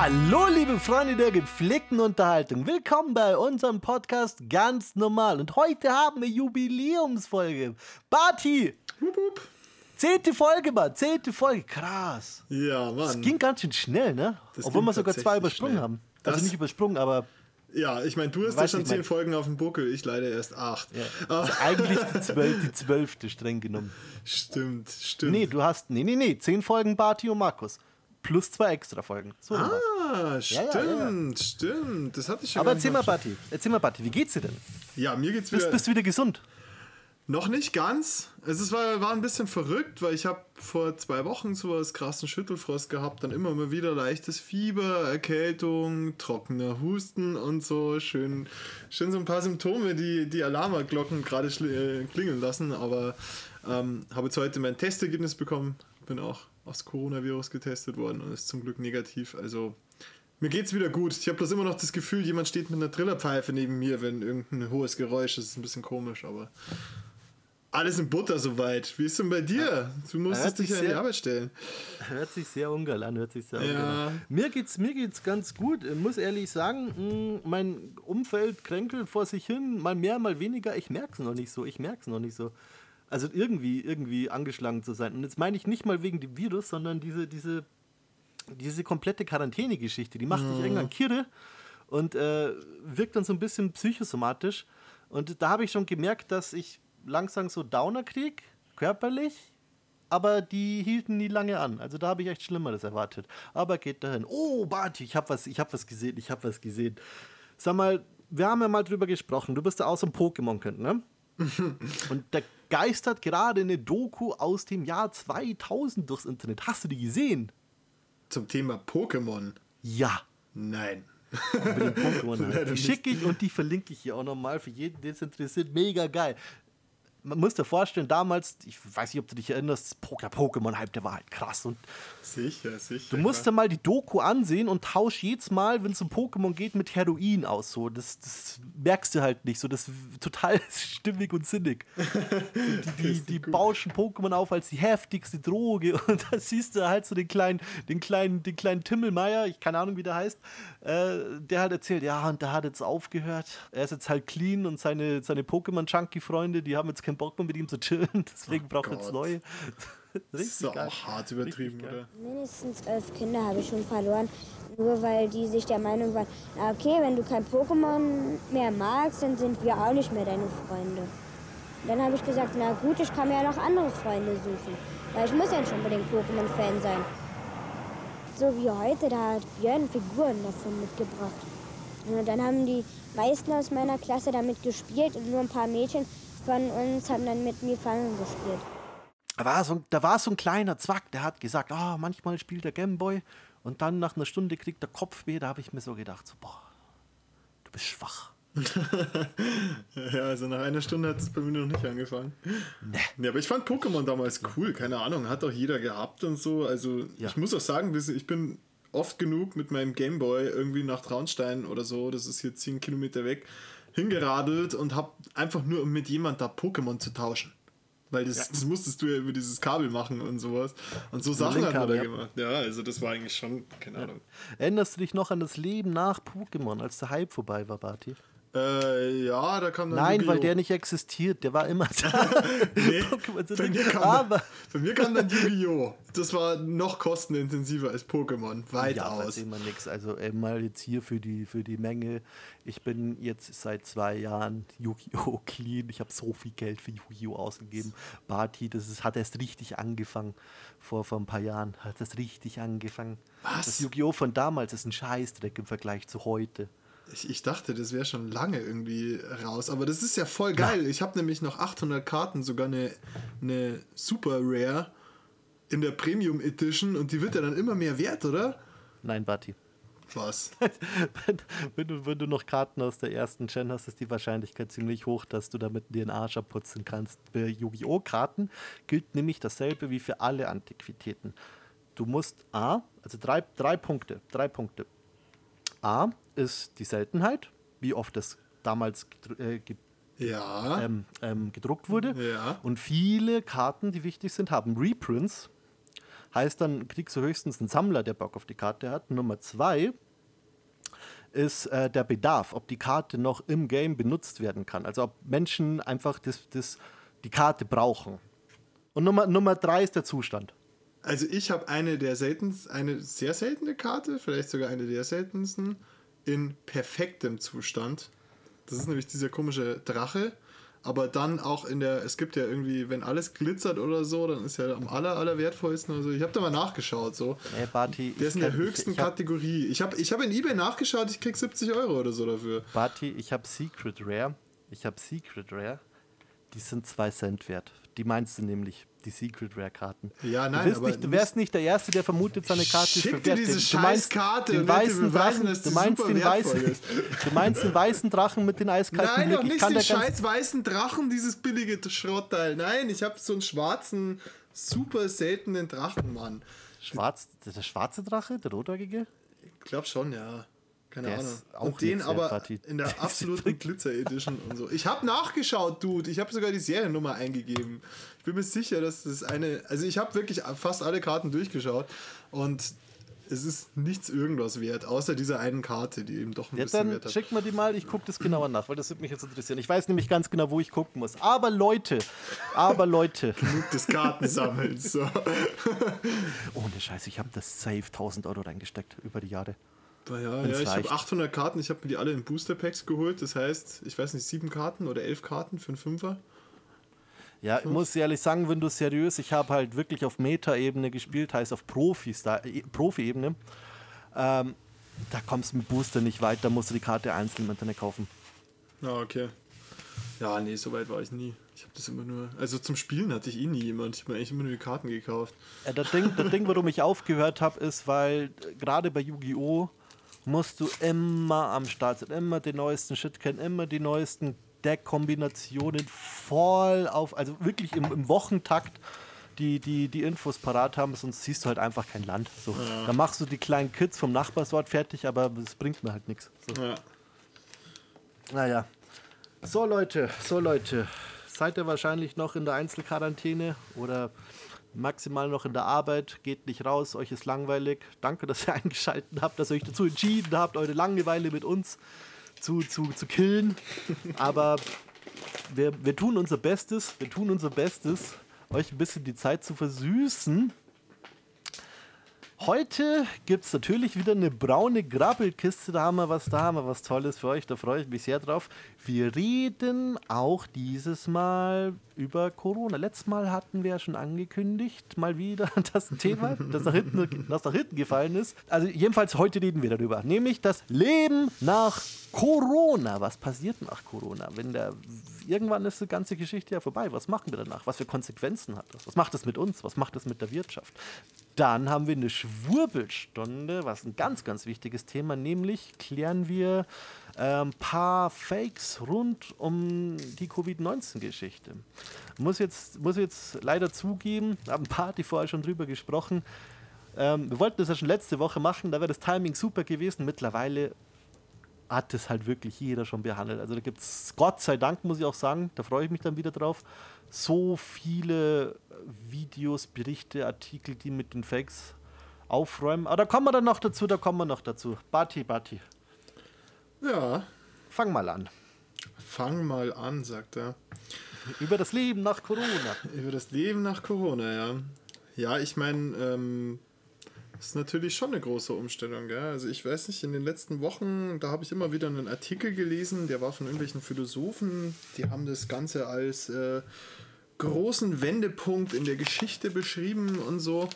Hallo, liebe Freunde der gepflegten Unterhaltung. Willkommen bei unserem Podcast Ganz Normal. Und heute haben wir Jubiläumsfolge. Barty! Hup, hup. Zehnte Folge, Mann. Zehnte Folge. Krass. Ja, Das Mann. ging ganz schön schnell, ne? Das Obwohl wir sogar zwei übersprungen schnell. haben. Also Das- nicht übersprungen, aber Ja, ich meine, du hast ja schon zehn Folgen auf dem Buckel, ich leider erst acht. ja, Ah, also eigentlich die, zwölf, die zwölfte streng genommen. stimmt, stimmt. Nee, du hast. Nee, nee, nee. Zehn Folgen Barty und Markus. Plus zwei extra Folgen. So rum war's. ah, ja, stimmt, stimmt. Das hatte ich schon aber erzähl mal, Barty. Erzähl mal, Barty, wie geht's dir denn? Ja, mir geht's Bist, wieder. bist du wieder gesund? Noch nicht ganz. Es war, war ein bisschen verrückt, weil ich habe vor zwei Wochen sowas krassen Schüttelfrost gehabt, dann immer mal wieder leichtes Fieber, Erkältung, trockener Husten und so. Schön, schön so ein paar Symptome, die die Alarmglocken gerade äh, klingeln lassen. Aber ähm, habe jetzt heute mein Testergebnis bekommen, bin auch aufs Coronavirus getestet worden und ist zum Glück negativ. Also mir geht's wieder gut. Ich habe bloß immer noch das Gefühl, jemand steht mit einer Trillerpfeife neben mir, wenn irgendein hohes Geräusch ist. Das ist ein bisschen komisch, aber alles in Butter soweit. Wie ist denn bei dir? Du musstest dich ja an die Arbeit stellen. Hört sich sehr ungeil an, hört sich sehr Ja. an. Mir geht's, mir geht's ganz gut. Ich muss ehrlich sagen, mh, mein Umfeld kränkelt vor sich hin, mal mehr, mal weniger. Ich merk's noch nicht so. Ich merk's noch nicht so. Also irgendwie, irgendwie angeschlagen zu sein. Und jetzt meine ich nicht mal wegen dem Virus, sondern diese, diese, diese komplette Quarantäne-Geschichte, die macht dich irgendwann kirre und äh, wirkt dann so ein bisschen psychosomatisch. Und da habe ich schon gemerkt, dass ich langsam so Downer krieg, körperlich, aber die hielten nie lange an. Also da habe ich echt Schlimmeres erwartet. Aber geht dahin. Oh, Barty, ich habe was, ich hab was gesehen, ich habe was gesehen. Sag mal, wir haben ja mal drüber gesprochen. Du bist ja auch so ein Pokémon-Kind, ne? Und da geistert gerade eine Doku aus dem Jahr 2000 durchs Internet. Hast du die gesehen? Zum Thema Pokémon. Ja. Nein. Pokémon. Halt. Die schicke ich und die verlinke ich hier auch nochmal für jeden, den es interessiert. Mega geil. Man muss dir vorstellen, damals, ich weiß nicht, ob du dich erinnerst, Poker Pokémon-Hype, der war halt krass. Und Sicher, sicher. du musst dir mal die Doku ansehen und tausch jedes Mal, wenn es um Pokémon geht, mit Heroin aus. So. Das, das merkst du halt nicht. So, das ist total stimmig und sinnig. Die, die, die bauschen Pokémon auf als die heftigste Droge. Und da siehst du halt so den kleinen, den kleinen, den kleinen Timmelmeier, ich keine Ahnung, wie der heißt, äh, der hat erzählt, ja, und der hat jetzt aufgehört. Er ist jetzt halt clean und seine, seine Pokémon-Junkie-Freunde, die haben jetzt keinen Bock mehr mit ihm zu chillen. Deswegen braucht er jetzt neue. Das ist geil. auch hart übertrieben, oder? Mindestens elf Kinder habe ich schon verloren, nur weil die sich der Meinung waren, na okay, wenn du kein Pokémon mehr magst, dann sind wir auch nicht mehr deine Freunde. Dann habe ich gesagt, na gut, ich kann mir ja noch andere Freunde suchen, weil ich muss ja nicht unbedingt Pokémon-Fan sein. So wie heute, da hat Björn Figuren davon mitgebracht. Und dann haben die meisten aus meiner Klasse damit gespielt und nur ein paar Mädchen von uns haben dann mit mir Fangen gespielt. Da war, so, da war so ein kleiner Zwack, der hat gesagt, ah, manchmal spielt der Gameboy und dann nach einer Stunde kriegt er Kopfweh. Da habe ich mir so gedacht, so, boah, du bist schwach. Ja, also nach einer Stunde hat es bei mir noch nicht angefangen. Ja, aber ich fand Pokémon damals cool, keine Ahnung, hat auch jeder gehabt und so. Also Ja. ich muss auch sagen, ich bin oft genug mit meinem Gameboy irgendwie nach Traunstein oder so, das ist hier 10 Kilometer weg, hingeradelt und hab einfach nur, um mit jemand da Pokémon zu tauschen. Weil das, das musstest du ja über dieses Kabel machen und sowas. Und so Sachen hat man da ja. gemacht. Ja, also das war eigentlich schon, keine Ahnung. Erinnerst du dich noch an das Leben nach Pokémon, als der Hype vorbei war, Barty? Äh, ja, da kam dann Nein, weil der nicht existiert, der war immer da. Nee, bei, mir kam aber dann, bei mir kam dann Yu-Gi-Oh! Das war noch kostenintensiver als Pokémon. ja, Weitaus. weiß immer nichts. Also äh, mal jetzt hier für die, für die Menge. Ich bin jetzt seit zwei Jahren Yu-Gi-Oh! clean. Ich habe so viel Geld für Yu-Gi-Oh! ausgegeben. Barty, das ist, hat erst richtig angefangen. Vor, vor ein paar Jahren hat das richtig angefangen. Was? Das Yu-Gi-Oh! von damals ist ein Scheißdreck im Vergleich zu heute. Ich, ich dachte, das wäre schon lange irgendwie raus. Aber das ist ja voll geil. Ich habe nämlich noch 800 Karten, sogar eine, eine Super Rare in der Premium Edition und die wird ja dann immer mehr wert, oder? Nein, Barty. Was? wenn, wenn, du, wenn du noch Karten aus der ersten Gen hast, ist die Wahrscheinlichkeit ziemlich hoch, dass du damit dir den Arsch abputzen kannst. Bei Yu-Gi-Oh! Karten gilt nämlich dasselbe wie für alle Antiquitäten. Du musst A, also drei, drei Punkte, drei Punkte. A ist die Seltenheit, wie oft das damals äh, Ja. ähm, ähm, gedruckt wurde. Ja. Und viele Karten, die wichtig sind, haben Reprints. Heißt dann, kriegst du höchstens einen Sammler, der Bock auf die Karte hat. Nummer zwei ist äh, der Bedarf, ob die Karte noch im Game benutzt werden kann. Also ob Menschen einfach das, das, die Karte brauchen. Und Nummer, Nummer drei ist der Zustand. Also ich habe eine der seltensten, eine sehr seltene Karte, vielleicht sogar eine der seltensten, in perfektem Zustand. Das ist nämlich dieser komische Drache. Aber dann auch in der, es gibt ja irgendwie, wenn alles glitzert oder so, dann ist ja am aller, aller wertvollsten. Also ich habe da mal nachgeschaut. So. Hey, Barty, der ist in der höchsten ich, ich Kategorie. Ich habe ich hab in eBay nachgeschaut, ich krieg 70 Euro oder so dafür. Barty, ich habe Secret Rare. Ich habe Secret Rare. Die sind 2 Cent wert. Die meinst du nämlich die Secret Rare Karten. Ja, nein, du, aber nicht, du wärst nicht der Erste, der vermutet, seine Karte ist verwehrt. diese scheiß Karte den weißen Drachen, du meinst den weißen, du meinst den weißen Drachen mit den eiskalten Nein, doch nicht den scheiß weißen Drachen, dieses billige Schrottteil. Nein, ich habe so einen schwarzen, super seltenen Drachen, Mann. Schwarz, der schwarze Drache, der rotäugige? Ich glaube schon, ja. Keine der Ahnung. und den aber Party. in der absoluten Glitzer Edition und so. Ich habe nachgeschaut, Dude. Ich habe sogar die Seriennummer eingegeben. Ich bin mir sicher, dass das eine. Also ich habe wirklich fast alle Karten durchgeschaut und es ist nichts irgendwas wert, außer dieser einen Karte, die eben doch ein ja, bisschen dann wert hat. Schick mal die mal, ich gucke das genauer nach, weil das würde mich jetzt interessieren. Ich weiß nämlich ganz genau, wo ich gucken muss. Aber Leute, aber Leute. Genug des Kartensammelns. So. Ohne Scheiße, ich habe das safe 1000 Euro reingesteckt über die Jahre. Ja, ja ich habe 800 Karten, ich habe mir die alle in Booster Packs geholt. Das heißt, ich weiß nicht, sieben Karten oder elf Karten für einen Fünfer. Ja, ich muss ehrlich sagen, wenn du seriös, ich habe halt wirklich auf Meta-Ebene gespielt, heißt auf äh, Profi-Ebene. Ähm, da kommst du mit Booster nicht weit, da musst du die Karte einzeln im Internet kaufen. Ja, okay. Ja, nee, so weit war ich nie. Ich habe das immer nur. Also zum Spielen hatte ich eh nie jemand. Ich habe mir eigentlich immer nur die Karten gekauft. Ja, das, Ding, das Ding, warum ich aufgehört habe, ist, weil gerade bei Yu-Gi-Oh! Musst du immer am Start sein, immer den neuesten Shit kennen, immer die neuesten Deck-Kombinationen voll auf, also wirklich im, im, Wochentakt die, die, die Infos parat haben, sonst siehst du halt einfach kein Land. So. Ja. Dann machst du die kleinen Kids vom Nachbarsort fertig, aber das bringt mir halt nichts. So. Ja. Naja. So Leute, so Leute, seid ihr wahrscheinlich noch in der Einzelquarantäne oder maximal noch in der Arbeit, geht nicht raus, euch ist langweilig. Danke, dass ihr eingeschaltet habt, dass ihr euch dazu entschieden habt, eure Langeweile mit uns zu, zu, zu killen. Aber wir, wir tun unser Bestes, wir tun unser Bestes, euch ein bisschen die Zeit zu versüßen. Heute gibt es natürlich wieder eine braune Grabbelkiste. Da haben wir was, da haben wir was Tolles für euch. Da freue ich mich sehr drauf. Wir reden auch dieses Mal über Corona. Letztes Mal hatten wir ja schon angekündigt, mal wieder das Thema, das nach hinten, das nach hinten gefallen ist. Also jedenfalls heute reden wir darüber, nämlich das Leben nach Corona. Was passiert nach Corona? Wenn der irgendwann ist die ganze Geschichte ja vorbei. Was machen wir danach? Was für Konsequenzen hat das? Was macht das mit uns? Was macht das mit der Wirtschaft? Dann haben wir eine Schwurbelstunde, was ein ganz, ganz wichtiges Thema, nämlich klären wir ein ähm, paar Fakes rund um die Covid-19-Geschichte. Muss jetzt, muss jetzt leider zugeben, haben die vorher schon drüber gesprochen. Ähm, wir wollten das ja schon letzte Woche machen, da wäre das Timing super gewesen. Mittlerweile hat es halt wirklich jeder schon behandelt. Also da gibt es, Gott sei Dank, muss ich auch sagen, da freue ich mich dann wieder drauf, so viele Videos, Berichte, Artikel, die mit den Fakes aufräumen. Aber da kommen wir dann noch dazu, da kommen wir noch dazu. Bati, Bati. Ja. Fang mal an. Fang mal an, sagt er. Über das Leben nach Corona. Über das Leben nach Corona, ja. Ja, ich meine, ähm, das ist natürlich schon eine große Umstellung. Gell? Also ich weiß nicht, in den letzten Wochen, da habe ich immer wieder einen Artikel gelesen, der war von irgendwelchen Philosophen, die haben das Ganze als äh, großen Wendepunkt in der Geschichte beschrieben und so.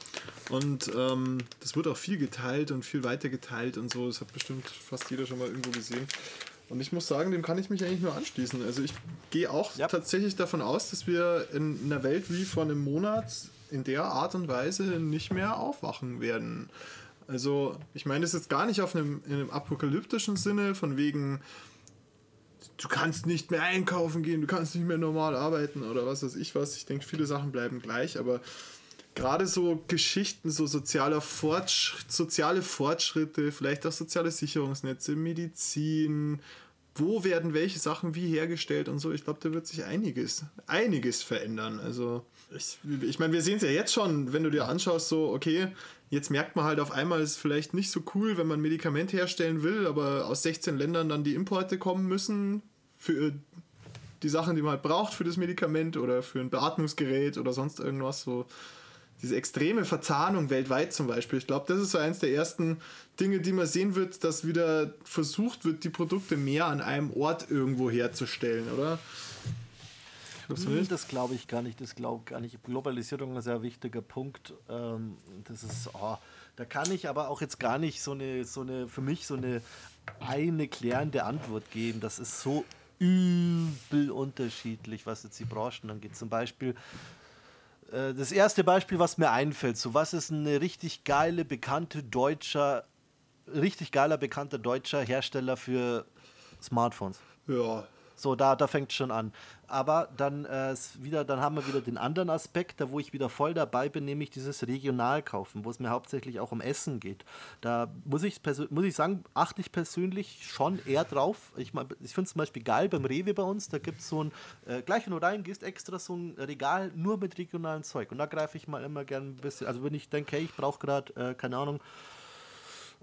Und ähm, das wird auch viel geteilt und viel weiter geteilt und so. Das hat bestimmt fast jeder schon mal irgendwo gesehen. Und ich muss sagen, dem kann ich mich eigentlich nur anschließen. Also ich gehe auch ja. tatsächlich davon aus, dass wir in einer Welt wie vor einem Monat in der Art und Weise nicht mehr aufwachen werden. Also ich meine das jetzt gar nicht auf einem, in einem apokalyptischen Sinne, von wegen, du kannst nicht mehr einkaufen gehen, du kannst nicht mehr normal arbeiten oder was weiß ich was. Ich denke, viele Sachen bleiben gleich, aber gerade so Geschichten, so sozialer Fortsch soziale Fortschritte, vielleicht auch soziale Sicherungsnetze, Medizin, wo werden welche Sachen wie hergestellt und so. Ich glaube, da wird sich einiges, einiges verändern. Also ich, ich meine, wir sehen es ja jetzt schon, wenn du dir anschaust, so, okay, jetzt merkt man halt auf einmal, ist vielleicht nicht so cool, wenn man ein Medikament herstellen will, aber aus 16 Ländern dann die Importe kommen müssen für die Sachen, die man halt braucht für das Medikament oder für ein Beatmungsgerät oder sonst irgendwas. So diese extreme Verzahnung weltweit zum Beispiel. Ich glaube, das ist so eins der ersten Dinge, die man sehen wird, dass wieder versucht wird, die Produkte mehr an einem Ort irgendwo herzustellen, oder? Hm, das glaube ich gar nicht. Das glaube gar nicht. Globalisierung ist ein sehr wichtiger Punkt. Ähm, das ist, oh, da kann ich aber auch jetzt gar nicht so eine, so eine, für mich so eine eine klärende Antwort geben. Das ist so übel unterschiedlich, was jetzt die Branchen angeht. Zum Beispiel äh, das erste Beispiel, was mir einfällt, so was ist eine richtig geile, bekannte deutscher, richtig geiler, bekannter deutscher Hersteller für Smartphones? Ja, so, da, da fängt es schon an. Aber dann, äh, wieder, dann haben wir wieder den anderen Aspekt, da wo ich wieder voll dabei bin, nämlich dieses Regionalkaufen, wo es mir hauptsächlich auch um Essen geht. Da muss ich, muss ich sagen, achte ich persönlich schon eher drauf. Ich, ich finde es zum Beispiel geil beim Rewe bei uns, da gibt es so ein, äh, gleich wenn du reingehst, extra so ein Regal nur mit regionalem Zeug. Und da greife ich mal immer gern ein bisschen, also wenn ich denke, hey, ich brauche gerade, äh, keine Ahnung,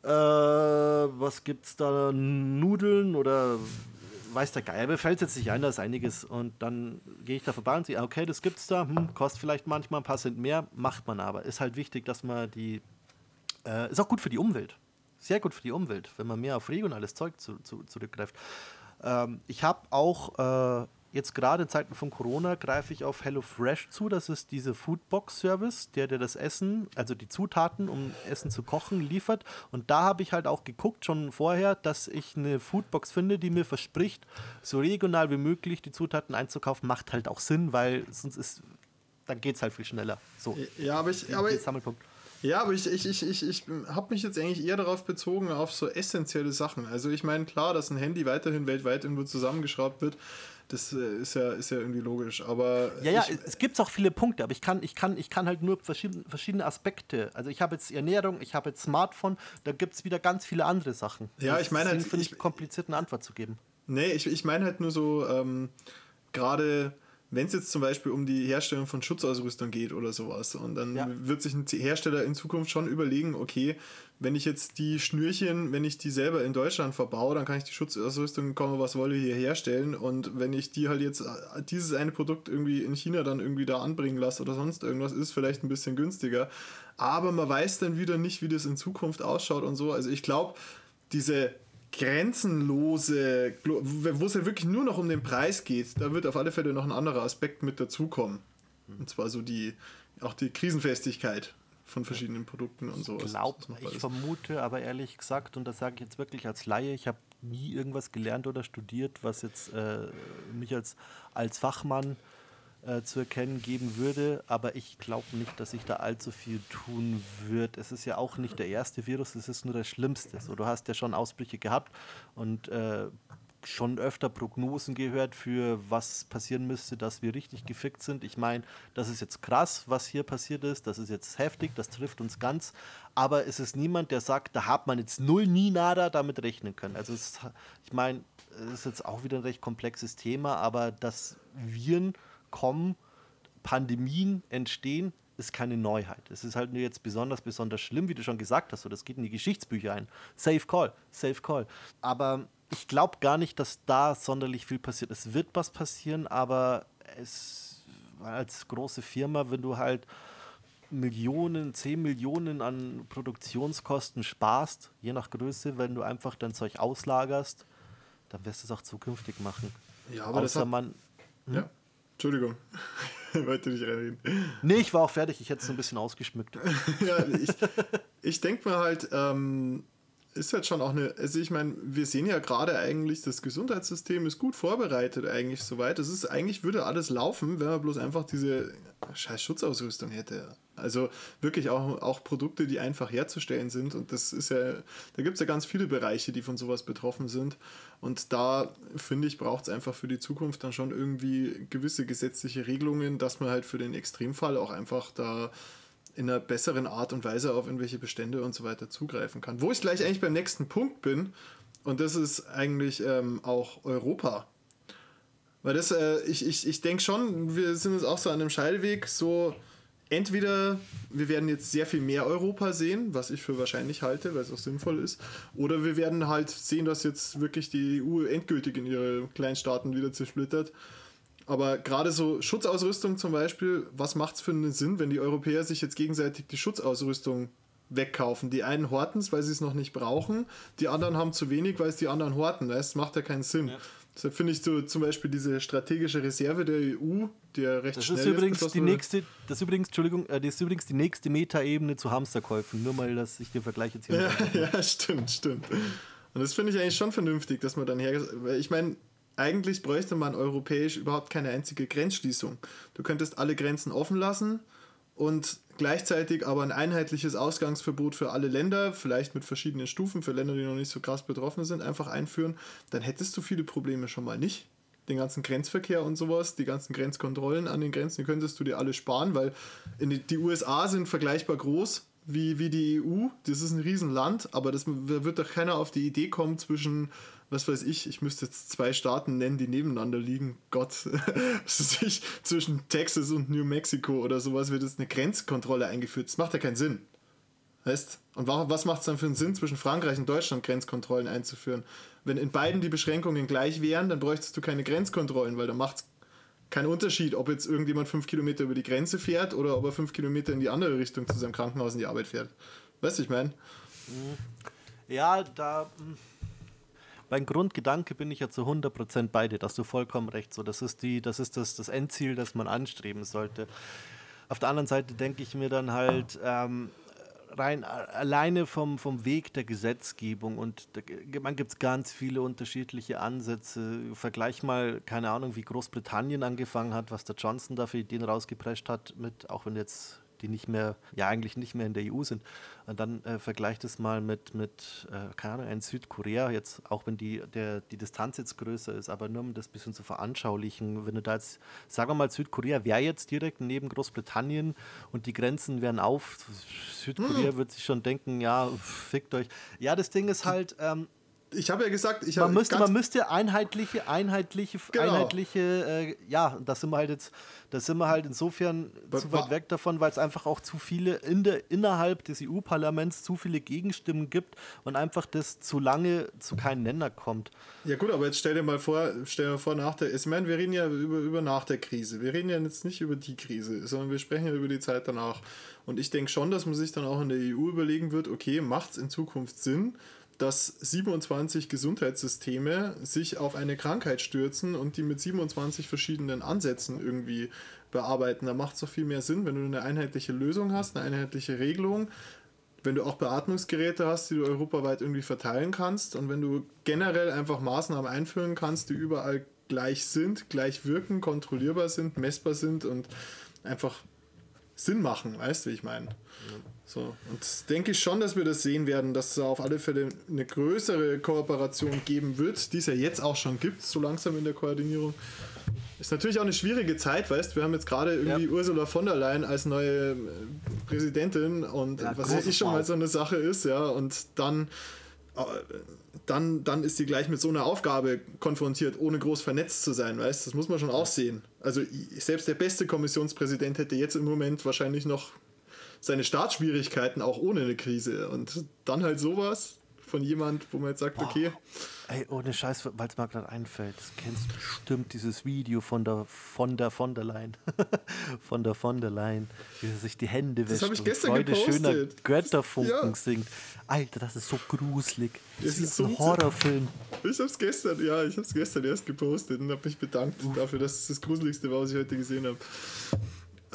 äh, was gibt's da? Nudeln oder weiß der Geier, mir fällt jetzt nicht ein, da ist einiges. Und dann gehe ich da vorbei und sehe, okay, das gibt's da, hm, kostet vielleicht manchmal ein paar Cent mehr, macht man aber. Ist halt wichtig, dass man die, äh, ist auch gut für die Umwelt. Sehr gut für die Umwelt, wenn man mehr auf regionales Zeug zu, zu, zurückgreift. Ähm, ich habe auch äh, jetzt gerade in Zeiten von Corona greife ich auf HelloFresh zu. Das ist diese Foodbox-Service, der dir das Essen, also die Zutaten, um Essen zu kochen, liefert. Und da habe ich halt auch geguckt, schon vorher, dass ich eine Foodbox finde, die mir verspricht, so regional wie möglich die Zutaten einzukaufen. Macht halt auch Sinn, weil sonst ist, dann geht es halt viel schneller. So. Ja, aber ich. Aber Sammelpunkt. Ja, aber ich, ich, ich, ich, ich habe mich jetzt eigentlich eher darauf bezogen, auf so essentielle Sachen. Also ich meine, klar, dass ein Handy weiterhin weltweit irgendwo zusammengeschraubt wird, das äh, ist ja, ist ja irgendwie logisch. Aber ja, ja, ich, es gibt auch viele Punkte, aber ich kann, ich kann, ich kann halt nur verschiedene, verschiedene Aspekte. Also ich habe jetzt Ernährung, ich habe jetzt Smartphone, da gibt es wieder ganz viele andere Sachen. Ja, ich meine halt. finde ich kompliziert eine Antwort zu geben. Nee, ich, ich meine halt nur so, ähm, gerade wenn es jetzt zum Beispiel um die Herstellung von Schutzausrüstung geht oder sowas, und dann ja. wird sich ein Hersteller in Zukunft schon überlegen, okay, wenn ich jetzt die Schnürchen, wenn ich die selber in Deutschland verbaue, dann kann ich die Schutzausrüstung, komme was wolle, hier herstellen. Und wenn ich die halt jetzt, äh, dieses eine Produkt irgendwie in China dann irgendwie da anbringen lasse oder sonst irgendwas, ist vielleicht ein bisschen günstiger. Aber man weiß dann wieder nicht, wie das in Zukunft ausschaut und so. Also ich glaube, diese grenzenlose, wo es ja wirklich nur noch um den Preis geht, da wird auf alle Fälle noch ein anderer Aspekt mit dazukommen. Und zwar so die, auch die Krisenfestigkeit von verschiedenen Produkten und so. Ich glaube, ich vermute aber ehrlich gesagt, und das sage ich jetzt wirklich als Laie, ich habe nie irgendwas gelernt oder studiert, was jetzt äh, mich als, als Fachmann äh, zu erkennen geben würde, aber ich glaube nicht, dass sich da allzu viel tun wird. Es ist ja auch nicht der erste Virus, es ist nur das Schlimmste. So, du hast ja schon Ausbrüche gehabt und äh, schon öfter Prognosen gehört für was passieren müsste, dass wir richtig gefickt sind. Ich meine, das ist jetzt krass, was hier passiert ist, das ist jetzt heftig, das trifft uns ganz, aber es ist niemand, der sagt, da hat man jetzt null, nie, nada damit rechnen können. Also es, ich meine, es ist jetzt auch wieder ein recht komplexes Thema, aber dass Viren kommen, Pandemien entstehen, ist keine Neuheit. Es ist halt nur jetzt besonders, besonders schlimm, wie du schon gesagt hast, so das geht in die Geschichtsbücher ein. Safe Call, Safe Call. Aber ich glaube gar nicht, dass da sonderlich viel passiert. Es wird was passieren, aber es als große Firma, wenn du halt Millionen, 10 Millionen an Produktionskosten sparst, je nach Größe, wenn du einfach dein Zeug auslagerst, dann wirst du es auch zukünftig machen. Ja, aber Außer das hat, man. Hm? Ja. Entschuldigung, wollte nicht reinreden. Nee, ich war auch fertig, ich hätte es ein bisschen ausgeschmückt. ja, ich, ich denke mir halt, ähm, ist halt schon auch eine, also ich meine, wir sehen ja gerade eigentlich, das Gesundheitssystem ist gut vorbereitet eigentlich soweit. Das ist eigentlich würde alles laufen, wenn man bloß einfach diese scheiß Schutzausrüstung hätte. Also wirklich auch, auch Produkte, die einfach herzustellen sind. Und das ist ja, da gibt es ja ganz viele Bereiche, die von sowas betroffen sind. Und da finde ich, braucht es einfach für die Zukunft dann schon irgendwie gewisse gesetzliche Regelungen, dass man halt für den Extremfall auch einfach da in einer besseren Art und Weise auf irgendwelche Bestände und so weiter zugreifen kann. Wo ich gleich eigentlich beim nächsten Punkt bin, und das ist eigentlich ähm, auch Europa. Weil das, äh, ich, ich, ich denke schon, wir sind jetzt auch so an einem Scheideweg, so entweder wir werden jetzt sehr viel mehr Europa sehen, was ich für wahrscheinlich halte, weil es auch sinnvoll ist, oder wir werden halt sehen, dass jetzt wirklich die EU endgültig in ihre Kleinstaaten wieder zersplittert. Aber gerade so Schutzausrüstung zum Beispiel, was macht es für einen Sinn, wenn die Europäer sich jetzt gegenseitig die Schutzausrüstung wegkaufen? Die einen horten es, weil sie es noch nicht brauchen, die anderen haben zu wenig, weil es die anderen horten. Das macht ja keinen Sinn. Ja. Deshalb finde ich so zum Beispiel diese strategische Reserve der EU, die ja recht das schnell ist übrigens die nächste, das ist übrigens, Entschuldigung, äh, das ist übrigens die nächste Metaebene zu Hamsterkäufen. Nur mal, dass ich den Vergleich jetzt hier. Ja, ja, stimmt, stimmt. Und das finde ich eigentlich schon vernünftig, dass man dann her. Ich meine, eigentlich bräuchte man europäisch überhaupt keine einzige Grenzschließung. Du könntest alle Grenzen offen lassen und gleichzeitig aber ein einheitliches Ausgangsverbot für alle Länder, vielleicht mit verschiedenen Stufen für Länder, die noch nicht so krass betroffen sind, einfach einführen. Dann hättest du viele Probleme schon mal nicht. Den ganzen Grenzverkehr und sowas, die ganzen Grenzkontrollen an den Grenzen, die könntest du dir alle sparen, weil die, die USA sind vergleichbar groß wie, wie die EU. Das ist ein Riesenland, aber das wird doch keiner auf die Idee kommen, zwischen was weiß ich, ich müsste jetzt zwei Staaten nennen, die nebeneinander liegen. Gott, sich zwischen Texas und New Mexico oder sowas wird jetzt eine Grenzkontrolle eingeführt. Das macht ja keinen Sinn. Heißt, und was macht es dann für einen Sinn, zwischen Frankreich und Deutschland Grenzkontrollen einzuführen? Wenn in beiden die Beschränkungen gleich wären, dann bräuchtest du keine Grenzkontrollen, weil da macht es keinen Unterschied, ob jetzt irgendjemand fünf Kilometer über die Grenze fährt oder ob er fünf Kilometer in die andere Richtung zu seinem Krankenhaus in die Arbeit fährt. Weißt du, ich meine? Ja, da mein Grundgedanke bin ich ja zu 100% bei dir, dass du vollkommen recht so. Das ist, die, das, ist das, das Endziel, das man anstreben sollte. Auf der anderen Seite denke ich mir dann halt, ähm, rein alleine vom, vom Weg der Gesetzgebung und da, man gibt es ganz viele unterschiedliche Ansätze. Vergleich mal, keine Ahnung, wie Großbritannien angefangen hat, was der Johnson da für Ideen rausgeprescht hat, mit, auch wenn jetzt die nicht mehr, ja eigentlich nicht mehr in der EU sind. Und dann äh, vergleicht es mal mit, mit äh, keine Ahnung, in Südkorea, jetzt, auch wenn die, der, die Distanz jetzt größer ist, aber nur um das ein bisschen zu veranschaulichen, wenn du da jetzt, sagen wir mal, Südkorea wäre jetzt direkt neben Großbritannien und die Grenzen wären auf, Südkorea hm. wird sich schon denken, ja, fickt euch. Ja, das Ding ist halt, ähm, ich habe ja gesagt, ich man müsste, man müsste einheitliche, einheitliche, genau. einheitliche, äh, ja, das sind wir halt jetzt, da sind wir halt insofern Be zu weit weg davon, weil es einfach auch zu viele in der, innerhalb des EU-Parlaments zu viele Gegenstimmen gibt und einfach das zu lange zu keinem Nenner kommt. Ja gut, aber jetzt stell dir mal vor, stell dir mal vor nach der, ich meine, wir reden ja über, über nach der Krise, wir reden ja jetzt nicht über die Krise, sondern wir sprechen ja über die Zeit danach. Und ich denke schon, dass man sich dann auch in der EU überlegen wird, okay, macht es in Zukunft Sinn, dass 27 Gesundheitssysteme sich auf eine Krankheit stürzen und die mit 27 verschiedenen Ansätzen irgendwie bearbeiten. Da macht es doch viel mehr Sinn, wenn du eine einheitliche Lösung hast, eine einheitliche Regelung, wenn du auch Beatmungsgeräte hast, die du europaweit irgendwie verteilen kannst und wenn du generell einfach Maßnahmen einführen kannst, die überall gleich sind, gleich wirken, kontrollierbar sind, messbar sind und einfach Sinn machen, weißt du, wie ich meine? Ja. So, und denke ich schon, dass wir das sehen werden, dass es auf alle Fälle eine größere Kooperation geben wird, die es ja jetzt auch schon gibt, so langsam in der Koordinierung. Ist natürlich auch eine schwierige Zeit, weißt Wir haben jetzt gerade irgendwie ja. Ursula von der Leyen als neue äh, Präsidentin und ja, was weiß ich schon mal so eine Sache ist, ja, und dann, äh, dann, dann ist sie gleich mit so einer Aufgabe konfrontiert, ohne groß vernetzt zu sein, weißt Das muss man schon auch sehen. Also selbst der beste Kommissionspräsident hätte jetzt im Moment wahrscheinlich noch seine Startschwierigkeiten auch ohne eine Krise. Und dann halt sowas von jemand, wo man jetzt sagt, Boah. okay. Ey, ohne Scheiß, weil es mir gerade einfällt, das kennst du bestimmt dieses Video von der von der von der Leyen. von der von der Leyen, wie sie sich die Hände wäscht das habe ich gestern Freude gepostet. schöner Götterfunken ja. singt. Alter, das ist so gruselig. Das, das ist, so ein Horrorfilm. Ich habe es gestern, ja, ich habe es gestern erst gepostet und habe mich bedankt dafür, dass es das Gruseligste war, was ich heute gesehen habe.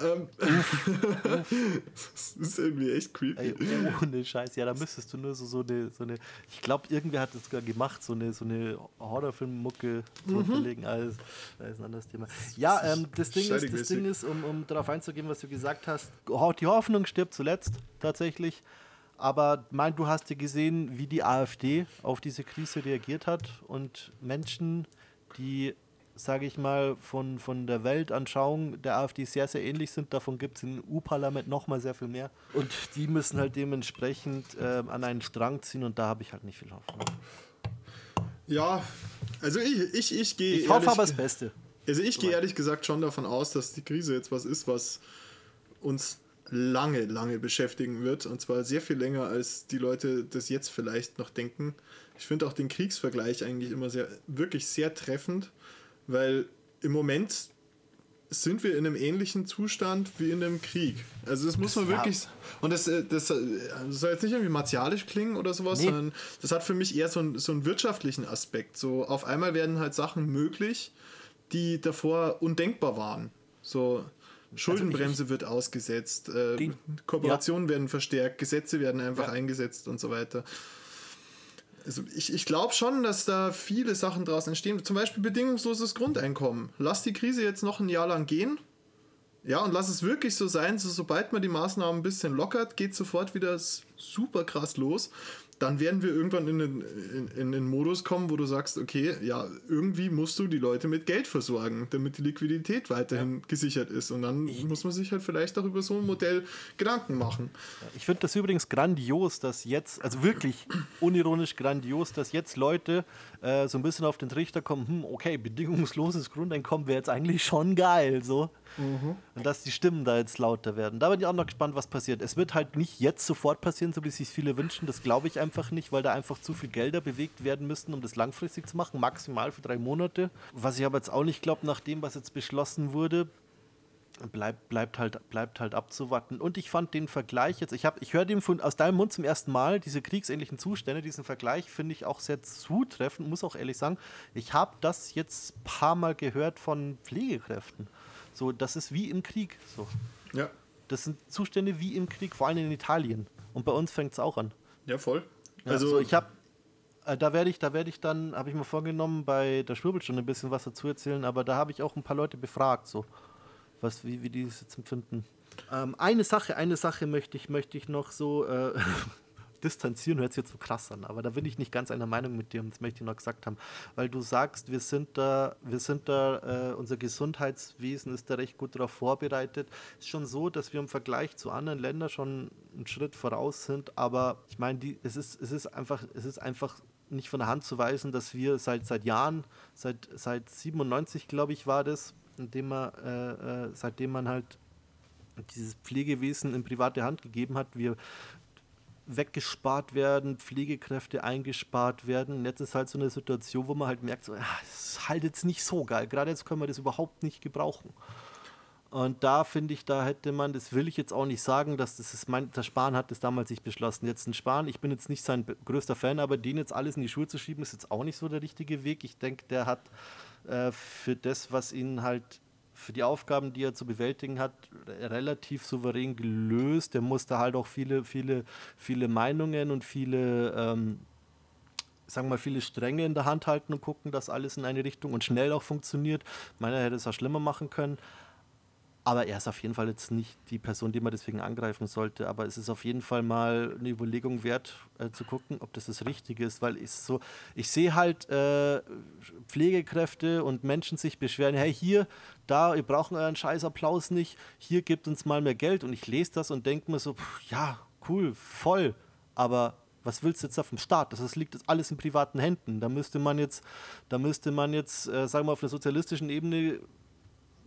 Ähm, das ist irgendwie echt creepy. Ey, ohne Scheiß. Ja, da müsstest du nur so, so eine, so eine ich glaube, irgendwer hat das sogar gemacht, so eine, so eine Horrorfilm-Mucke mhm. verlegen. Also, das ist ein anderes Thema. Ja, ähm, das Ding ist, das Ding ist um, um darauf einzugehen, was du gesagt hast, die Hoffnung stirbt zuletzt, tatsächlich. Aber mein, du hast ja gesehen, wie die AfD auf diese Krise reagiert hat und Menschen, die sage ich mal, von, von der Weltanschauung der AfD sehr, sehr ähnlich sind. Davon gibt es im EU-Parlament noch mal sehr viel mehr. Und die müssen halt dementsprechend äh, an einen Strang ziehen und da habe ich halt nicht viel Hoffnung. Ja, also ich, ich, ich gehe. Ich hoffe aber das Beste. Also ich gehe ehrlich gesagt schon davon aus, dass die Krise jetzt was ist, was uns lange, lange beschäftigen wird. Und zwar sehr viel länger, als die Leute das jetzt vielleicht noch denken. Ich finde auch den Kriegsvergleich eigentlich immer sehr, wirklich sehr treffend, weil im Moment sind wir in einem ähnlichen Zustand wie in einem Krieg. Also das muss man wirklich. Und das, äh, das, äh, das soll jetzt nicht irgendwie martialisch klingen oder sowas, nee. sondern das hat für mich eher so einen, so einen wirtschaftlichen Aspekt. So auf einmal werden halt Sachen möglich, die davor undenkbar waren. So Schuldenbremse also ich, wird ausgesetzt, äh, die, Kooperationen ja. werden verstärkt, Gesetze werden einfach ja. eingesetzt und so weiter. Also ich, ich glaube schon, dass da viele Sachen draus entstehen. Zum Beispiel bedingungsloses Grundeinkommen. Lass die Krise jetzt noch ein Jahr lang gehen. Ja, und lass es wirklich so sein, so, sobald man die Maßnahmen ein bisschen lockert, geht sofort wieder super krass los dann werden wir irgendwann in den, in, in den Modus kommen, wo du sagst, okay, ja, irgendwie musst du die Leute mit Geld versorgen, damit die Liquidität weiterhin ja. gesichert ist. Und dann ich, muss man sich halt vielleicht auch über so ein Modell Gedanken machen. Ich finde das übrigens grandios, dass jetzt, also wirklich unironisch grandios, dass jetzt Leute äh, so ein bisschen auf den Trichter kommen, hm, okay, bedingungsloses Grundeinkommen wäre jetzt eigentlich schon geil, so. Mhm. Und dass die Stimmen da jetzt lauter werden. Da bin ich auch noch gespannt, was passiert. Es wird halt nicht jetzt sofort passieren, so wie sich viele wünschen. Das glaube ich einfach nicht, weil da einfach zu viel Gelder bewegt werden müssten, um das langfristig zu machen. Maximal für drei Monate. Was ich aber jetzt auch nicht glaube, nach dem, was jetzt beschlossen wurde, bleibt, bleibt, halt, bleibt halt abzuwarten. Und ich fand den Vergleich jetzt, ich, ich höre aus deinem Mund zum ersten Mal, diese kriegsähnlichen Zustände, diesen Vergleich finde ich auch sehr zutreffend, muss auch ehrlich sagen. Ich habe das jetzt ein paar Mal gehört von Pflegekräften. So, das ist wie im Krieg. So. Ja. Das sind Zustände wie im Krieg, vor allem in Italien. Und bei uns fängt es auch an. Ja, voll. Ja, also, also ich habe äh, da werde ich, da werde ich dann, habe ich mir vorgenommen, bei der Schwirbelstunde ein bisschen was dazu erzählen, aber da habe ich auch ein paar Leute befragt, so, was, wie, wie die es jetzt empfinden. Ähm, eine Sache, eine Sache möchte ich, möchte ich noch so, äh, distanzieren hört sich jetzt so krass an, aber da bin ich nicht ganz einer Meinung mit dir das möchte ich noch gesagt haben, weil du sagst, wir sind da, wir sind da, äh, unser Gesundheitswesen ist da recht gut darauf vorbereitet. Es ist schon so, dass wir im Vergleich zu anderen Ländern schon einen Schritt voraus sind, aber ich meine, die, es ist, es ist einfach, es ist einfach nicht von der Hand zu weisen, dass wir seit, seit Jahren, seit, seit 97 glaube ich war das, indem man, äh, äh, seitdem man halt dieses Pflegewesen in private Hand gegeben hat. Wir, weggespart werden, Pflegekräfte eingespart werden. Und jetzt ist halt so eine Situation, wo man halt merkt, so, das ist halt jetzt nicht so geil. Gerade jetzt können wir das überhaupt nicht gebrauchen. Und da finde ich, da hätte man, das will ich jetzt auch nicht sagen, dass das ist mein, der Spahn hat das damals nicht beschlossen. Jetzt ein Spahn, ich bin jetzt nicht sein größter Fan, aber den jetzt alles in die Schuhe zu schieben, ist jetzt auch nicht so der richtige Weg. Ich denke, der hat äh, für das, was ihn halt für die Aufgaben, die er zu bewältigen hat, relativ souverän gelöst. Er musste halt auch viele, viele, viele Meinungen und viele, ähm, sagen wir mal, viele Stränge in der Hand halten und gucken, dass alles in eine Richtung und schnell auch funktioniert. Meiner hätte es auch schlimmer machen können. Aber er ist auf jeden Fall jetzt nicht die Person, die man deswegen angreifen sollte. Aber es ist auf jeden Fall mal eine Überlegung wert, äh, zu gucken, ob das das Richtige ist. Weil ich so, ich sehe halt äh, Pflegekräfte und Menschen sich beschweren, hey, hier, da, ihr braucht euren scheiß Applaus nicht, hier gibt uns mal mehr Geld. Und ich lese das und denke mir so, pff, ja, cool, voll. Aber was willst du jetzt auf dem Staat? Das liegt jetzt alles in privaten Händen. Da müsste man jetzt, da müsste man jetzt, äh, sagen wir auf einer sozialistischen Ebene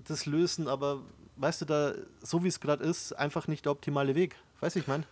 das lösen, aber weißt du, da, so wie es gerade ist, einfach nicht der optimale Weg. Weißt du, ich meine?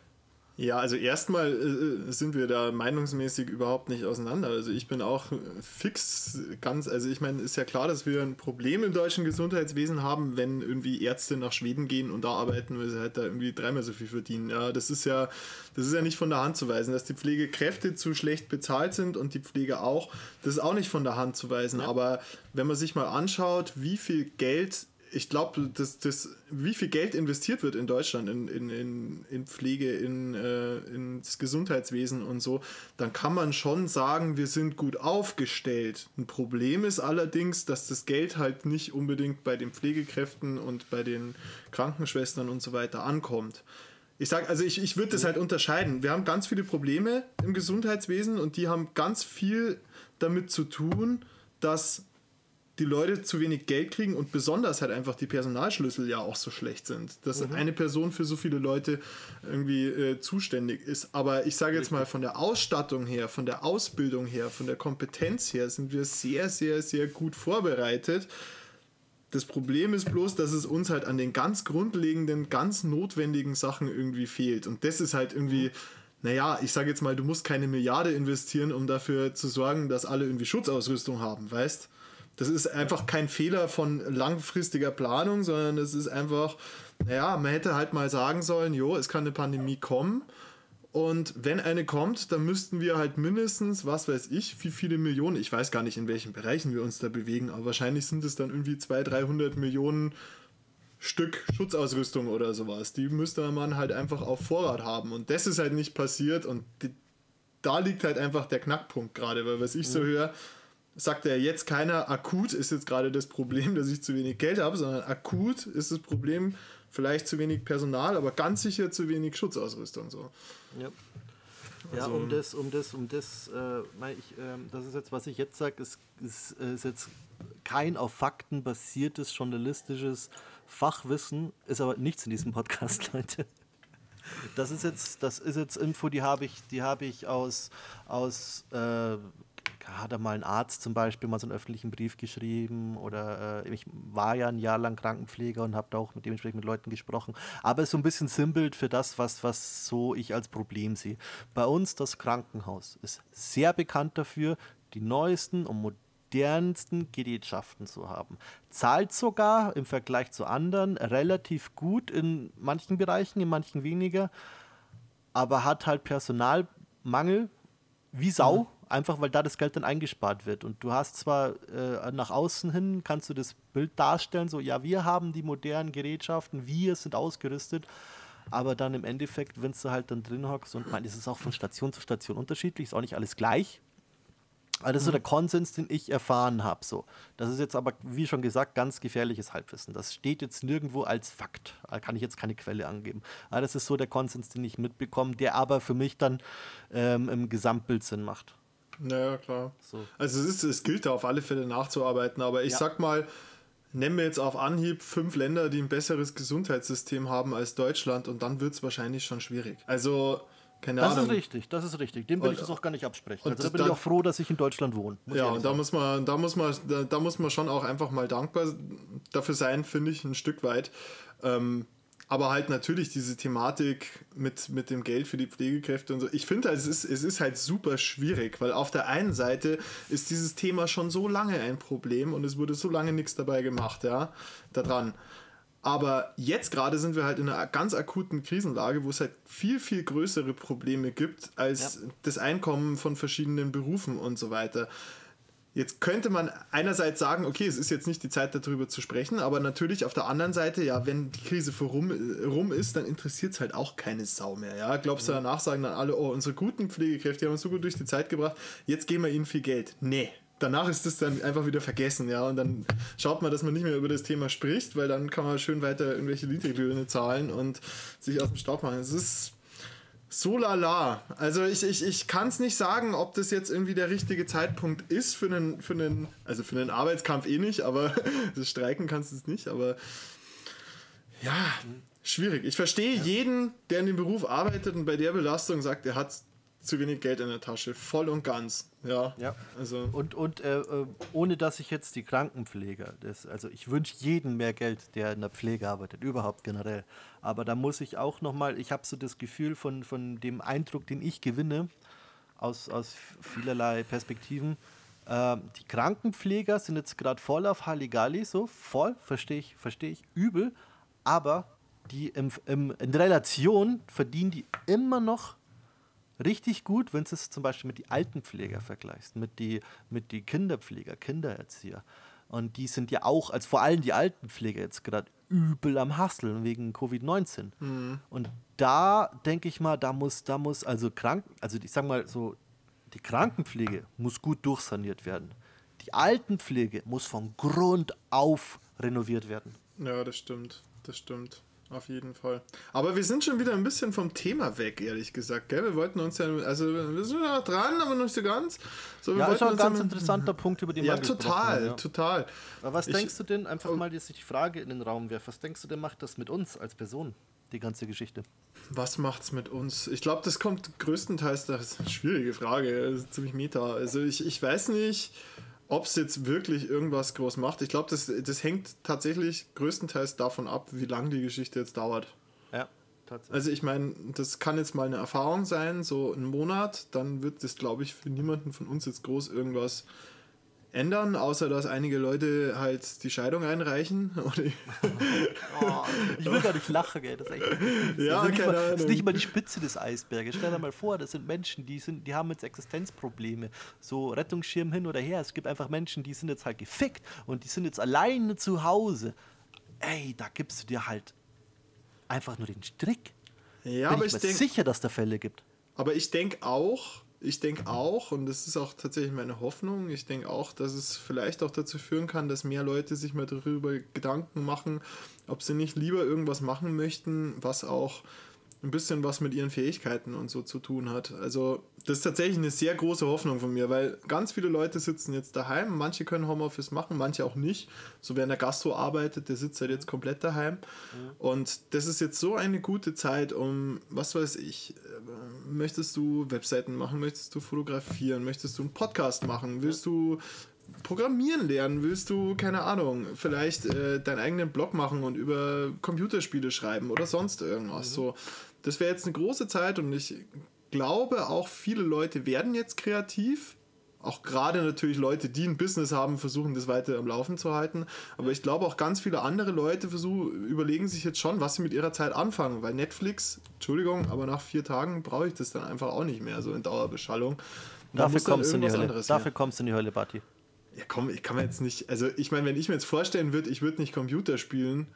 Ja, also erstmal äh, sind wir da meinungsmäßig überhaupt nicht auseinander. Also ich bin auch fix ganz, also ich meine, ist ja klar, dass wir ein Problem im deutschen Gesundheitswesen haben, wenn irgendwie Ärzte nach Schweden gehen und da arbeiten, weil sie halt da irgendwie dreimal so viel verdienen. Ja, das ist ja, das ist ja nicht von der Hand zu weisen. Dass die Pflegekräfte zu schlecht bezahlt sind und die Pflege auch, das ist auch nicht von der Hand zu weisen. Ja. Aber wenn man sich mal anschaut, wie viel Geld ich glaube, das, das, wie viel Geld investiert wird in Deutschland in, in, in, in Pflege, in, äh, ins Gesundheitswesen und so, dann kann man schon sagen, wir sind gut aufgestellt. Ein Problem ist allerdings, dass das Geld halt nicht unbedingt bei den Pflegekräften und bei den Krankenschwestern und so weiter ankommt. Ich sage, also ich, ich würde das halt unterscheiden. Wir haben ganz viele Probleme im Gesundheitswesen und die haben ganz viel damit zu tun, dass die Leute zu wenig Geld kriegen und besonders halt einfach die Personalschlüssel ja auch so schlecht sind, dass mhm. eine Person für so viele Leute irgendwie äh, zuständig ist. Aber ich sage jetzt mal von der Ausstattung her, von der Ausbildung her, von der Kompetenz her sind wir sehr, sehr, sehr gut vorbereitet. Das Problem ist bloß, dass es uns halt an den ganz grundlegenden, ganz notwendigen Sachen irgendwie fehlt. Und das ist halt irgendwie, naja, ich sage jetzt mal, du musst keine Milliarde investieren, um dafür zu sorgen, dass alle irgendwie Schutzausrüstung haben, weißt? Das ist einfach kein Fehler von langfristiger Planung, sondern es ist einfach, naja, man hätte halt mal sagen sollen, jo, es kann eine Pandemie kommen. Und wenn eine kommt, dann müssten wir halt mindestens, was weiß ich, wie viele Millionen, ich weiß gar nicht, in welchen Bereichen wir uns da bewegen, aber wahrscheinlich sind es dann irgendwie 200, 300 Millionen Stück Schutzausrüstung oder sowas. Die müsste man halt einfach auf Vorrat haben. Und das ist halt nicht passiert und die, da liegt halt einfach der Knackpunkt gerade, weil was ich so mhm. höre, sagt ja jetzt keiner, akut ist jetzt gerade das Problem, dass ich zu wenig Geld habe, sondern akut ist das Problem vielleicht zu wenig Personal, aber ganz sicher zu wenig Schutzausrüstung. So. Ja. Ja, also, um das, um das, um das, äh, ich, äh, das ist jetzt, was ich jetzt sage, ist, ist, ist jetzt kein auf Fakten basiertes journalistisches Fachwissen, ist aber nichts in diesem Podcast, Leute. Das ist jetzt, das ist jetzt Info, die habe ich, die habe ich aus, aus äh, hat er mal ein Arzt zum Beispiel mal so einen öffentlichen Brief geschrieben oder äh, ich war ja ein Jahr lang Krankenpfleger und habe da auch mit dementsprechend mit Leuten gesprochen. Aber ist so ein bisschen Sinnbild für das, was, was so ich als Problem sehe. Bei uns das Krankenhaus ist sehr bekannt dafür, die neuesten und modernsten Gerätschaften zu haben. Zahlt sogar im Vergleich zu anderen relativ gut in manchen Bereichen, in manchen weniger, aber hat halt Personalmangel wie Sau. Mhm einfach weil da das Geld dann eingespart wird. Und du hast zwar äh, nach außen hin, kannst du das Bild darstellen, so, ja, wir haben die modernen Gerätschaften, wir sind ausgerüstet, aber dann im Endeffekt, wenn du halt dann drin hockst und man, ist es auch von Station zu Station unterschiedlich, ist auch nicht alles gleich. Aber das ist so der Konsens, den ich erfahren habe. So. Das ist jetzt aber, wie schon gesagt, ganz gefährliches Halbwissen. Das steht jetzt nirgendwo als Fakt. Da kann ich jetzt keine Quelle angeben. Aber das ist so der Konsens, den ich mitbekomme, der aber für mich dann ähm, im Gesamtbild Sinn macht. Naja, klar. So. Also es, ist, es gilt da auf alle Fälle nachzuarbeiten, aber ich ja. sag mal, nennen wir jetzt auf Anhieb fünf Länder, die ein besseres Gesundheitssystem haben als Deutschland und dann wird es wahrscheinlich schon schwierig. Also, keine das Ahnung. Das ist richtig, das ist richtig. Dem will und, ich das auch gar nicht absprechen. Also da bin dann, ich auch froh, dass ich in Deutschland wohne. Ja, und da muss man, da muss man, da, da, muss man schon auch einfach mal dankbar dafür sein, finde ich, ein Stück weit. Ähm, aber halt natürlich diese Thematik mit, mit dem Geld für die Pflegekräfte und so. Ich finde, es ist, es ist halt super schwierig, weil auf der einen Seite ist dieses Thema schon so lange ein Problem und es wurde so lange nichts dabei gemacht, ja, daran. Aber jetzt gerade sind wir halt in einer ganz akuten Krisenlage, wo es halt viel, viel größere Probleme gibt als ja. das Einkommen von verschiedenen Berufen und so weiter. Jetzt könnte man einerseits sagen, okay, es ist jetzt nicht die Zeit darüber zu sprechen, aber natürlich auf der anderen Seite, ja, wenn die Krise vorum, rum ist, dann interessiert es halt auch keine Sau mehr. Ja? Glaubst du, danach sagen dann alle, oh, unsere guten Pflegekräfte die haben uns so gut durch die Zeit gebracht, jetzt geben wir ihnen viel Geld. Nee, danach ist es dann einfach wieder vergessen, ja. Und dann schaut man, dass man nicht mehr über das Thema spricht, weil dann kann man schön weiter irgendwelche Niedriglöhne zahlen und sich aus dem Staub machen. Es ist so lala. Also ich, ich, ich kann es nicht sagen, ob das jetzt irgendwie der richtige Zeitpunkt ist für einen, für einen, also für einen Arbeitskampf eh nicht, aber Streiken kannst du es nicht, aber ja, schwierig. Ich verstehe ja. jeden, der in dem Beruf arbeitet und bei der Belastung sagt, er hat zu wenig Geld in der Tasche. Voll und ganz. Ja. ja. Also. Und, und äh, äh, ohne dass ich jetzt die Krankenpfleger, das, also ich wünsche jedem mehr Geld, der in der Pflege arbeitet, überhaupt generell. Aber da muss ich auch nochmal, ich habe so das Gefühl von, von dem Eindruck, den ich gewinne, aus, aus vielerlei Perspektiven. Äh, die Krankenpfleger sind jetzt gerade voll auf Halligalli, so voll, verstehe ich, verstehe ich, übel. Aber die im, im, in Relation verdienen die immer noch richtig gut, wenn du es zum Beispiel mit den Altenpfleger vergleichst, mit die, mit die Kinderpfleger, Kindererzieher. Und die sind ja auch, als vor allem die Altenpfleger jetzt gerade übel am Hasseln wegen Covid-19. Mhm. Und da denke ich mal, da muss, da muss also krank, also ich sag mal so, die Krankenpflege muss gut durchsaniert werden. Die Altenpflege muss von Grund auf renoviert werden. Ja, das stimmt. Das stimmt. Auf jeden Fall. Aber wir sind schon wieder ein bisschen vom Thema weg, ehrlich gesagt. Gell? Wir wollten uns ja, also wir sind ja dran, aber noch nicht so ganz. So, ja, ist schon ein ganz interessanter Punkt, über den ja, wir total, haben, ja. total. Aber was ich, denkst du denn, einfach oh. mal, dass ich die Frage in den Raum werfe, was denkst du denn, macht das mit uns als Person, die ganze Geschichte? Was macht's mit uns? Ich glaube, das kommt größtenteils, das ist eine schwierige Frage, ziemlich meta. Also ich, ich weiß nicht, ob es jetzt wirklich irgendwas groß macht. Ich glaube, das, das hängt tatsächlich größtenteils davon ab, wie lange die Geschichte jetzt dauert. Ja, tatsächlich. Also ich meine, das kann jetzt mal eine Erfahrung sein, so einen Monat, dann wird das, glaube ich, für niemanden von uns jetzt groß irgendwas ändern, außer dass einige Leute halt die Scheidung einreichen. oh, ich will gar nicht lachen, ey. Das ist, echt, das ja, ist, nicht mal, das ist nicht mal die Spitze des Eisberges. Stell dir mal vor, das sind Menschen, die, sind, die haben jetzt Existenzprobleme. So Rettungsschirm hin oder her. Es gibt einfach Menschen, die sind jetzt halt gefickt und die sind jetzt alleine zu Hause. Ey, da gibst du dir halt einfach nur den Strick. Ja, Bin aber ich ich denke, sicher, dass da Fälle gibt. aber ich denke auch, ich denke auch, und das ist auch tatsächlich meine Hoffnung, ich denke auch, dass es vielleicht auch dazu führen kann, dass mehr Leute sich mal darüber Gedanken machen, ob sie nicht lieber irgendwas machen möchten, was auch ein bisschen was mit ihren Fähigkeiten und so zu tun hat. Also das ist tatsächlich eine sehr große Hoffnung von mir, weil ganz viele Leute sitzen jetzt daheim, manche können Homeoffice machen, manche auch nicht. So wer in der Gastro arbeitet, der sitzt halt jetzt komplett daheim. Und das ist jetzt so eine gute Zeit, um, was weiß ich, äh, möchtest du Webseiten machen, möchtest du fotografieren, möchtest du einen Podcast machen, willst du Programmieren lernen, willst du, keine Ahnung, vielleicht äh, deinen eigenen Blog machen und über Computerspiele schreiben oder sonst irgendwas. So, das wäre jetzt eine große Zeit und ich glaube auch viele Leute werden jetzt kreativ. Auch gerade natürlich Leute, die ein Business haben, versuchen das weiter am Laufen zu halten. Aber ich glaube auch ganz viele andere Leute versuchen, überlegen sich jetzt schon, was sie mit ihrer Zeit anfangen. Weil Netflix, Entschuldigung, aber nach vier Tagen brauche ich das dann einfach auch nicht mehr, so in Dauerbeschallung. Da Dafür kommst du in die Hölle. Dafür kommst du in die Hölle, Bati. Ja, komm, ich kann mir jetzt nicht. Also, ich meine, wenn ich mir jetzt vorstellen würde, ich würde nicht Computer spielen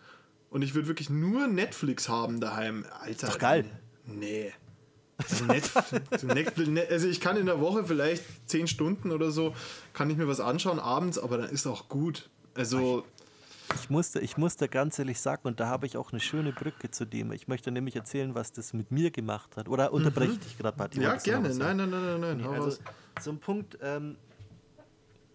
und ich würde wirklich nur Netflix haben daheim, Alter. doch geil. Nee. Also, Netflix, Netflix, also ich kann in der Woche vielleicht zehn Stunden oder so, kann ich mir was anschauen abends, aber dann ist auch gut. Also, Ich musste, ich musste ganz ehrlich sagen, und da habe ich auch eine schöne Brücke zu dem. Ich möchte nämlich erzählen, was das mit mir gemacht hat. Oder unterbreche ich dich gerade? Mhm. ja, gerne. Nein, nein, nein, nein, nein. hau Also, ein Punkt, ähm,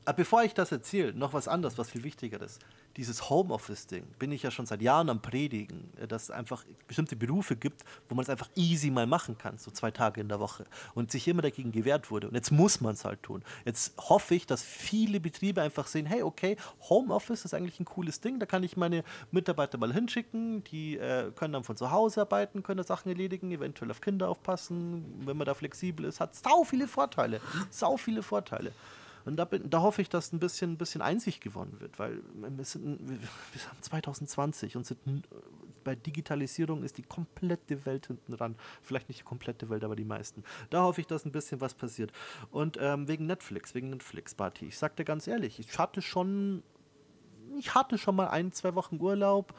aber bevor ich das erzähle, noch was anderes, was viel wichtiger ist. Dieses Homeoffice-Ding bin ich ja schon seit Jahren am Predigen, äh, dass es einfach bestimmte Berufe gibt, wo man es einfach easy mal machen kann, so zwei Tage in der Woche. Und sich immer dagegen gewehrt wurde. Und jetzt muss man es halt tun. Jetzt hoffe ich, dass viele Betriebe einfach sehen, hey, okay, Homeoffice ist eigentlich ein cooles Ding, da kann ich meine Mitarbeiter mal hinschicken, die äh, können dann von zu Hause arbeiten, können da Sachen erledigen, eventuell auf Kinder aufpassen, wenn man da flexibel ist, hat sau viele Vorteile. Sau viele Vorteile. Und da, bin, da hoffe ich, dass ein bisschen, ein bisschen Einsicht gewonnen wird, weil wir, sind, wir haben 2020 und sind, n- bei Digitalisierung ist die komplette Welt hinten dran. Vielleicht nicht die komplette Welt, aber die meisten. Da hoffe ich, dass ein bisschen was passiert. Und ähm, wegen Netflix, wegen Netflix, Party. Ich sag dir ganz ehrlich, ich hatte schon, ich hatte schon mal ein, zwei Wochen Urlaub.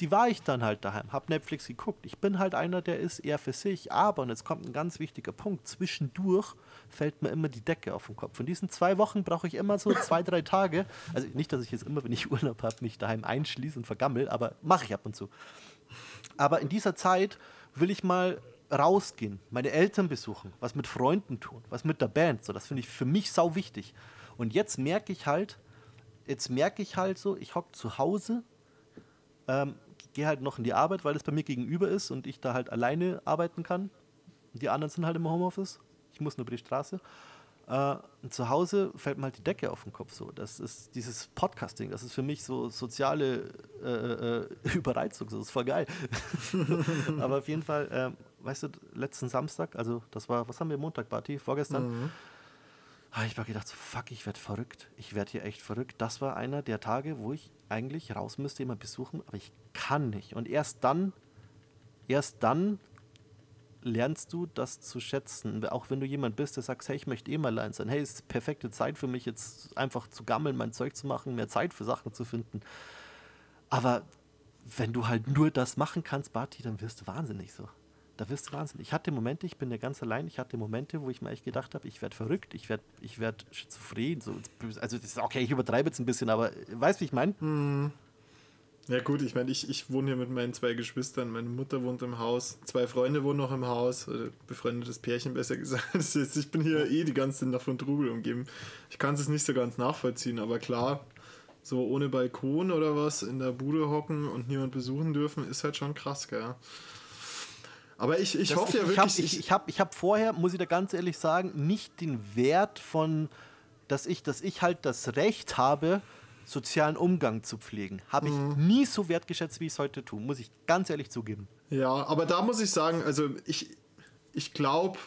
Die war ich dann halt daheim, hab Netflix geguckt. Ich bin halt einer, der ist eher für sich, aber, und jetzt kommt ein ganz wichtiger Punkt, zwischendurch fällt mir immer die Decke auf den Kopf. Von diesen zwei Wochen brauche ich immer so zwei, drei Tage. Also nicht, dass ich jetzt immer, wenn ich Urlaub habe, mich daheim einschließe und vergammel, aber mache ich ab und zu. Aber in dieser Zeit will ich mal rausgehen, meine Eltern besuchen, was mit Freunden tun, was mit der Band. So, das finde ich für mich sau wichtig. Und jetzt merke ich halt, jetzt merke ich halt so, ich hocke zu Hause, ähm, gehe halt noch in die Arbeit, weil es bei mir gegenüber ist und ich da halt alleine arbeiten kann. Die anderen sind halt im Homeoffice. Ich muss nur über die Straße. Äh, und zu Hause fällt mir halt die Decke auf den Kopf. So. Das ist dieses Podcasting, das ist für mich so soziale äh, äh, Überreizung. So. Das ist voll geil. Aber auf jeden Fall, ähm, weißt du, letzten Samstag, also das war, was haben wir Montag, Party, vorgestern, habe ich mir gedacht, so, fuck, ich werde verrückt. Ich werde hier echt verrückt. Das war einer der Tage, wo ich eigentlich raus müsste, jemand besuchen, aber ich kann nicht. Und erst dann, erst dann lernst du das zu schätzen. Auch wenn du jemand bist, der sagt, hey, ich möchte eh mal allein sein. Hey, es ist perfekte Zeit für mich, jetzt einfach zu gammeln, mein Zeug zu machen, mehr Zeit für Sachen zu finden. Aber wenn du halt nur das machen kannst, Barty, dann wirst du wahnsinnig so. Da wirst du wahnsinnig. Ich hatte Momente, ich bin ja ganz allein, ich hatte Momente, wo ich mir echt gedacht habe, ich werde verrückt, ich werde ich werd schizophren. So. Also das ist okay, ich übertreibe jetzt ein bisschen, aber weißt du, wie ich meine? Ja gut, ich meine, ich, ich wohne hier mit meinen zwei Geschwistern, meine Mutter wohnt im Haus, zwei Freunde wohnen noch im Haus, befreundetes Pärchen besser gesagt. Ich bin hier eh die ganze noch von Trubel umgeben. Ich kann es nicht so ganz nachvollziehen, aber klar, so ohne Balkon oder was in der Bude hocken und niemand besuchen dürfen, ist halt schon krass, gell? Aber ich, ich Das- hoffe ja ich, ich habe wirklich... ich, ich hab, ich hab vorher, muss ich da ganz ehrlich sagen, nicht den Wert von dass ich, dass ich halt das Recht habe, sozialen Umgang zu pflegen. Habe ich nie so wertgeschätzt, wie ich es heute tue, muss ich ganz ehrlich zugeben. Ja, aber da muss ich sagen, also ich, ich glaube,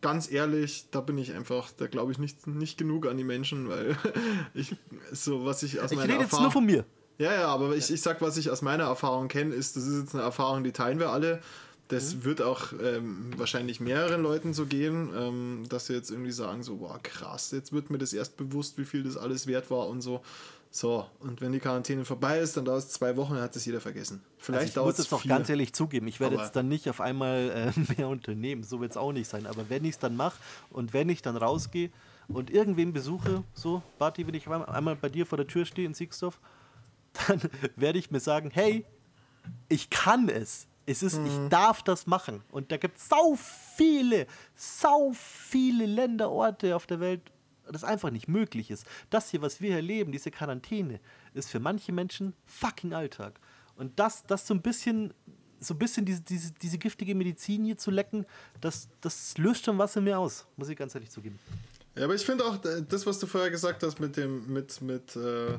ganz ehrlich, da bin ich einfach, da glaube ich nicht, nicht genug an die Menschen, weil ich, so was ich aus Ich meiner rede jetzt Erfahrung. nur von mir. Ja, ja, aber ich, ich sag, was ich aus meiner Erfahrung kenne, ist, das ist jetzt eine Erfahrung, die teilen wir alle. Das Mhm. wird auch ähm, wahrscheinlich mehreren Leuten so gehen, ähm, dass sie jetzt irgendwie sagen, so, boah, krass, jetzt wird mir das erst bewusst, wie viel das alles wert war und so. So, und wenn die Quarantäne vorbei ist, dann dauert es zwei Wochen, dann hat das jeder vergessen. Also Vielleicht ich dauert muss es es noch vier. ganz ehrlich zugeben, ich werde jetzt dann nicht auf einmal äh, mehr unternehmen, so wird es auch nicht sein. Aber wenn ich es dann mache und wenn ich dann rausgehe und irgendwen besuche, so, Barty, wenn ich einmal einmal bei dir vor der Tür stehe in Siegsdorf, dann werde ich mir sagen, hey, ich kann es. Es ist, Mhm. ich darf das machen. Und da gibt es sau viele, sau viele Länder, Orte auf der Welt, das einfach nicht möglich ist. Das hier, was wir hier erleben, diese Quarantäne, ist für manche Menschen fucking Alltag. Und das, das so ein bisschen, so ein bisschen diese, diese, diese giftige Medizin hier zu lecken, das, das löst schon was in mir aus, muss ich ganz ehrlich zugeben. Ja, aber ich finde auch äh, das, was du vorher gesagt hast mit dem, mit, mit äh,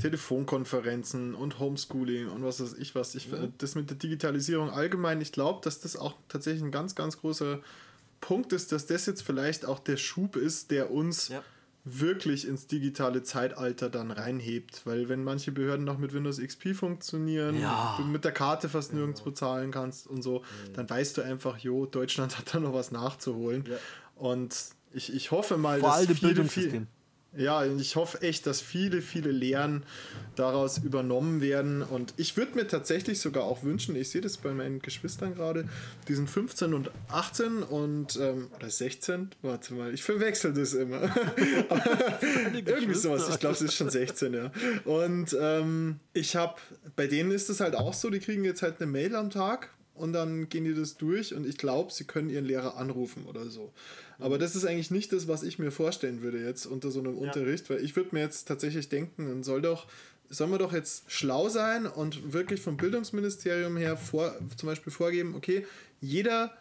Telefonkonferenzen und Homeschooling und was weiß ich was, ich, äh, das mit der Digitalisierung allgemein, ich glaube, dass das auch tatsächlich ein ganz, ganz großer Punkt ist, dass das jetzt vielleicht auch der Schub ist, der uns Ja. wirklich ins digitale Zeitalter dann reinhebt. Weil wenn manche Behörden noch mit Windows XP funktionieren, Ja. du mit der Karte fast nirgends bezahlen kannst und so, dann weißt du einfach, jo, Deutschland hat da noch was nachzuholen. Und ich, ich hoffe mal, Vor im viele, Bildungssystem. Viel, ja, ich hoffe echt, dass viele, viele Lehren daraus übernommen werden. Und ich würde mir tatsächlich sogar auch wünschen, ich sehe das bei meinen Geschwistern gerade, die sind 15 und 18 und ähm, oder 16, warte mal, ich verwechsel das immer. Irgendwie sowas, ich glaube, es ist schon 16, ja. Und ähm, ich habe, bei denen ist es halt auch so, die kriegen jetzt halt eine Mail am Tag und dann gehen die das durch und ich glaube, sie können ihren Lehrer anrufen oder so. Aber das ist eigentlich nicht das, was ich mir vorstellen würde jetzt unter so einem Unterricht, weil ich würde mir jetzt tatsächlich denken, dann soll doch, soll man doch jetzt schlau sein und wirklich vom Bildungsministerium her vor, zum Beispiel vorgeben, okay, jeder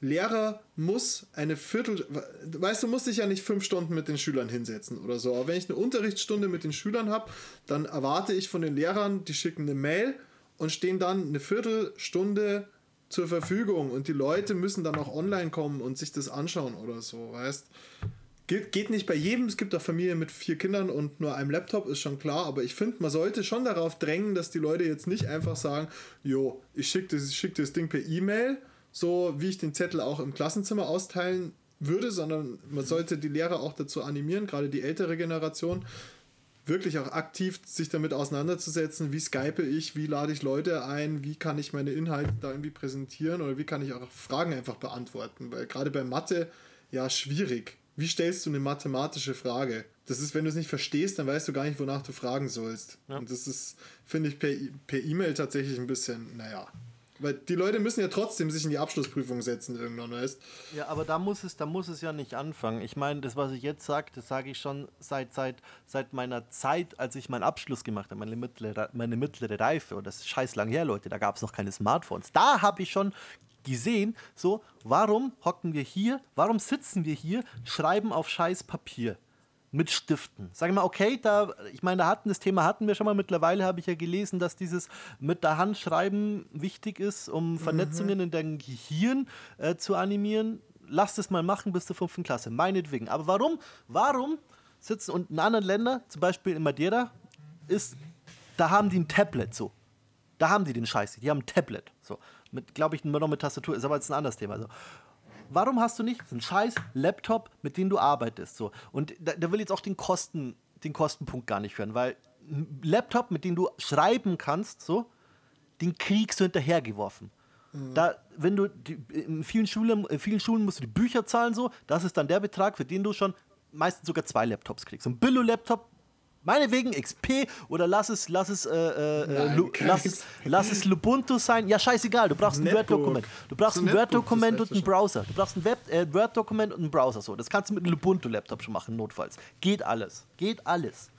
Lehrer muss eine Viertel, weißt du, musst dich ja nicht fünf Stunden mit den Schülern hinsetzen oder so. Aber wenn ich eine Unterrichtsstunde mit den Schülern habe, dann erwarte ich von den Lehrern, die schicken eine Mail und stehen dann eine Viertelstunde zur Verfügung und die Leute müssen dann auch online kommen und sich das anschauen oder so, weißt? Geht, geht nicht bei jedem, es gibt auch Familien mit vier Kindern und nur einem Laptop, ist schon klar, aber ich finde, man sollte schon darauf drängen, dass die Leute jetzt nicht einfach sagen, jo, ich schicke das, schick das Ding per E-Mail, so wie ich den Zettel auch im Klassenzimmer austeilen würde, sondern man sollte die Lehrer auch dazu animieren, gerade die ältere Generation, wirklich auch aktiv sich damit auseinanderzusetzen, wie skype ich, wie lade ich Leute ein, wie kann ich meine Inhalte da irgendwie präsentieren oder wie kann ich auch Fragen einfach beantworten, weil gerade bei Mathe, ja, schwierig. Wie stellst du eine mathematische Frage? Das ist, wenn du es nicht verstehst, dann weißt du gar nicht, wonach du fragen sollst. Und das ist, finde ich, per E- per E-Mail tatsächlich ein bisschen, naja. Weil die Leute müssen ja trotzdem sich in die Abschlussprüfung setzen irgendwann, weißt Ja, aber da muss es, da muss es ja nicht anfangen. Ich meine, das, was ich jetzt sage, das sage ich schon seit, seit, seit meiner Zeit, als ich meinen Abschluss gemacht habe, meine mittlere, meine mittlere Reife. Und das ist scheiß lang her, Leute. Da gab es noch keine Smartphones. Da habe ich schon gesehen, so, warum hocken wir hier, warum sitzen wir hier, schreiben auf scheiß Papier mit Stiften. Sag ich mal, okay, da, ich meine, da hatten das Thema hatten wir schon mal. Mittlerweile habe ich ja gelesen, dass dieses mit der Hand schreiben wichtig ist, um Vernetzungen in deinem Gehirn äh, zu animieren. Lass das mal machen bis zur fünften Klasse, meinetwegen. Aber warum, warum sitzen und in anderen Ländern, zum Beispiel in Madeira, ist, da haben die ein Tablet so. Da haben die den Scheiß, die haben ein Tablet. So. Mit, glaube ich, nur noch mit Tastatur, ist aber jetzt ein anderes Thema. So. Warum hast du nicht einen scheiß Laptop, mit dem du arbeitest? So? Und da, da will ich jetzt auch den, Kosten, den Kostenpunkt gar nicht hören, weil ein Laptop, mit dem du schreiben kannst, so, den kriegst du hinterhergeworfen. Da, wenn du die, in, vielen Schulen, in vielen Schulen musst du die Bücher zahlen, so, das ist dann der Betrag, für den du schon meistens sogar zwei Laptops kriegst. Ein Billo-Laptop, meinetwegen XP oder lass es, lass es, äh, äh, Nein, Lu, kein lass, es, lass es Lubuntu sein. Ja, scheißegal, du brauchst ein. Word-Dokument. Du brauchst So ein Word-Dokument und einen. Browser. Du brauchst ein äh, Word-Dokument und einen Browser. So. Das kannst du mit einem Lubuntu-Laptop schon machen, notfalls. Geht alles. Geht alles.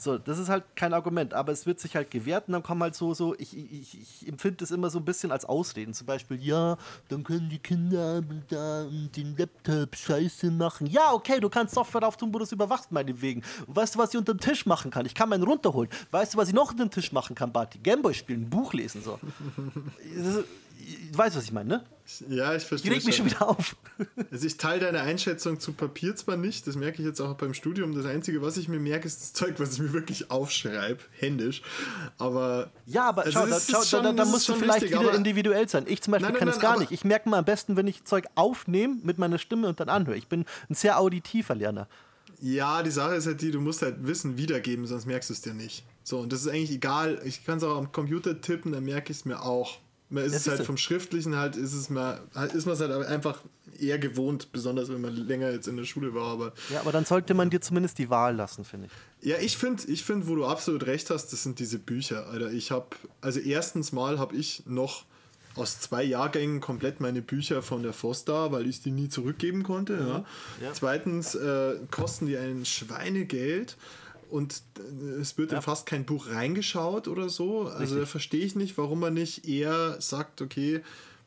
So, das ist halt kein Argument, aber es wird sich halt gewährt und dann kommen halt so, so, ich, ich, ich empfinde das immer so ein bisschen als Ausreden. Zum Beispiel, ja, dann können die Kinder da den Laptop scheiße machen. Ja, okay, du kannst Software drauf tun, wo du es überwachst, meinetwegen. Und weißt du, was ich unter dem Tisch machen kann? Ich kann meinen runterholen. Weißt du, was ich noch unter dem Tisch machen kann, Barty? Gameboy spielen, Buch lesen, so. Du weißt, was ich meine, ne? Ja, ich verstehe. reg mich schon wieder auf. Also ich teile deine Einschätzung zu Papier zwar nicht, das merke ich jetzt auch beim Studium. Das Einzige, was ich mir merke, ist das Zeug, was ich mir wirklich aufschreibe, händisch. Aber Ja, aber Also schau, es da, schau, schon- da, da es musst du vielleicht wichtig, wieder individuell sein. Ich zum Beispiel Nein, nein, kann es nein, gar aber- nicht. Ich merke mal am besten, wenn ich Zeug aufnehme mit meiner Stimme und dann anhöre. Ich bin ein sehr auditiver Lerner. ja, die Sache ist halt die, du musst halt Wissen wiedergeben, sonst merkst du es dir nicht. So, und das ist eigentlich egal. Ich kann es auch am Computer tippen, dann merke ich es mir auch. Man ist es halt vom Schriftlichen halt, ist es mal, ist man es halt einfach eher gewohnt, besonders wenn man länger jetzt in der Schule war. Aber Ja, aber dann sollte man dir zumindest die Wahl lassen, finde ich. Ja, ich finde, ich find, wo du absolut recht hast, das sind diese Bücher, Alter. Ich habe, also erstens mal habe ich noch aus zwei Jahrgängen komplett meine Bücher von der Foster, weil ich die nie zurückgeben konnte. Ja. Ja. Zweitens äh, kosten die ein Schweinegeld und äh, es wird in fast kein Buch reingeschaut oder so. Also da verstehe ich nicht, warum man nicht eher sagt, okay,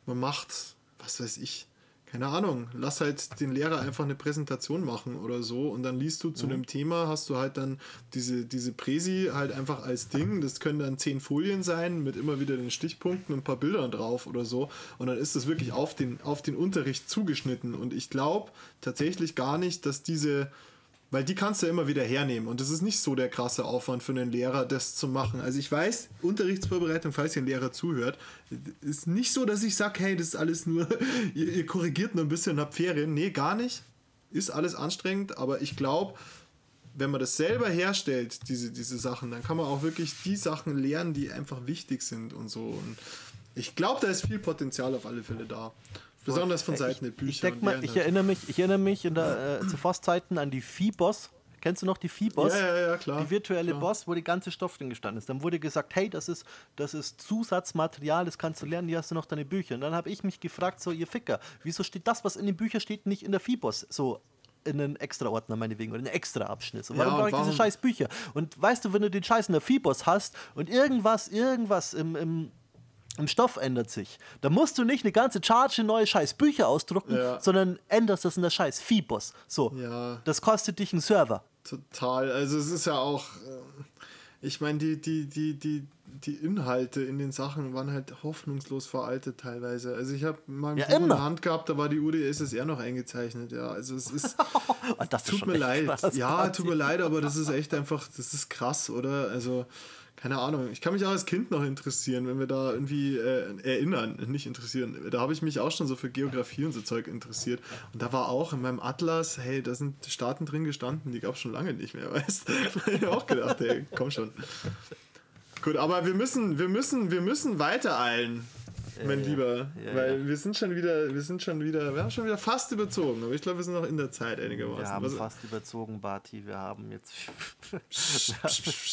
man macht, was weiß ich, keine Ahnung, lass halt den Lehrer einfach eine Präsentation machen oder so und dann liest du zu dem Thema, hast du halt dann diese, diese Präsi halt einfach als Ding, das können dann zehn Folien sein mit immer wieder den Stichpunkten und ein paar Bildern drauf oder so. Und dann ist das wirklich auf den, auf den Unterricht zugeschnitten. Und ich glaube tatsächlich gar nicht, dass diese weil die kannst du ja immer wieder hernehmen und das ist nicht so der krasse Aufwand für einen Lehrer, das zu machen. Also ich weiß, Unterrichtsvorbereitung, falls ihr ein Lehrer zuhört, ist nicht so, dass ich sage, hey, das ist alles nur, ihr, ihr korrigiert nur ein bisschen habt Ferien. Nee, gar nicht. Ist alles anstrengend, aber ich glaube, wenn man das selber herstellt, diese, diese Sachen, dann kann man auch wirklich die Sachen lernen, die einfach wichtig sind und so. Und ich glaube, da ist viel Potenzial auf alle Fälle da. Besonders von Seiten der Bücher. Ich denk und mal, ich halt. erinnere mich, ich erinnere mich in der, äh, zu Forstzeiten an die Viehboss. Kennst du noch die Viehboss? Ja, ja, ja, klar. Die virtuelle klar. Boss, wo die ganze Stoff drin gestanden ist. Dann wurde gesagt, hey, das ist, das ist Zusatzmaterial, das kannst du lernen, die hast du noch deine Bücher. Und dann habe ich mich gefragt, so ihr Ficker, wieso steht das, was in den Büchern steht, nicht in der Viehboss? So in einen extra Ordner meinetwegen oder in einen extra Abschnitt. So, warum und brauche ich warum- diese scheiß Bücher? Und weißt du, wenn du den Scheiß in der Viehboss hast und irgendwas, irgendwas im, im im Stoff ändert sich. Da musst du nicht eine ganze Charge neue scheiß Bücher ausdrucken, Ja. sondern änderst das in der scheiß Fibos. So. Ja. Das kostet dich einen Server. Total. Also es ist ja auch, äh, ich meine, die, die, die, die, die Inhalte in den Sachen waren halt hoffnungslos veraltet teilweise. Also ich habe mal Ja, in der Hand gehabt, da war die UdSSR noch eingezeichnet. Ja, also es ist, ist tut schon mir leid. krass, ja, tut mir leid, aber das ist echt einfach, das ist krass, oder? Also keine Ahnung. Ich kann mich auch als Kind noch interessieren, wenn wir da irgendwie äh, erinnern, nicht interessieren. Da habe ich mich auch schon so für Geografie und so Zeug interessiert. Und da war auch in meinem Atlas, hey, da sind Staaten drin gestanden, die gab es schon lange nicht mehr, weißt du? Da hab ich auch gedacht, hey, komm schon. Gut, aber wir müssen, wir müssen, wir müssen weitereilen, mein ja. Lieber. Weil wir sind schon wieder, wir sind schon wieder, wir haben schon wieder fast überzogen, aber ich glaube, wir sind noch in der Zeit einigermaßen. Wir haben Was- fast überzogen, Barty. Wir haben jetzt.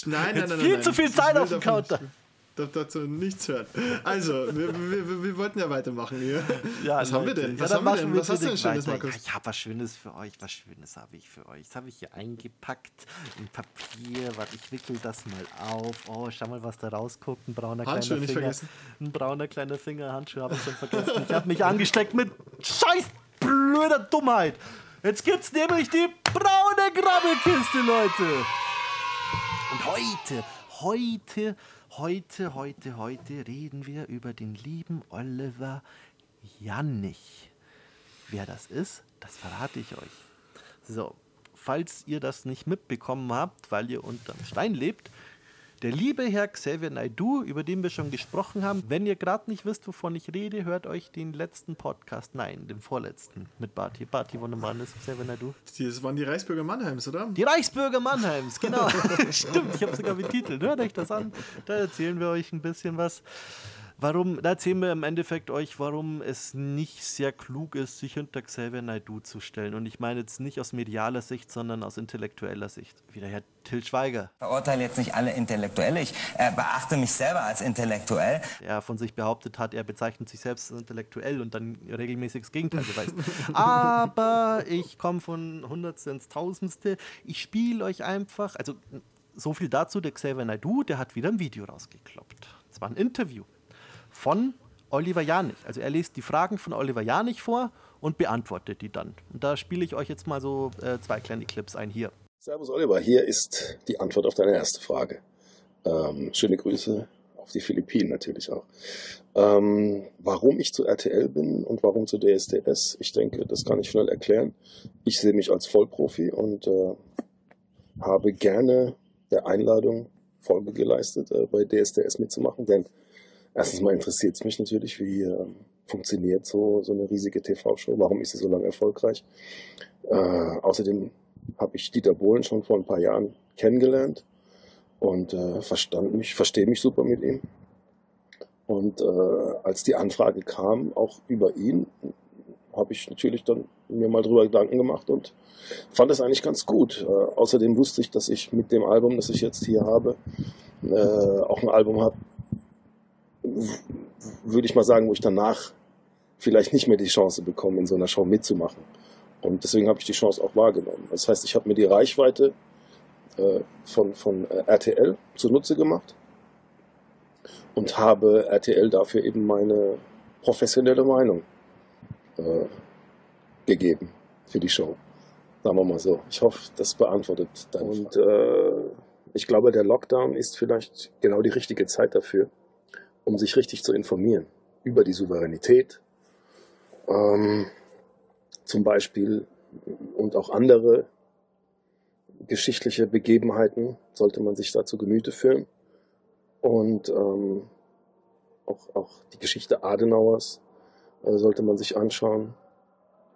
Nein, nein, Jetzt nein, viel nein, zu viel Zeit auf dem Counter. nicht- dazu nichts hören. Also, wir, wir, wir, wollten ja weitermachen hier. was haben wir Leute. denn? Ja, Was dann haben wir denn? Was hast du denn Schönes, weiter. Markus? Ja, ich habe was Schönes für euch. Was Schönes habe ich für euch. Das habe ich hier eingepackt in Papier. Warte, ich wickel das mal auf. Oh, schau mal, was da rausguckt. Ein brauner Handschuhe kleiner nicht Finger. vergessen. Ein brauner kleiner Finger. Handschuhe habe ich schon vergessen. Ich habe mich angesteckt mit scheiß blöder Dummheit. Jetzt gibt's nämlich die braune Grabbelkiste, Leute. Und heute, heute, heute, heute, heute reden wir über den lieben Oliver Jannich. Wer das ist, das verrate ich euch. So, falls ihr das nicht mitbekommen habt, weil ihr unterm Stein lebt, der liebe Herr Xavier Naidu, über den wir schon gesprochen haben, wenn ihr gerade nicht wisst, wovon ich rede, hört euch den letzten Podcast, nein, den vorletzten mit Barty. Barty Wundermann ist Xavier Naidu. Das waren die Reichsbürger Mannheims, oder? Die Reichsbürger Mannheims, genau. Stimmt, ich habe sogar betitelt. Hört euch das an. Da erzählen wir euch ein bisschen was. Warum, da erzählen wir im Endeffekt euch, warum es nicht sehr klug ist, sich hinter Xavier Naidu zu stellen. Und ich meine jetzt nicht aus medialer Sicht, sondern aus intellektueller Sicht. Wie der Herr Till Schweiger, verurteile jetzt nicht alle Intellektuelle. Ich äh, beachte mich selber als intellektuell. der von sich behauptet hat, er bezeichnet sich selbst als intellektuell und dann regelmäßig das Gegenteil beweist. Aber ich komme von Hundertste ins Tausendste. Ich spiele euch einfach, also so viel dazu, der Xavier Naidoo, der hat wieder ein Video rausgekloppt. Das war ein Interview von Oliver Janich. Also er liest die Fragen von Oliver Janich vor und beantwortet die dann. Und da spiele ich euch jetzt mal so äh, zwei kleine Clips ein hier. Servus Oliver, hier ist die Antwort auf deine erste Frage. Ähm, schöne Grüße auf die Philippinen natürlich auch. Ähm, warum ich zu RTL bin und warum zu DSDS, ich denke, das kann ich schnell erklären. Ich sehe mich als Vollprofi und äh, habe gerne der Einladung Folge geleistet, äh, bei DSDS mitzumachen, denn erstens mal interessiert es mich natürlich, wie äh, funktioniert so, so eine riesige TV-Show, warum ist sie so lange erfolgreich. Äh, außerdem habe ich Dieter Bohlen schon vor ein paar Jahren kennengelernt und äh, verstand mich, verstehe mich super mit ihm. Und äh, als die Anfrage kam, auch über ihn, habe ich natürlich dann mir mal drüber Gedanken gemacht und fand es eigentlich ganz gut. Äh, außerdem wusste ich, dass ich mit dem Album, das ich jetzt hier habe, äh, auch ein Album habe, würde ich mal sagen, wo ich danach vielleicht nicht mehr die Chance bekomme, in so einer Show mitzumachen. Und deswegen habe ich die Chance auch wahrgenommen. Das heißt, ich habe mir die Reichweite äh, von, von äh, RTL zunutze gemacht und habe RTL dafür eben meine professionelle Meinung äh, gegeben für die Show. Sagen wir mal so. Ich hoffe, das beantwortet deine Und äh, ich glaube, der Lockdown ist vielleicht genau die richtige Zeit dafür, um sich richtig zu informieren über die Souveränität, ähm, zum Beispiel und auch andere geschichtliche Begebenheiten sollte man sich da zu Gemüte führen. Und ähm, auch, auch die Geschichte Adenauers äh, sollte man sich anschauen.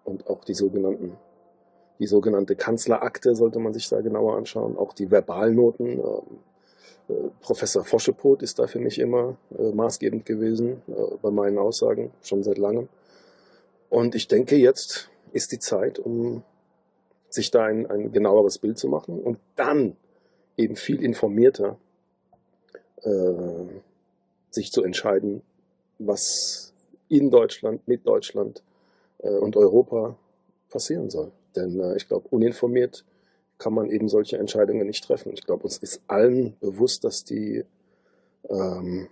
Und auch die sogenannten, die sogenannte Kanzlerakte sollte man sich da genauer anschauen. Auch die Verbalnoten. Äh, Professor Foschepot ist da für mich immer äh, maßgebend gewesen äh, bei meinen Aussagen, schon seit langem. Und ich denke, jetzt ist die Zeit, um sich da ein, ein genaueres Bild zu machen und dann eben viel informierter äh, sich zu entscheiden, was in Deutschland, mit Deutschland äh, und Europa passieren soll. Denn äh, ich glaube, uninformiert kann man eben solche Entscheidungen nicht treffen. Ich glaube, uns ist allen bewusst, dass die ähm,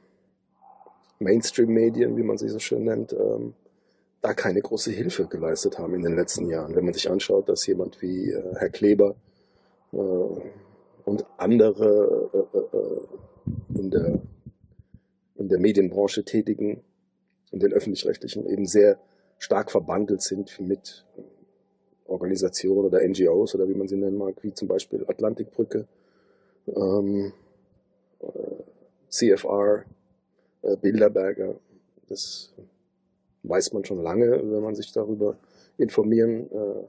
Mainstream-Medien, wie man sie so schön nennt, ähm, da keine große Hilfe geleistet haben in den letzten Jahren. Wenn man sich anschaut, dass jemand wie äh, Herr Kleber äh, und andere äh, äh, äh in, der, in der Medienbranche tätigen, in den öffentlich-rechtlichen, eben sehr stark verbandelt sind mit Organisationen oder NGOs oder wie man sie nennen mag, wie zum Beispiel Atlantikbrücke, ähm, äh, CFR, Bilderberger. Das weiß man schon lange, wenn man sich darüber informieren äh,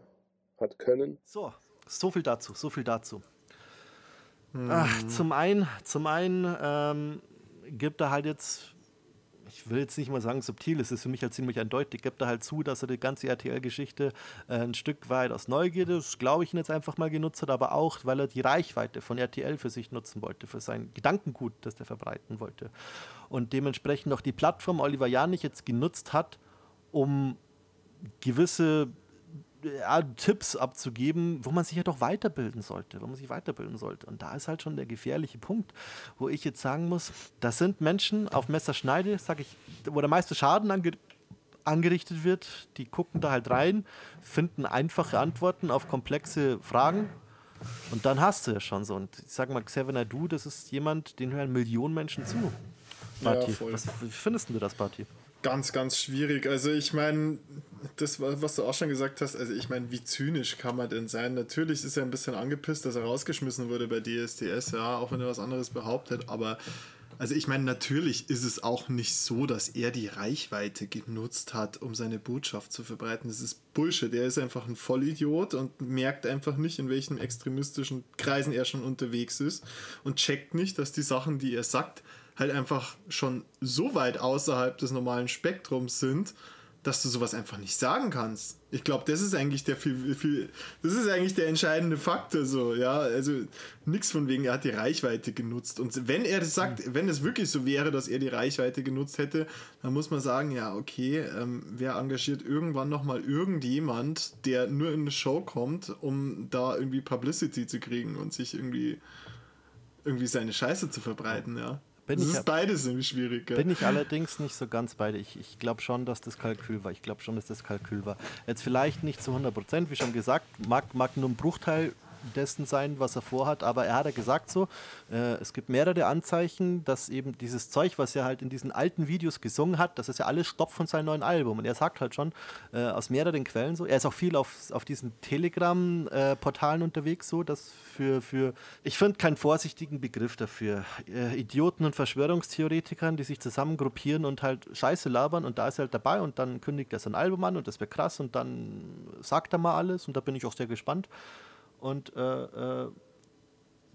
hat können. So, so viel dazu, so viel dazu. Hm. Ach, zum einen, zum einen ähm, gibt er halt jetzt, ich will jetzt nicht mal sagen subtil, es ist für mich halt ziemlich eindeutig, gibt er halt zu, dass er die ganze RTL-Geschichte äh, ein Stück weit aus Neugierde, das glaube ich, ihn jetzt einfach mal genutzt hat, aber auch, weil er die Reichweite von RTL für sich nutzen wollte, für sein Gedankengut, das er verbreiten wollte. Und dementsprechend auch die Plattform Oliver Janich jetzt genutzt hat, um gewisse ja, Tipps abzugeben, wo man sich ja doch weiterbilden sollte, wo man sich weiterbilden sollte. Und da ist halt schon der gefährliche Punkt, wo ich jetzt sagen muss, das sind Menschen auf Messerschneide, sag ich, wo der meiste Schaden ange angerichtet wird, die gucken da halt rein, finden einfache Antworten auf komplexe Fragen und dann hast du ja schon so. Und ich sag mal, Xavier Nadu, das ist jemand, den hören Millionen Menschen zu. Party. Ja, Was, wie findest du das, Party? Ganz, ganz schwierig. Also ich meine, das, was du auch schon gesagt hast, also ich meine, wie zynisch kann man denn sein? Natürlich ist er ein bisschen angepisst, dass er rausgeschmissen wurde bei DSDS, ja, auch wenn er was anderes behauptet, aber also ich meine, natürlich ist es auch nicht so, dass er die Reichweite genutzt hat, um seine Botschaft zu verbreiten. Das ist Bullshit. Er ist einfach ein Vollidiot und merkt einfach nicht, in welchen extremistischen Kreisen er schon unterwegs ist und checkt nicht, dass die Sachen, die er sagt, halt einfach schon so weit außerhalb des normalen Spektrums sind, dass du sowas einfach nicht sagen kannst. Ich glaube, das ist eigentlich der viel, viel, das ist eigentlich der entscheidende Faktor so, ja. Also nichts von wegen, er hat die Reichweite genutzt. Und wenn er das sagt, wenn es wirklich so wäre, dass er die Reichweite genutzt hätte, dann muss man sagen, ja, okay, ähm, wer engagiert irgendwann nochmal irgendjemand, der nur in eine Show kommt, um da irgendwie Publicity zu kriegen und sich irgendwie irgendwie seine Scheiße zu verbreiten, ja. Bin das ich ist beides irgendwie schwierig. Bin ich allerdings nicht so ganz bei dir. Ich, ich glaube schon, dass das Kalkül war. Ich glaube schon, dass das Kalkül war. Jetzt vielleicht nicht zu 100 Prozent, wie schon gesagt, mag, mag nur ein Bruchteil dessen sein, was er vorhat, aber er hat ja gesagt so, äh, es gibt mehrere Anzeichen, dass eben dieses Zeug, was er halt in diesen alten Videos gesungen hat, das ist ja alles Stopp von seinem neuen Album. Und er sagt halt schon äh, aus mehreren Quellen so, er ist auch viel auf, auf diesen Telegram-Portalen unterwegs so, dass für, für ich finde keinen vorsichtigen Begriff dafür. Äh, Idioten und Verschwörungstheoretikern, die sich zusammen gruppieren und halt Scheiße labern und da ist er halt dabei und dann kündigt er sein Album an und das wäre krass und dann sagt er mal alles und da bin ich auch sehr gespannt. Und äh, äh,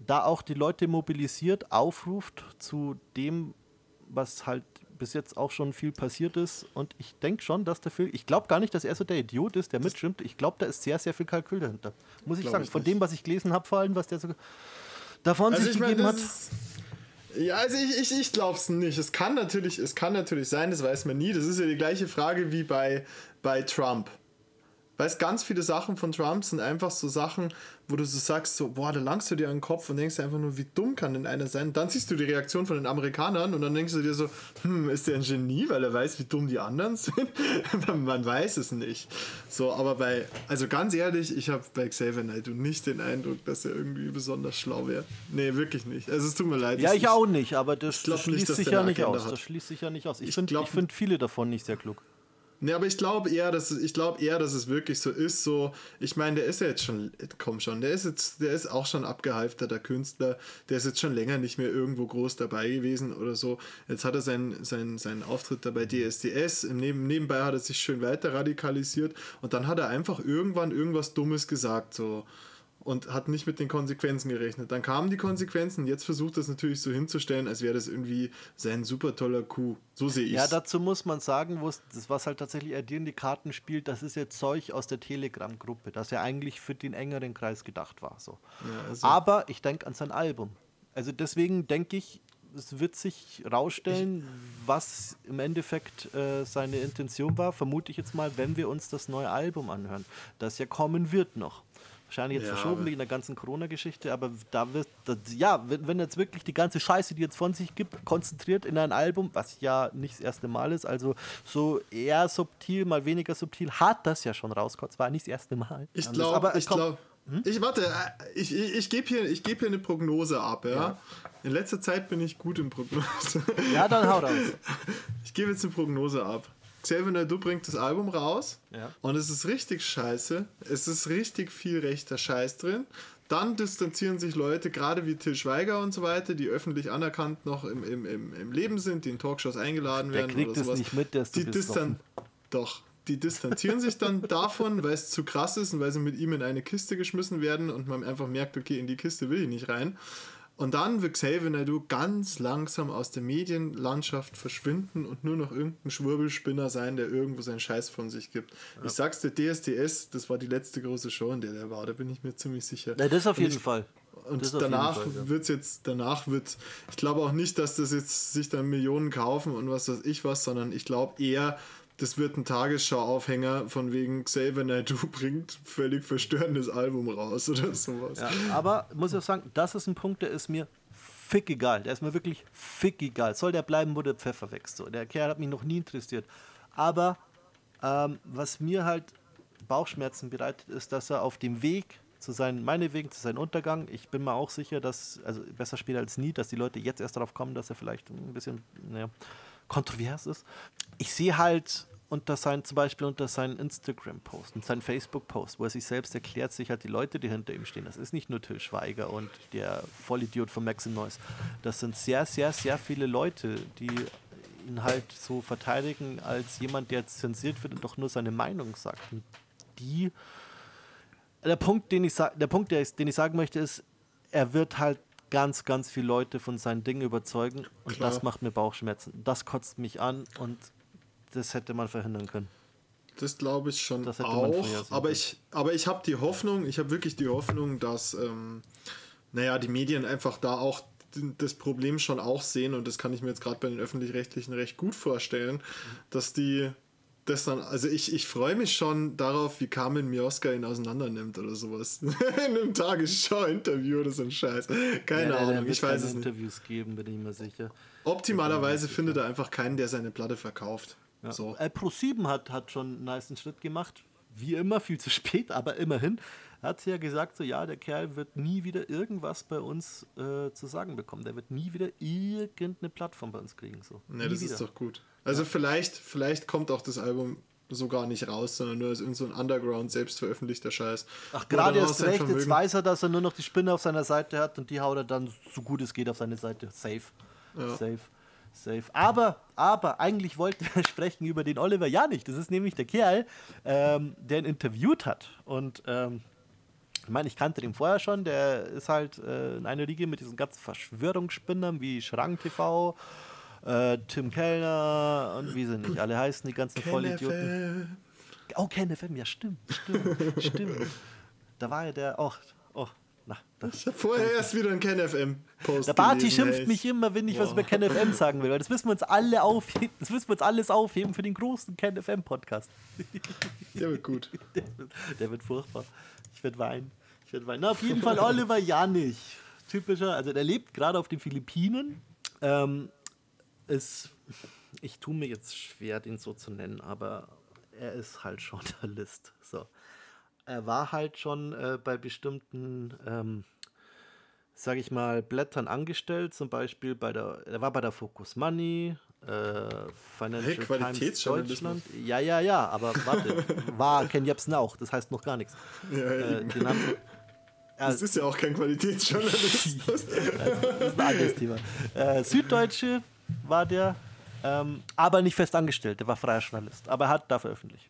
da auch die Leute mobilisiert, aufruft zu dem, was halt bis jetzt auch schon viel passiert ist. Und ich denke schon, dass der Film, ich glaube gar nicht, dass er so der Idiot ist, der mitstimmt. Ich glaube, da ist sehr, sehr viel Kalkül dahinter. Muss ich sagen. ich Von nicht. dem, was ich gelesen habe, vor allem, was der so davon Also sich ich gegeben hat. ist- ja, also ich, ich, ich glaube es nicht. Es kann, natürlich, es kann natürlich sein, das weiß man nie. Das ist ja die gleiche Frage wie bei, bei Trump. Weißt, ganz viele Sachen von Trump sind einfach so Sachen, wo du so sagst, so, boah, da langst du dir an den Kopf und denkst dir einfach nur, wie dumm kann denn einer sein? Dann siehst du die Reaktion von den Amerikanern und dann denkst du dir so, hm, ist der ein Genie, weil er weiß, wie dumm die anderen sind? Man weiß es nicht. So, aber bei, also ganz ehrlich, ich habe bei Xavier Naidoo nicht den Eindruck, dass er irgendwie besonders schlau wäre. Nee, wirklich nicht. Also es tut mir leid. Ja, ich ich auch nicht, aber das, das nicht, schließt dass sich ja nicht aus. hat. Das schließt sich ja nicht aus. Ich Ich finde find viele davon nicht sehr klug. Nee, aber ich glaube eher, dass eher, dass es wirklich so ist. So, ich meine, der ist ja jetzt schon, komm schon, der ist jetzt, der ist auch schon abgehalfterter Künstler. Der ist jetzt schon länger nicht mehr irgendwo groß dabei gewesen oder so. Jetzt hat er seinen, seinen, seinen Auftritt da bei DSDS. Im Neben, nebenbei hat er sich schön weiter radikalisiert und dann hat er einfach irgendwann irgendwas Dummes gesagt so und hat nicht mit den Konsequenzen gerechnet. Dann kamen die Konsequenzen. Jetzt versucht er es natürlich so hinzustellen, als wäre das irgendwie sein super toller Coup. So sehe ich Ja, es. dazu muss man sagen, das, was halt tatsächlich er dir in die Karten spielt, das ist jetzt Zeug aus der Telegram-Gruppe, das ja eigentlich für den engeren Kreis gedacht war. So. also- Aber ich denke an sein Album. Also deswegen denke ich, es wird sich rausstellen, was im Endeffekt äh, seine Intention war, vermute ich jetzt mal, wenn wir uns das neue Album anhören, das ja kommen wird noch. Wahrscheinlich jetzt Ja, verschoben wegen der ganzen Corona-Geschichte, aber da wird, das, ja, wenn, wenn jetzt wirklich die ganze Scheiße, die jetzt von sich gibt, konzentriert in ein Album, was ja nicht das erste Mal ist, also so eher subtil, mal weniger subtil, hat das ja schon rausgekommen. Zwar nicht das erste Mal. Ich glaube, ich glaube. Ich warte, äh, ich, ich, ich gebe hier, ich geb hier eine Prognose ab, ja? In letzter Zeit bin ich gut in Prognose. Ja, dann hau raus. Ich gebe jetzt eine Prognose ab. Xavier Naidoo bringt das Album raus Ja. und es ist richtig scheiße. Es ist richtig viel rechter Scheiß drin. Dann distanzieren sich Leute, gerade wie Till Schweiger und so weiter, die öffentlich anerkannt noch im, im, im, im Leben sind, die in Talkshows eingeladen Der werden kriegt oder es sowas. nicht mit, ist zu die distan. Doch, die distanzieren sich dann davon, weil es zu krass ist und weil sie mit ihm in eine Kiste geschmissen werden und man einfach merkt, okay, in die Kiste will ich nicht rein. Und dann wird Xavier Naidoo ganz langsam aus der Medienlandschaft verschwinden und nur noch irgendein Schwurbelspinner sein, der irgendwo seinen Scheiß von sich gibt. Ich sag's dir, DSDS, das war die letzte große Show, in der der war, da bin ich mir ziemlich sicher. Ja, das auf jeden ich, Fall. Und danach Fall, ja. wird's jetzt, danach wird, ich glaube auch nicht, dass das jetzt sich dann Millionen kaufen und was weiß ich was, sondern ich glaube eher, das wird ein Tagesschau-Aufhänger von wegen Xavier Naidoo bringt völlig verstörendes Album raus oder sowas. Ja, aber muss ich auch sagen, das ist ein Punkt, der ist mir fick egal. Der ist mir wirklich fick egal. Soll der bleiben, wo der Pfeffer wächst. So. Der Kerl hat mich noch nie interessiert. Aber ähm, was mir halt Bauchschmerzen bereitet, ist, dass er auf dem Weg zu seinem, meinetwegen zu seinem Untergang, ich bin mir auch sicher, dass, also besser später als nie, dass die Leute jetzt erst darauf kommen, dass er vielleicht ein bisschen naja, kontrovers ist. Ich sehe halt unter sein, zum Beispiel unter seinen Instagram-Post und seinen Facebook-Post, wo er sich selbst erklärt, sich halt die Leute, die hinter ihm stehen. Das ist nicht nur Till Schweiger und der Vollidiot von Maxim Noise. Das sind sehr, sehr, sehr viele Leute, die ihn halt so verteidigen als jemand, der zensiert wird und doch nur seine Meinung sagt. Und die der Punkt, den ich, der Punkt den ich sagen möchte, ist, er wird halt ganz, ganz viele Leute von seinen Dingen überzeugen und Klar. das macht mir Bauchschmerzen. Das kotzt mich an und das hätte man verhindern können. Das glaube ich schon Das hätte man auch. Aber ich, aber ich habe die Hoffnung, ich habe wirklich die Hoffnung, dass, ähm, naja, die Medien einfach da auch das Problem schon auch sehen und das kann ich mir jetzt gerade bei den öffentlich-rechtlichen recht gut vorstellen, dass die das dann, also ich, ich freue mich schon darauf, wie Carmen Mioska ihn auseinander nimmt oder sowas. In einem Tagesschau-Interview oder so ein Scheiß. Keine Ja, Ahnung, ich weiß es nicht. Interviews geben, bin ich mir sicher. Optimalerweise findet er einfach keinen, der seine Platte verkauft. Ja. So. Äh, Pro7 hat, hat schon einen nice Schritt gemacht. Wie immer, viel zu spät, aber immerhin. Hat sie ja gesagt, so ja, der Kerl wird nie wieder irgendwas bei uns äh, zu sagen bekommen. Der wird nie wieder irgendeine Plattform bei uns kriegen. So. Ne, nie das wieder. ist doch gut. Also vielleicht, vielleicht kommt auch das Album so gar nicht raus, sondern nur als irgend so ein Underground selbstveröffentlichter Scheiß. Ach, er gerade erst recht, jetzt weiß er, dass er nur noch die Spinne auf seiner Seite hat und die haut er dann so gut es geht auf seine Seite. Safe. Safe. Safe. Aber, aber eigentlich wollten wir sprechen über den Oliver Janich. Das ist nämlich der Kerl, ähm, der ihn interviewt hat. Und ähm, ich meine, ich kannte den vorher schon. Der ist halt äh, in einer Riege mit diesen ganzen Verschwörungsspinnern wie Schrank TV, äh, Tim Kellner und wie sie nicht alle heißen, die ganzen Vollidioten. NFL. Oh, Ken FM, ja, stimmt, stimmt, stimmt. Da war ja der auch. Oh, na, vorher erst wieder einen KenFM-Post Der Barty gelesen, schimpft ey. mich immer, wenn ich was über Ken FM sagen will, weil das müssen wir uns alle aufheben. Das müssen wir uns alles aufheben für den großen Ken FM Podcast. Der wird gut. Der, wird- der wird furchtbar. Ich werde weinen. Ich werde weinen. Na, auf jeden Fall Oliver Janich. Typischer, also der lebt gerade auf den Philippinen. Ähm, ist, ich tue mir jetzt schwer, den so zu nennen, aber er ist halt Journalist. So. Er war halt schon äh, bei bestimmten, ähm, sage ich mal, Blättern angestellt, zum Beispiel bei der, er war bei der Focus Money, äh, Financial Hey, Times. Deutschland. Ja, ja, ja, aber warte, war Ken Jebsen auch, das heißt noch gar nichts. Ja, Äh, den haben, das ist ja auch kein Qualitätsjournalismus. das ist ein anderes Thema. Äh, Süddeutsche war der, ähm, aber nicht fest angestellt, der war freier Journalist, aber er hat da veröffentlicht.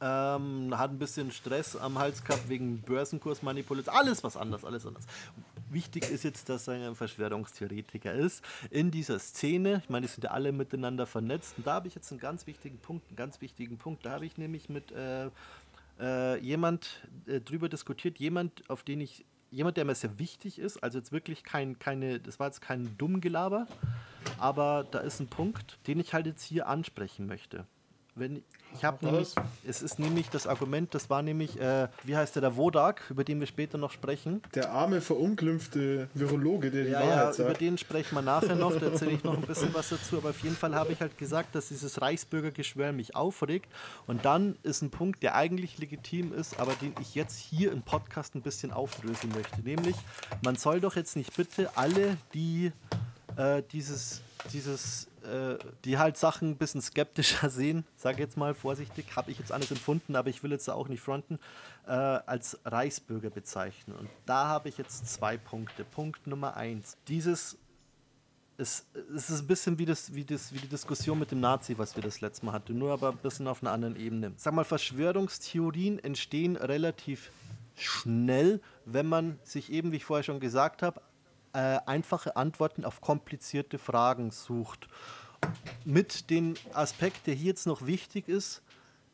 Ähm, hat ein bisschen Stress am Hals gehabt wegen Börsenkursmanipulation. Alles was anders, alles anders. Wichtig ist jetzt, dass er ein Verschwörungstheoretiker ist. In dieser Szene, ich meine, die sind ja alle miteinander vernetzt. Und da habe ich jetzt einen ganz wichtigen Punkt, einen ganz wichtigen Punkt. Da habe ich nämlich mit äh, äh, jemand äh, drüber diskutiert, jemand, auf den ich, jemand, der mir sehr wichtig ist, also jetzt wirklich kein, keine, das war jetzt kein Dummgelaber, aber da ist ein Punkt, den ich halt jetzt hier ansprechen möchte. Wenn, ich habe nämlich, es ist nämlich das Argument, das war nämlich, äh, wie heißt der, der Wodak, über den wir später noch sprechen. Der arme, verunglimpfte Virologe, der die Ja, Wahrheit ja, über sagt. den sprechen wir nachher noch, da erzähle ich noch ein bisschen was dazu, aber auf jeden Fall habe ich halt gesagt, dass dieses Reichsbürgergeschwör mich aufregt und dann ist ein Punkt, der eigentlich legitim ist, aber den ich jetzt hier im Podcast ein bisschen aufdröseln möchte, nämlich, man soll doch jetzt nicht bitte alle, die äh, dieses, dieses, äh, die halt Sachen ein bisschen skeptischer sehen, sage jetzt mal vorsichtig, habe ich jetzt alles empfunden, aber ich will jetzt auch nicht fronten, äh, als Reichsbürger bezeichnen. Und da habe ich jetzt zwei Punkte. Punkt Nummer eins. Dieses es, es ist ein bisschen wie, das, wie, das, wie die Diskussion mit dem Nazi, was wir das letzte Mal hatten, nur aber ein bisschen auf einer anderen Ebene. Sag mal, Verschwörungstheorien entstehen relativ schnell, wenn man sich eben, wie ich vorher schon gesagt habe, äh, einfache Antworten auf komplizierte Fragen sucht. Mit dem Aspekt, der hier jetzt noch wichtig ist,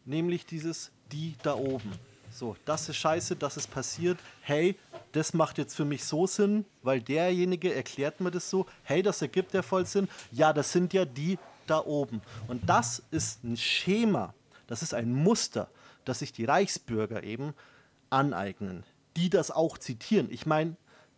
nämlich dieses die da oben. So, das ist scheiße, das ist passiert. Hey, das macht jetzt für mich so Sinn, weil derjenige erklärt mir das so. Hey, das ergibt ja voll Sinn. Ja, das sind ja die da oben. Und das ist ein Schema, das ist ein Muster, das sich die Reichsbürger eben aneignen, die das auch zitieren. Ich meine,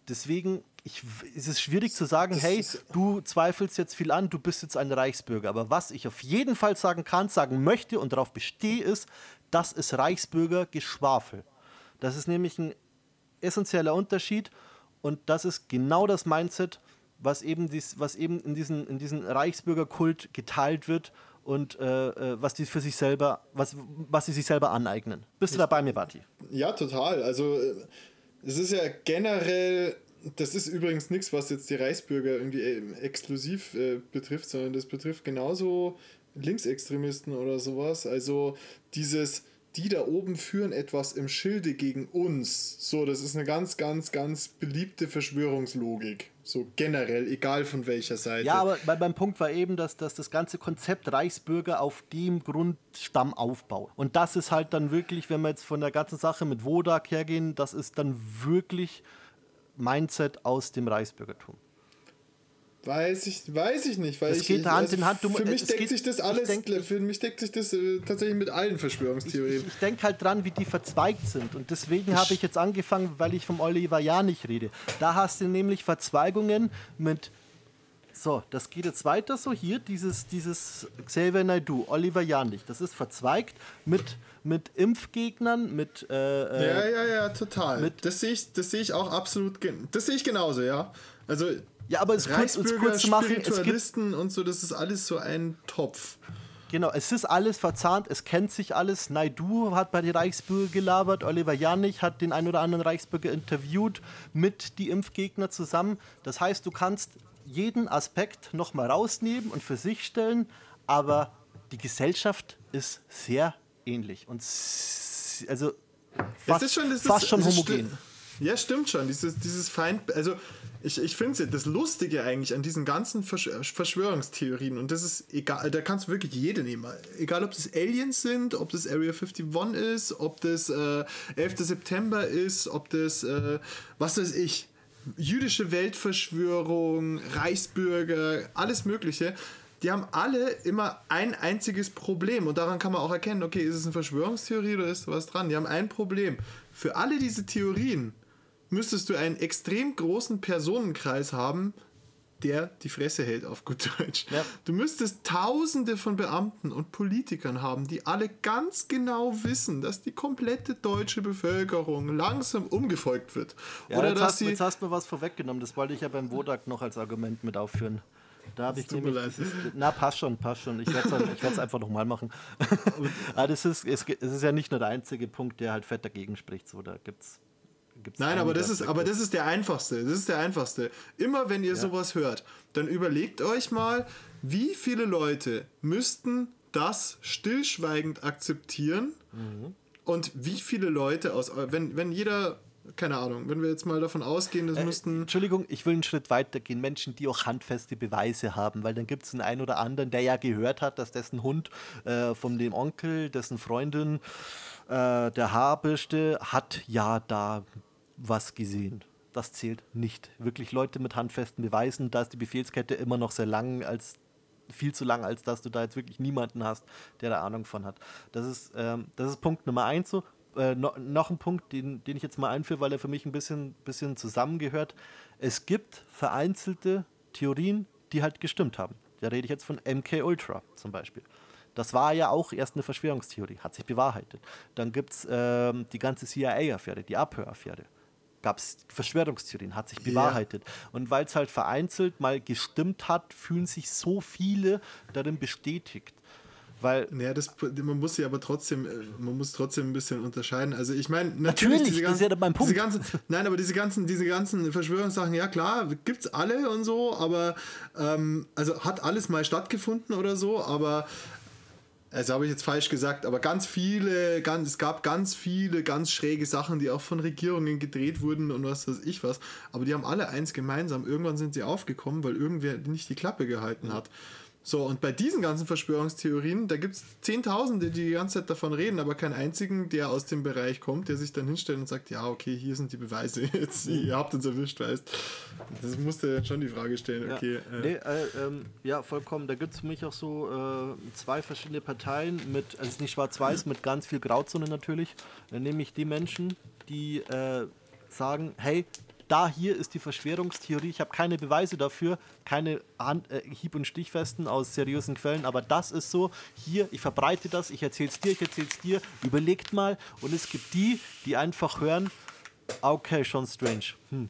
deswegen ich, es ist schwierig zu sagen, hey, du zweifelst jetzt viel an, du bist jetzt ein Reichsbürger. Aber was ich auf jeden Fall sagen kann, sagen möchte und darauf bestehe, ist, das ist Reichsbürger-Geschwafel. Das ist nämlich ein essentieller Unterschied und das ist genau das Mindset, was eben, dies, was eben in diesen, in diesen Reichsbürgerkult geteilt wird und äh, äh, was die für sich selber, was, was sie sich selber aneignen. Bist du dabei, mir, Bati? Ja, total. Also äh, es ist ja generell, das ist übrigens nichts, was jetzt die Reichsbürger irgendwie äh, exklusiv äh, betrifft, sondern das betrifft genauso Linksextremisten oder sowas. Also dieses, die da oben führen etwas im Schilde gegen uns. So, das ist eine ganz, ganz, ganz beliebte Verschwörungslogik. So generell, egal von welcher Seite. Ja, aber beim Punkt war eben, dass, dass das ganze Konzept Reichsbürger auf dem Grundstamm aufbaut. Und das ist halt dann wirklich, wenn wir jetzt von der ganzen Sache mit Wodak hergehen, das ist dann wirklich Mindset aus dem Reichsbürgertum. Weiß ich, weiß ich nicht, weil Es ich, geht ich, Hand also in Hand. Du- für mich deckt geht- sich das ich alles, denk- für mich deckt sich das äh, tatsächlich mit allen Ich, Verschwörungstheorien. ich denke halt dran, wie die verzweigt sind. Und deswegen habe ich jetzt angefangen, weil ich vom Oliver Janich rede. Da hast du nämlich Verzweigungen mit. So, das geht jetzt weiter so. Hier, dieses, dieses Xavier Naidoo, Oliver Janich. Das ist verzweigt mit, mit Impfgegnern, mit. Äh, äh, Ja, ja, ja, total. das sehe ich, das sehe ich auch absolut, das sehe ich genauso, ja. Also Ja, aber es kurz, kurz zu machen, Spiritualisten und so, das ist alles so ein Topf. Genau, es ist alles verzahnt, es kennt sich alles. Naidu hat bei den Reichsbürger gelabert, Oliver Janich hat den ein oder anderen Reichsbürger interviewt mit die Impfgegner zusammen. Das heißt, du kannst jeden Aspekt nochmal rausnehmen und für sich stellen, aber die Gesellschaft ist sehr ähnlich und also fast, das ist schon, ist, fast schon homogen. Ja, stimmt schon. Dieses, dieses Feind, also ich, ich finde ja das Lustige eigentlich an diesen ganzen Versch Verschwörungstheorien und das ist egal, da kannst du wirklich jede nehmen. Egal, ob das Aliens sind, ob das Area 51 ist, ob das äh, 11. September ist, ob das, äh, was weiß ich, jüdische Weltverschwörung, Reichsbürger, alles Mögliche. Die haben alle immer ein einziges Problem und daran kann man auch erkennen, okay, ist es eine Verschwörungstheorie oder ist was dran? Die haben ein Problem. Für alle diese Theorien müsstest du einen extrem großen Personenkreis haben, der die Fresse hält, auf gut Deutsch. Ja. Du müsstest tausende von Beamten und Politikern haben, die alle ganz genau wissen, dass die komplette deutsche Bevölkerung langsam umgefolgt wird. Ja, Oder jetzt, dass hast, sie. jetzt hast du mir was vorweggenommen, das wollte ich ja beim Wodak noch als Argument mit aufführen. Da habe ich nämlich. leid. Dieses, na, passt schon, passt schon. Ich werde es werd's einfach nochmal machen. Aber das ist, es, es ist ja nicht nur der einzige Punkt, der halt fett dagegen spricht. So, da gibt's, gibt's Nein, aber das, ist, aber das ist der einfachste. Das ist der einfachste. Immer wenn ihr sowas hört, dann überlegt euch mal, wie viele Leute müssten das stillschweigend akzeptieren Mhm. und wie viele Leute aus, wenn, wenn jeder, keine Ahnung, wenn wir jetzt mal davon ausgehen, das müssten. Entschuldigung, ich will einen Schritt weiter gehen. Menschen, die auch handfeste Beweise haben, weil dann gibt es einen einen oder anderen, der ja gehört hat, dass dessen Hund äh, von dem Onkel, dessen Freundin, äh, der Haarbürste, hat ja da was gesehen. Das zählt nicht. Wirklich Leute mit handfesten Beweisen, da ist die Befehlskette immer noch sehr lang als viel zu lang, als dass du da jetzt wirklich niemanden hast, der da Ahnung von hat. Das ist, ähm, das ist Punkt Nummer eins so. Äh, no, noch ein Punkt, den, den ich jetzt mal einführe, weil er für mich ein bisschen, bisschen zusammengehört. Es gibt vereinzelte Theorien, die halt gestimmt haben. Da rede ich jetzt von MK Ultra zum Beispiel. Das war ja auch erst eine Verschwörungstheorie, hat sich bewahrheitet. Dann gibt es ähm, die ganze CIA-Affäre, die Abhöraffäre gab es Verschwörungstheorien, hat sich bewahrheitet. Und weil es halt vereinzelt mal gestimmt hat, fühlen sich so viele darin bestätigt. Weil Naja, das, man muss sie aber trotzdem, äh, man muss trotzdem ein bisschen unterscheiden. Also ich meine, natürlich, Natürlich, diese das ist ganzen, ja mein Punkt. Ganzen, nein, aber diese ganzen, diese ganzen Verschwörungssachen, ja klar, gibt's alle und so, aber ähm, also hat alles mal stattgefunden oder so, aber also habe ich jetzt falsch gesagt, aber ganz viele, ganz, es gab ganz viele ganz schräge Sachen, die auch von Regierungen gedreht wurden und was weiß ich was. Aber die haben alle eins gemeinsam. Irgendwann sind sie aufgekommen, weil irgendwer nicht die Klappe gehalten hat. So, und bei diesen ganzen Verschwörungstheorien, da gibt es Zehntausende, die die ganze Zeit davon reden, aber keinen einzigen, der aus dem Bereich kommt, der sich dann hinstellt und sagt, ja, okay, hier sind die Beweise, jetzt, ihr habt uns erwischt, weißt Das musste dann schon die Frage stellen, Ja, okay. äh, nee, äh, ähm, ja, vollkommen. Da gibt es für mich auch so äh, zwei verschiedene Parteien mit, also nicht schwarz-weiß, mit ganz viel Grauzone natürlich. Dann nehme ich die Menschen, die äh, sagen, hey, da hier ist die Verschwörungstheorie, ich habe keine Beweise dafür, keine Hand, äh, Hieb- und Stichfesten aus seriösen Quellen, aber das ist so, hier, ich verbreite das, ich erzähle es dir, ich erzähle es dir, überlegt mal. Und es gibt die, die einfach hören, okay, schon strange. Hm.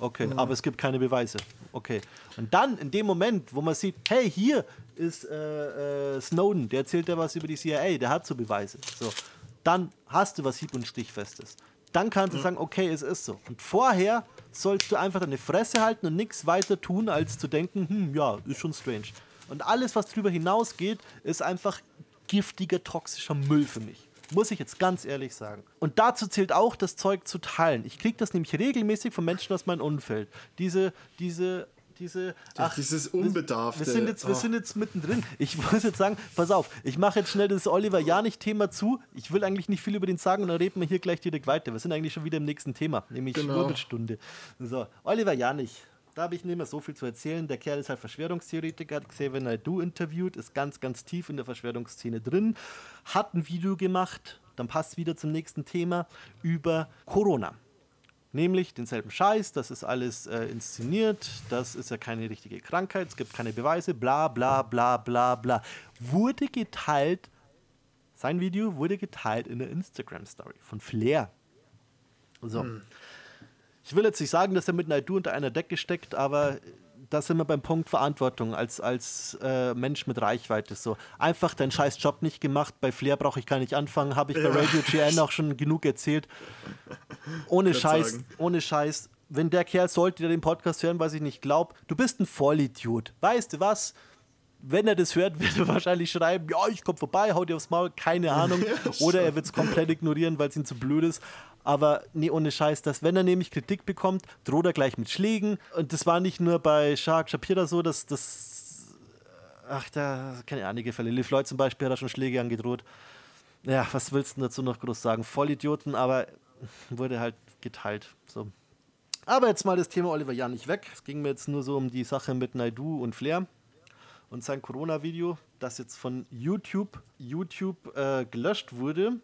Okay, aber es gibt keine Beweise. Okay. Und dann, in dem Moment, wo man sieht, hey, hier ist äh, äh, Snowden, der erzählt ja was über die CIA, der hat so Beweise. So, dann hast du was Hieb- und Stichfestes. Dann kannst du sagen, okay, es ist so. Und vorher sollst du einfach deine Fresse halten und nichts weiter tun, als zu denken, hm, ja, ist schon strange. Und alles, was darüber hinausgeht, ist einfach giftiger, toxischer Müll für mich. Muss ich jetzt ganz ehrlich sagen. Und dazu zählt auch das Zeug zu teilen. Ich kriege das nämlich regelmäßig von Menschen aus meinem Umfeld. Diese, diese, diese. dieses wir- Unbedarfte. Wir sind, jetzt, wir Oh. sind jetzt mittendrin. Ich muss jetzt sagen, pass auf, ich mache jetzt schnell das Oliver Janich-Thema zu. Ich will eigentlich nicht viel über den sagen und dann reden wir hier gleich direkt weiter. Wir sind eigentlich schon wieder im nächsten Thema, nämlich Genau. Schwurbelstunde. So, Oliver Janich. Da habe ich nicht mehr so viel zu erzählen. Der Kerl ist halt Verschwörungstheoretiker, hat Xavier Naidoo interviewt, ist ganz, ganz tief in der Verschwörungsszene drin, hat ein Video gemacht, dann passt wieder zum nächsten Thema, über Corona. Nämlich denselben Scheiß, das ist alles äh, inszeniert, das ist ja keine richtige Krankheit, es gibt keine Beweise, bla bla bla bla bla. Wurde geteilt, sein Video wurde geteilt in der Instagram-Story von Flair. So. Ich will jetzt nicht sagen, dass er mit Naidu unter einer Decke steckt, aber da sind wir beim Punkt Verantwortung als, als äh, Mensch mit Reichweite. So einfach deinen scheiß Job nicht gemacht. Bei Flair brauche ich gar nicht anfangen. Habe ich bei Radio GN auch schon genug erzählt. Ohne Scheiß, sagen. ohne Scheiß. Wenn der Kerl sollte, der den Podcast hören, was ich nicht glaube, du bist ein Vollidiot. Weißt du was? Wenn er das hört, wird er wahrscheinlich schreiben, ja, ich komme vorbei, hau dir aufs Maul, keine Ahnung. Oder er wird es komplett ignorieren, weil es ihm zu blöd ist. Aber nee, ohne Scheiß, dass wenn er nämlich Kritik bekommt, droht er gleich mit Schlägen. Und das war nicht nur bei Shark Shapira so, dass das. Ach, da kenne ich einige Fälle. Liv Lloyd zum Beispiel hat da schon Schläge angedroht. Ja, was willst du dazu noch groß sagen? Vollidioten, aber wurde halt geteilt. So. Aber jetzt mal das Thema Oliver Jan nicht weg. Es ging mir jetzt nur so um die Sache mit Naidu und Flair und sein Corona-Video, das jetzt von YouTube, YouTube äh, gelöscht wurde.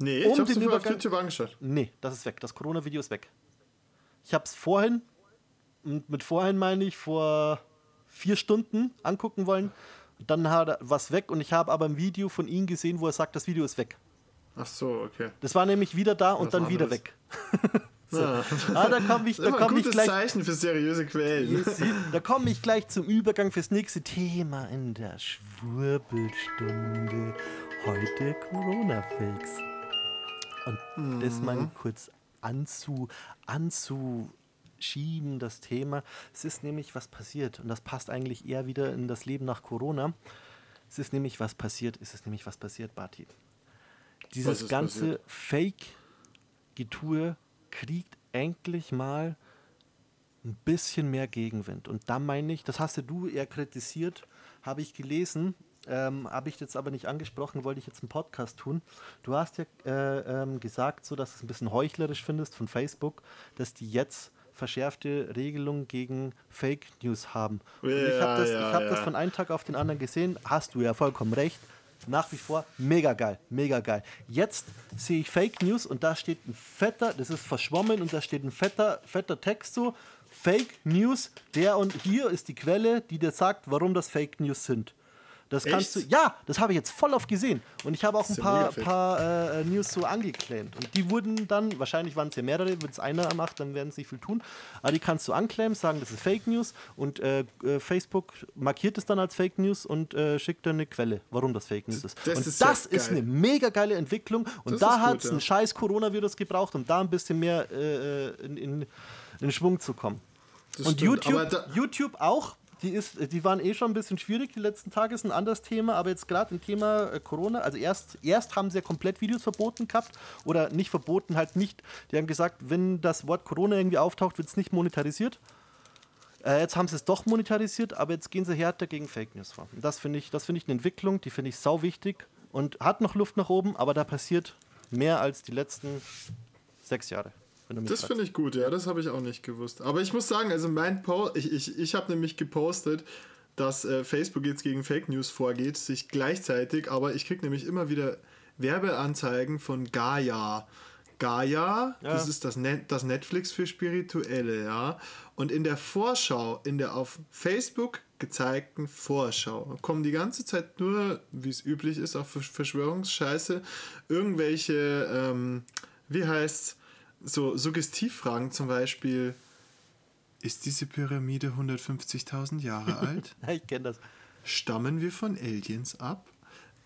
Nee, Um ich hab's den mir auf Übergang- YouTube angeschaut. Nee, das ist weg. Das Corona-Video ist weg. Ich habe es vorhin, und mit vorhin meine ich vor vier Stunden angucken wollen. Dann hat er was weg und ich habe aber ein Video von ihm gesehen, wo er sagt, das Video ist weg. Ach so, okay. Das war nämlich wieder da und Was dann wieder weg. Ja. Ah, da komme ich, da komm ich gleich. Zeichen für seriöse Quellen. Da komme ich gleich zum Übergang fürs nächste Thema in der Schwurbelstunde. Heute Corona-Fakes. Und das mal kurz anzu, anzuschieben, das Thema. Es ist nämlich was passiert und das passt eigentlich eher wieder in das Leben nach Corona. Es ist nämlich was passiert, es ist nämlich was passiert, Barty. Dieses ganze? Fake-Getue kriegt endlich mal ein bisschen mehr Gegenwind. Und da meine ich, das hast ja du eher kritisiert, habe ich gelesen, ähm, habe ich jetzt aber nicht angesprochen, wollte ich jetzt einen Podcast tun. Du hast ja äh, ähm, gesagt, so dass du es ein bisschen heuchlerisch findest von Facebook, dass die jetzt verschärfte Regelungen gegen Fake News haben. Und ich habe das, ja, ich hab das ja. von einem Tag auf den anderen gesehen. Hast du ja vollkommen recht. Nach wie vor mega geil, mega geil. Jetzt sehe ich Fake News und da steht ein fetter, das ist verschwommen und da steht ein fetter, fetter Text so. Fake News, der und hier ist die Quelle, die dir sagt, warum das Fake News sind. Das kannst du, Echt? ja, das habe ich jetzt voll oft gesehen. Und ich habe auch ein ja paar, paar äh, News so angeclaimt. Und die wurden dann, wahrscheinlich waren es ja mehrere, wenn es einer macht, dann werden sie nicht viel tun. Aber die kannst du anclaimen, sagen, das ist Fake News. Und äh, äh, Facebook markiert es dann als Fake News und äh, schickt dann eine Quelle, warum das Fake News ist. Das und ist ja das ist geil. eine mega geile Entwicklung. Und Das da hat es ja. ein scheiß Coronavirus gebraucht, um da ein bisschen mehr äh, äh, in, in, in Schwung zu kommen. Das Und stimmt, YouTube, da- YouTube auch. Die, ist, die waren eh schon ein bisschen schwierig die letzten Tage, ist ein anderes Thema, aber jetzt gerade im Thema äh, Corona, also erst, erst haben sie ja komplett Videos verboten gehabt oder nicht verboten, halt nicht. Die haben gesagt, wenn das Wort Corona irgendwie auftaucht, wird es nicht monetarisiert. Äh, jetzt haben sie es doch monetarisiert, aber jetzt gehen sie härter gegen Fake News vor. Das finde ich, das finde ich eine Entwicklung, die finde ich sau wichtig und hat noch Luft nach oben, aber da passiert mehr als die letzten sechs Jahre. Das finde ich gut, ja, das habe ich auch nicht gewusst. Aber ich muss sagen, also mein Post, ich, ich, ich habe nämlich gepostet, dass äh, Facebook jetzt gegen Fake News vorgeht, sich gleichzeitig, aber ich kriege nämlich immer wieder Werbeanzeigen von Gaia. Gaia, das ist das, Net, das Netflix für Spirituelle, ja. Und in der Vorschau, in der auf Facebook gezeigten Vorschau, kommen die ganze Zeit nur, wie es üblich ist, auf Versch- Verschwörungsscheiße, irgendwelche, ähm, wie heißt's, so Suggestivfragen zum Beispiel, ist diese Pyramide 150.000 Jahre alt? Ich kenne das. Stammen wir von Aliens ab?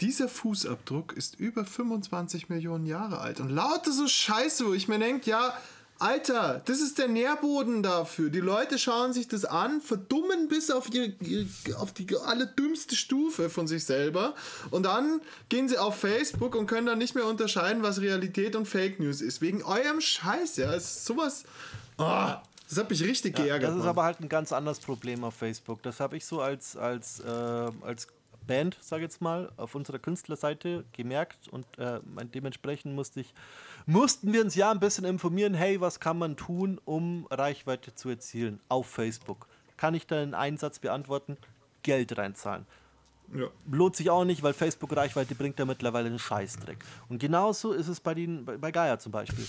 Dieser Fußabdruck ist über 25 Millionen Jahre alt. Und lauter so Scheiße, wo ich mir denke, ja, Alter, das ist der Nährboden dafür. Die Leute schauen sich das an, verdummen bis auf, ihre, ihre, auf die allerdümmste Stufe von sich selber. Und dann gehen sie auf Facebook und können dann nicht mehr unterscheiden, was Realität und Fake News ist. Wegen eurem Scheiß, ja. Es ist sowas. Ah, das hat mich richtig geärgert. Das ist Mann. aber halt ein ganz anderes Problem auf Facebook. Das habe ich so als, als, äh, als Band, sage ich jetzt mal, auf unserer Künstlerseite gemerkt und äh, dementsprechend musste ich, mussten wir uns ja ein bisschen informieren, hey, was kann man tun, um Reichweite zu erzielen auf Facebook? Kann ich da einen Einsatz beantworten? Geld reinzahlen. Ja. Lohnt sich auch nicht, weil Facebook Reichweite bringt ja mittlerweile einen Scheißdreck. Und genauso ist es bei, den, bei, bei Gaia zum Beispiel.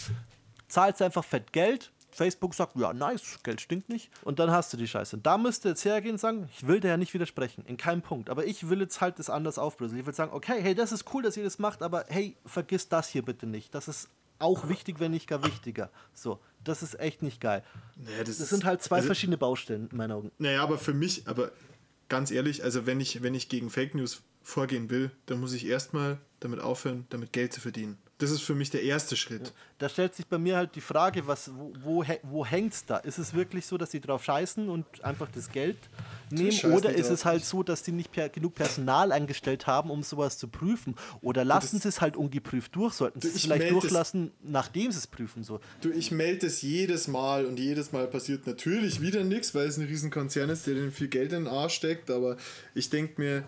Zahlst einfach fett Geld, Facebook sagt, ja, nice, Geld stinkt nicht. Und dann hast du die Scheiße. Und da müsste jetzt hergehen und sagen, ich will dir ja nicht widersprechen, in keinem Punkt. Aber ich will jetzt halt das anders aufbröseln. Ich will sagen, okay, hey, das ist cool, dass ihr das macht, aber hey, vergiss das hier bitte nicht. Das ist auch wichtig, wenn nicht gar wichtiger. So, das ist echt nicht geil. Naja, das Das ist- sind halt zwei also- verschiedene Baustellen in meinen Augen. Naja, aber für mich, aber ganz ehrlich, also wenn ich, wenn ich gegen Fake News vorgehen will, dann muss ich erstmal damit aufhören, damit Geld zu verdienen. Das ist für mich der erste Schritt. Da stellt sich bei mir halt die Frage, was, wo, wo, wo hängt's da? Ist es wirklich so, dass die drauf scheißen und einfach das Geld nehmen? Oder ist es halt so, dass die nicht per, genug Personal eingestellt haben, um sowas zu prüfen? Oder lassen sie es halt ungeprüft durch? Sollten sie es ich vielleicht meld es- durchlassen, nachdem sie es prüfen? So. Du, ich melde es jedes Mal und jedes Mal passiert natürlich wieder nichts, weil es ein Riesenkonzern ist, der denen viel Geld in den Arsch steckt. Aber ich denke mir,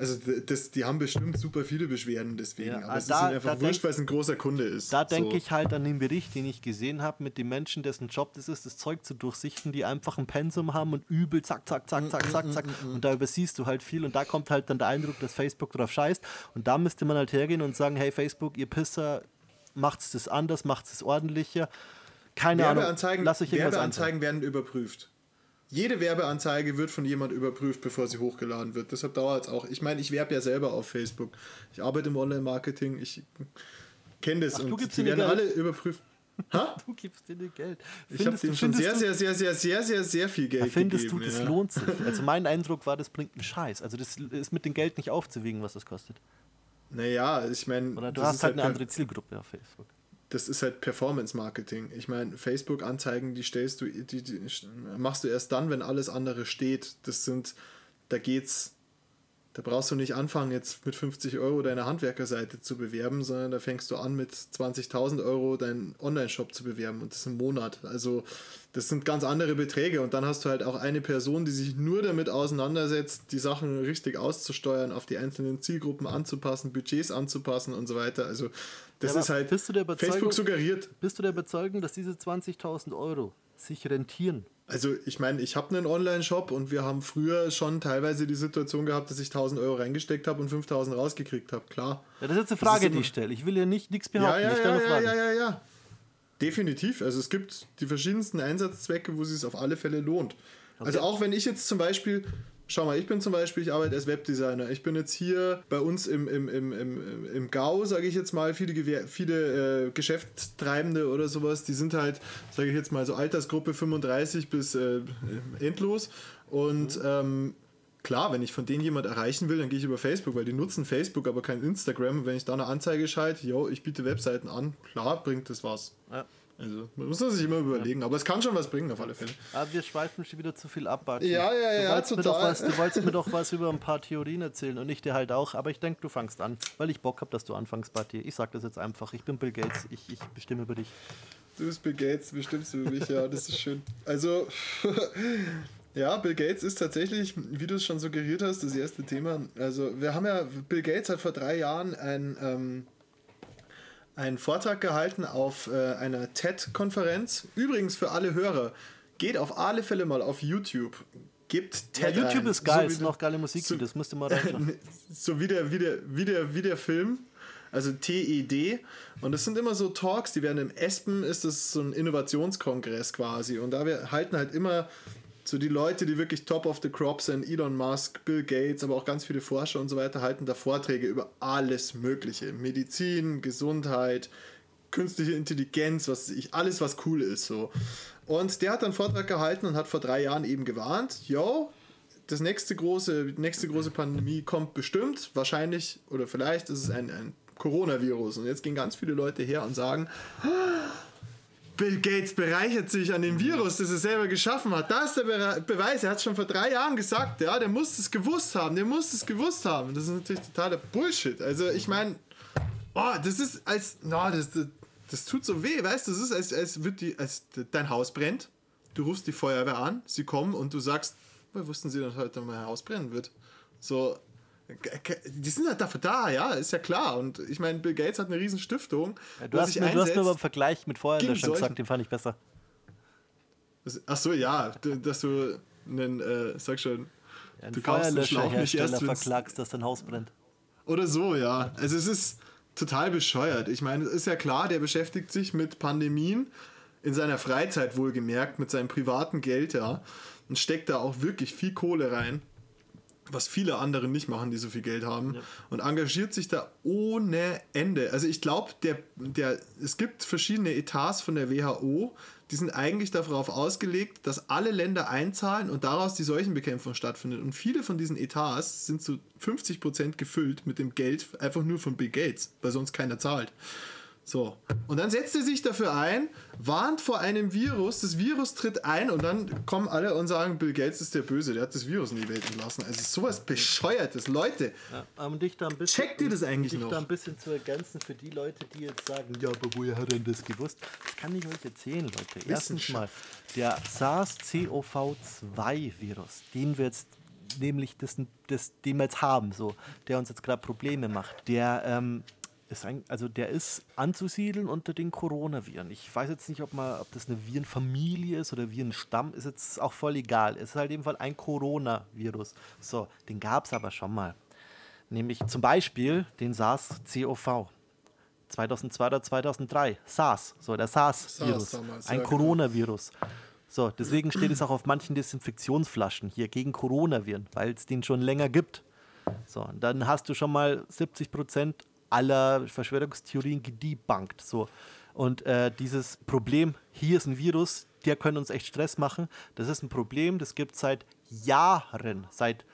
also das, die haben bestimmt super viele Beschwerden deswegen. Ja, aber es da- ist ihnen einfach wurscht, weil es ein großer Kunde ist. Da denke So. ich halt an den Bericht, den ich gesehen habe, mit dem Menschen, dessen Job das ist, das Zeug zu durchsichten, die einfach ein Pensum haben und übel zack, zack, zack, zack, zack, zack. Und da übersiehst du halt viel und da kommt halt dann der Eindruck, dass Facebook drauf scheißt. Und da müsste man halt hergehen und sagen, hey Facebook, ihr Pisser, macht's das anders, macht's das ordentlicher. Keine Ahnung, Werbeanzeigen, einfallen. Werbeanzeigen werden überprüft. Jede Werbeanzeige wird von jemand überprüft, bevor sie hochgeladen wird. Deshalb dauert es auch. Ich meine, ich werbe ja selber auf Facebook. Ich arbeite im Online-Marketing. Ich kenne das. Ach, du und gibst die denen werden alle überprüft. Ha? Du gibst dir nicht Geld. Ich habe Findest denen schon findest sehr, sehr, sehr, sehr, sehr, sehr, sehr viel Geld Findest gegeben. du, das ja. lohnt sich? Also mein Eindruck war, das bringt einen Scheiß. Also das ist mit dem Geld nicht aufzuwiegen, was das kostet. Naja, ich meine, Oder du hast halt eine andere Zielgruppe auf Facebook. Das ist halt Performance-Marketing. Ich meine, Facebook-Anzeigen, die stellst du, die, die machst du erst dann, wenn alles andere steht. Das sind, da geht's, da brauchst du nicht anfangen, jetzt mit 50 Euro deine Handwerkerseite zu bewerben, sondern da fängst du an, mit 20.000 Euro deinen Online-Shop zu bewerben und das im Monat. Also, das sind ganz andere Beträge und dann hast du halt auch eine Person, die sich nur damit auseinandersetzt, die Sachen richtig auszusteuern, auf die einzelnen Zielgruppen anzupassen, Budgets anzupassen und so weiter. Also, das Ja, ist halt, bist du der Überzeugung- Facebook suggeriert, Bist du der Überzeugung, dass diese 20.000 Euro sich rentieren? Also ich meine, ich habe einen Online-Shop und wir haben früher schon teilweise die Situation gehabt, dass ich 1000 Euro reingesteckt habe und 5000 rausgekriegt habe, klar. Ja, das ist jetzt eine Frage, die ich stelle. Ich will ja nicht nichts behaupten. ja, ja, ja, ja, ja, ja. Definitiv. Also es gibt die verschiedensten Einsatzzwecke, wo es sich auf alle Fälle lohnt. Also auch wenn ich jetzt zum Beispiel, schau mal, ich bin zum Beispiel, ich arbeite als Webdesigner. Ich bin jetzt hier bei uns im, im, im, im, im GAU, sage ich jetzt mal, viele, Gewer viele äh, Geschäftstreibende oder sowas, die sind halt, sage ich jetzt mal, so Altersgruppe 35 bis äh, endlos. Und ähm, Klar, wenn ich von denen jemand erreichen will, dann gehe ich über Facebook, weil die nutzen Facebook, aber kein Instagram. Und wenn ich da eine Anzeige schalte, yo, ich biete Webseiten an, klar bringt das was. Ja. Also, man muss das sich immer überlegen, aber es kann schon was bringen, auf alle Fälle. Aber wir schweifen schon wieder zu viel ab, Barty. Ja, ja, du ja, Mir doch total. was, du wolltest mir doch was über ein paar Theorien erzählen und ich dir halt auch. Aber ich denke, du fangst an, weil ich Bock habe, dass du anfängst, Barty. Ich sag das jetzt einfach. Ich bin Bill Gates. Ich, ich bestimme über dich. Du bist Bill Gates, bestimmst du über mich, ja, das ist schön. Also, ja, Bill Gates ist tatsächlich, wie du es schon suggeriert hast, das erste Thema. Also, wir haben ja, Bill Gates hat vor drei Jahren ein, ähm, einen Vortrag gehalten auf äh, einer TED-Konferenz. Übrigens für alle Hörer, geht auf alle Fälle mal auf YouTube. Gebt Ja, TED YouTube ein. ist geil, wie ist noch geile Musik, so- das musst du mal reinschauen. so wie der, wie der, wie der, wie der Film, also TED. Und das sind immer so Talks, die werden im Espen, ist das so ein Innovationskongress quasi. Und da wir halten halt immer so die Leute, die wirklich top of the crop sind, Elon Musk, Bill Gates, aber auch ganz viele Forscher und so weiter, halten da Vorträge über alles Mögliche. Medizin, Gesundheit, künstliche Intelligenz, was ich, alles was cool ist so. Und der hat einen Vortrag gehalten und hat vor drei Jahren eben gewarnt, yo, das nächste große, nächste große Pandemie kommt bestimmt, wahrscheinlich oder vielleicht ist es ein, ein Coronavirus. Und jetzt gehen ganz viele Leute her und sagen, Bill Gates bereichert sich an dem Virus, das er selber geschaffen hat. Da ist der Bere Beweis. Er hat es schon vor drei Jahren gesagt. Ja, der muss es gewusst haben. Der muss es gewusst haben. Das ist natürlich totaler Bullshit. Also ich meine, oh, das ist als, no, das, das, das tut so weh, weißt du? Das ist als, als wird die, als dein Haus brennt. Du rufst die Feuerwehr an, sie kommen und du sagst, woher wussten sie, dass heute mein Haus brennen wird? So, Die sind halt dafür da, ja, ist ja klar. Und ich meine, Bill Gates hat eine riesen Stiftung. Ja, du, hast mir, du hast mir aber im Vergleich mit Feuerlöschern gesagt, den fand ich besser. Ach so, ja, dass du einen, äh, sag schon, ja, du kaufst einen Schlauch nicht erst, verklagst, dass dein Haus brennt. Oder so, ja. Also es ist total bescheuert. Ich meine, es ist ja klar, der beschäftigt sich mit Pandemien in seiner Freizeit wohlgemerkt, mit seinem privaten Geld, ja, und steckt da auch wirklich viel Kohle rein was viele andere nicht machen, die so viel Geld haben, ja. und engagiert sich da ohne Ende. Also ich glaube, der, der, es gibt verschiedene Etats von der WHO, die sind eigentlich darauf ausgelegt, dass alle Länder einzahlen und daraus die Seuchenbekämpfung stattfindet. Und viele von diesen Etats sind zu 50% gefüllt mit dem Geld einfach nur von Bill Gates, weil sonst keiner zahlt. So. Und dann setzt er sich dafür ein, warnt vor einem Virus, das Virus tritt ein und dann kommen alle und sagen, Bill Gates ist der Böse, der hat das Virus in die Welt entlassen. Also sowas bescheuertes. Leute, ja, um dich da ein bisschen, checkt ihr das eigentlich um dich noch? da ein bisschen zu ergänzen für die Leute, die jetzt sagen, ja, aber woher hat er denn das gewusst? Das kann ich euch erzählen, Leute. Erstens mal, der SARS-CoV-2-Virus, den wir jetzt nämlich das, das, den wir jetzt haben, so, der uns jetzt gerade Probleme macht, der ähm, ist ein, also der ist anzusiedeln unter den Coronaviren. Ich weiß jetzt nicht, ob, mal, ob das eine Virenfamilie ist oder Virenstamm, ist jetzt auch voll egal. Es ist halt eben Fall ein Coronavirus. So, den gab es aber schon mal. Nämlich zum Beispiel den SARS-CoV. 2002 oder 2003. SARS, so der SARS-Virus. SARS ein ja, genau. Coronavirus. So, deswegen steht es auch auf manchen Desinfektionsflaschen hier gegen Coronaviren, weil es den schon länger gibt. So, dann hast du schon mal 70 Prozent aller Verschwörungstheorien gedebunked. So. Und äh, dieses Problem, hier ist ein Virus, der könnte uns echt Stress machen, das ist ein Problem, das gibt es seit Jahren, seit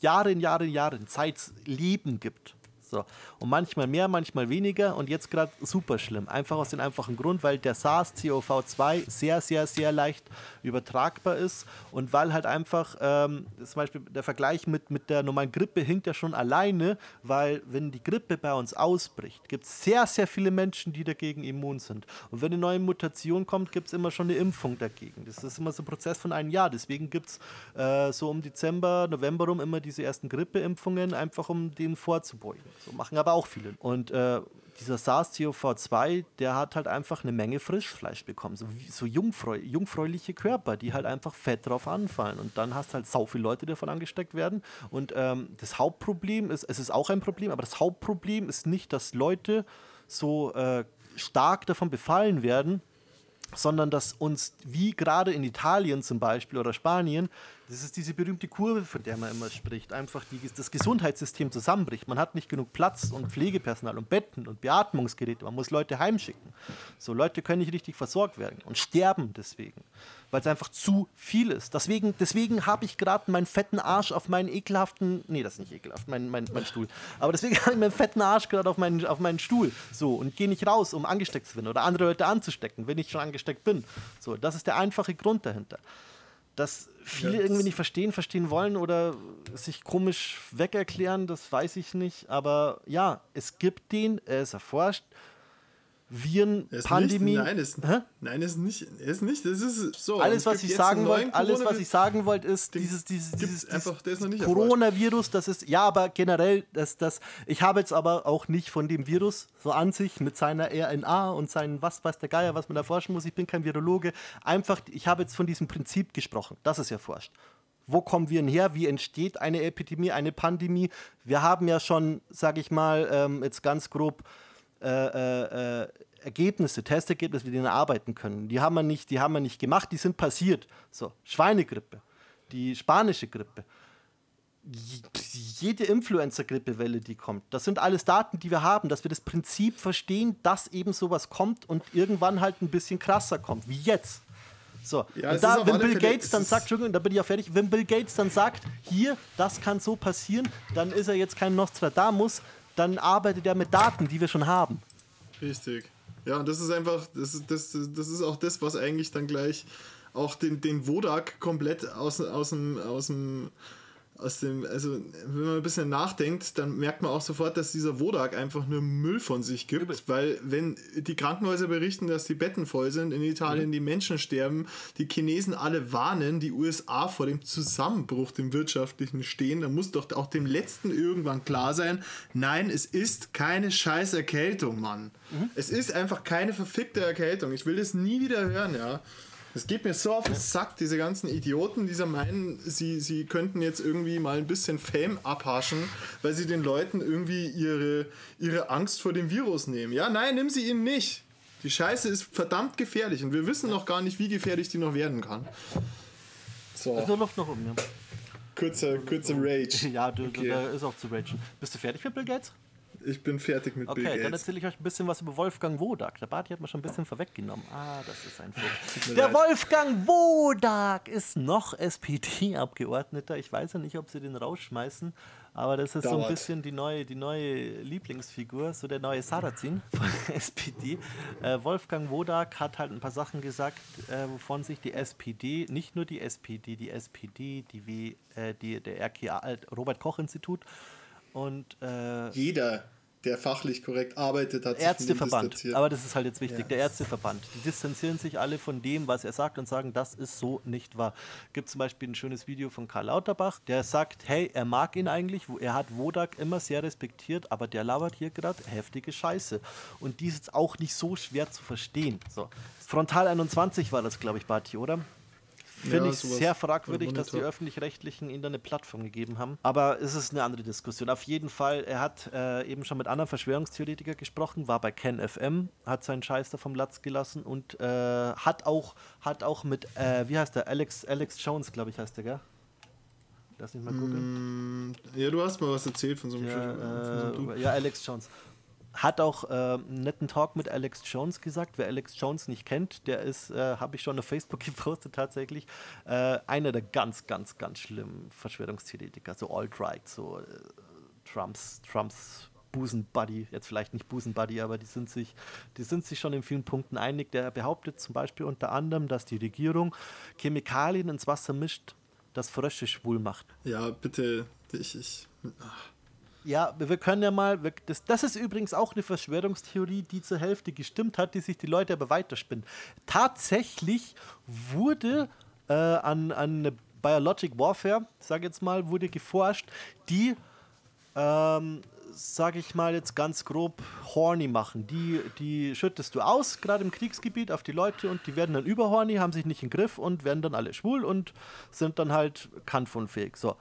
Jahren, Jahren, Jahren, seit es Leben gibt. So. Und manchmal mehr, manchmal weniger und jetzt gerade super schlimm. Einfach aus dem einfachen Grund, weil der SARS-CoV-2 sehr, sehr, sehr leicht übertragbar ist und weil halt einfach ähm, zum Beispiel der Vergleich mit, mit der normalen Grippe hinkt ja schon alleine, weil wenn die Grippe bei uns ausbricht, gibt es sehr, sehr viele Menschen, die dagegen immun sind. Und wenn eine neue Mutation kommt, gibt es immer schon eine Impfung dagegen. Das ist immer so ein Prozess von einem Jahr. Deswegen gibt es äh, so um Dezember, November rum immer diese ersten Grippeimpfungen, einfach um denen vorzubeugen. So machen aber auch viele. Und äh, dieser SARS-CoV-2, der hat halt einfach eine Menge Frischfleisch bekommen. So, so jungfräu jungfräuliche Körper, die halt einfach fett drauf anfallen. Und dann hast halt sau viele Leute, die davon angesteckt werden. Und ähm, das Hauptproblem ist, es ist auch ein Problem, aber das Hauptproblem ist nicht, dass Leute so äh, stark davon befallen werden, sondern dass uns, wie gerade in Italien zum Beispiel oder Spanien, das ist diese berühmte Kurve, von der man immer spricht, einfach die, das Gesundheitssystem zusammenbricht. Man hat nicht genug Platz und Pflegepersonal und Betten und Beatmungsgeräte, man muss Leute heimschicken. So Leute können nicht richtig versorgt werden und sterben deswegen, weil es einfach zu viel ist. Deswegen, deswegen habe ich gerade meinen fetten Arsch auf meinen ekelhaften, nee, das ist nicht ekelhaft, mein, mein, mein Stuhl, aber deswegen habe ich meinen fetten Arsch gerade auf meinen, auf meinen Stuhl so und gehe nicht raus, um angesteckt zu werden oder andere Leute anzustecken, wenn ich schon angesteckt bin. So, das ist der einfache Grund dahinter dass viele ja, irgendwie nicht verstehen, verstehen wollen oder sich komisch wegerklären, das weiß ich nicht. Aber ja, es gibt den, er ist erforscht Viren, Pandemie. Nein, ist, nein, ist nicht. Ist nicht. Das ist so. Alles, was ich sagen wollte, alles, was ich sagen wollte, ist dieses, dieses, dieses, einfach, dieses Coronavirus. Das ist ja, aber generell, das, das. Ich habe jetzt aber auch nicht von dem Virus so an sich mit seiner RNA und seinen was weiß der Geier, was man erforschen muss. Ich bin kein Virologe. Einfach, ich habe jetzt von diesem Prinzip gesprochen. Das ist erforscht. Wo kommen wir her? Wie entsteht eine Epidemie, eine Pandemie? Wir haben ja schon, sage ich mal, ähm, jetzt ganz grob äh, äh, Ergebnisse, Testergebnisse, mit denen wir arbeiten können. Die haben wir nicht, die haben wir nicht gemacht, die sind passiert. So, Schweinegrippe, die spanische Grippe, jede Influencer-Grippewelle, die kommt. Das sind alles Daten, die wir haben, dass wir das Prinzip verstehen, dass eben sowas kommt und irgendwann halt ein bisschen krasser kommt, wie jetzt. So, ja, und da, wenn Bill Gates dann sagt, Entschuldigung, da bin ich ja fertig, wenn Bill Gates dann sagt, hier, das kann so passieren, dann ist er jetzt kein Nostradamus, dann arbeitet er mit Daten, die wir schon haben. Richtig. Ja, und das ist einfach, das ist, das, das ist auch das, was eigentlich dann gleich auch den, den Wodak komplett aus, aus dem, aus dem aus dem, also wenn man ein bisschen nachdenkt, dann merkt man auch sofort, dass dieser Wodak einfach nur Müll von sich gibt, Übel. weil wenn die Krankenhäuser berichten, dass die Betten voll sind, in Italien Mhm. die Menschen sterben, die Chinesen alle warnen, die USA vor dem Zusammenbruch, dem wirtschaftlichen stehen, dann muss doch auch dem Letzten irgendwann klar sein, nein, es ist keine scheiß Erkältung, Mann. Mhm. Es ist einfach keine verfickte Erkältung. Ich will das nie wieder hören, ja. Es geht mir so auf den Sack, diese ganzen Idioten, die so meinen, sie, sie könnten jetzt irgendwie mal ein bisschen Fame abhaschen, weil sie den Leuten irgendwie ihre, ihre Angst vor dem Virus nehmen. Ja, nein, nimm sie ihnen nicht. Die Scheiße ist verdammt gefährlich und wir wissen noch gar nicht, wie gefährlich die noch werden kann. So, nur Luft nach oben, ja. kurzer, kurzer Rage. Ja, du, Okay. da ist auch zu ragen. Bist du fertig mit Bill Gates? Ich bin fertig mit Okay, Bill dann Gates. erzähle ich euch ein bisschen was über Wolfgang Wodak. Der Barty hat mir schon ein bisschen vorweggenommen. Ah, das ist ein Vogel. Der leid. Wolfgang Wodak ist noch SPD-Abgeordneter. Ich weiß ja nicht, ob sie den rausschmeißen, aber das ist so ein Dauert. bisschen die neue, die neue Lieblingsfigur, so der neue Sarrazin von der SPD. Äh, Wolfgang Wodak hat halt ein paar Sachen gesagt, äh, wovon sich die SPD, nicht nur die SPD, die SPD, die, w, äh, die der RKA, äh, Robert-Koch-Institut und äh, Jeder, der fachlich korrekt arbeitet, hat Ärzteverband. Aber das ist halt jetzt wichtig. Ja. Der Ärzteverband. Die distanzieren sich alle von dem, was er sagt und sagen, das ist so nicht wahr. Gibt zum Beispiel ein schönes Video von Karl Lauterbach, der sagt, hey, er mag ihn eigentlich, wo- er hat Wodak immer sehr respektiert, aber der labert hier gerade heftige Scheiße. Und die ist jetzt auch nicht so schwer zu verstehen. So. Frontal 21 war das, glaube ich, Bati, oder? Finde Ja, ich sehr fragwürdig, dass die. Öffentlich-Rechtlichen ihnen da eine Plattform gegeben haben. Aber es ist eine andere Diskussion. Auf jeden Fall, er hat äh, eben schon mit anderen Verschwörungstheoretikern gesprochen, war bei Ken FM, hat seinen Scheiß da vom Latz gelassen und äh, hat, auch, hat auch mit, äh, wie heißt der, Alex, Alex Jones, glaube ich, heißt der, gell? Lass mich mal gucken. Mm, Ja, du hast mal was erzählt von so einem, Ja, Sch- von so einem äh, ja, Alex Jones. Hat auch äh, einen netten Talk mit Alex Jones gesagt. Wer Alex Jones nicht kennt, der ist, äh, habe ich schon auf Facebook gepostet tatsächlich, äh, einer der ganz, ganz, ganz schlimmen Verschwörungstheoretiker, so alt-right, so äh, Trumps, Trumps Busenbuddy, jetzt vielleicht nicht Busenbuddy, aber die sind sich, die sind sich schon in vielen Punkten einig. Der behauptet zum Beispiel unter anderem, dass die Regierung Chemikalien ins Wasser mischt, das Frösche schwul macht. Ja, bitte, ich, ich. Ach, Ja, wir können ja mal, wir- das, das ist übrigens auch eine Verschwörungstheorie, die zur Hälfte gestimmt hat, die sich die Leute aber weiterspinnen. Tatsächlich wurde äh, an, an Biologic Warfare, sage jetzt mal, wurde geforscht, die, ähm, sage ich mal jetzt ganz grob, horny machen. Die, die schüttest du aus, gerade im Kriegsgebiet, auf die Leute und die werden dann überhorny, haben sich nicht im Griff und werden dann alle schwul und sind dann halt kampfunfähig. So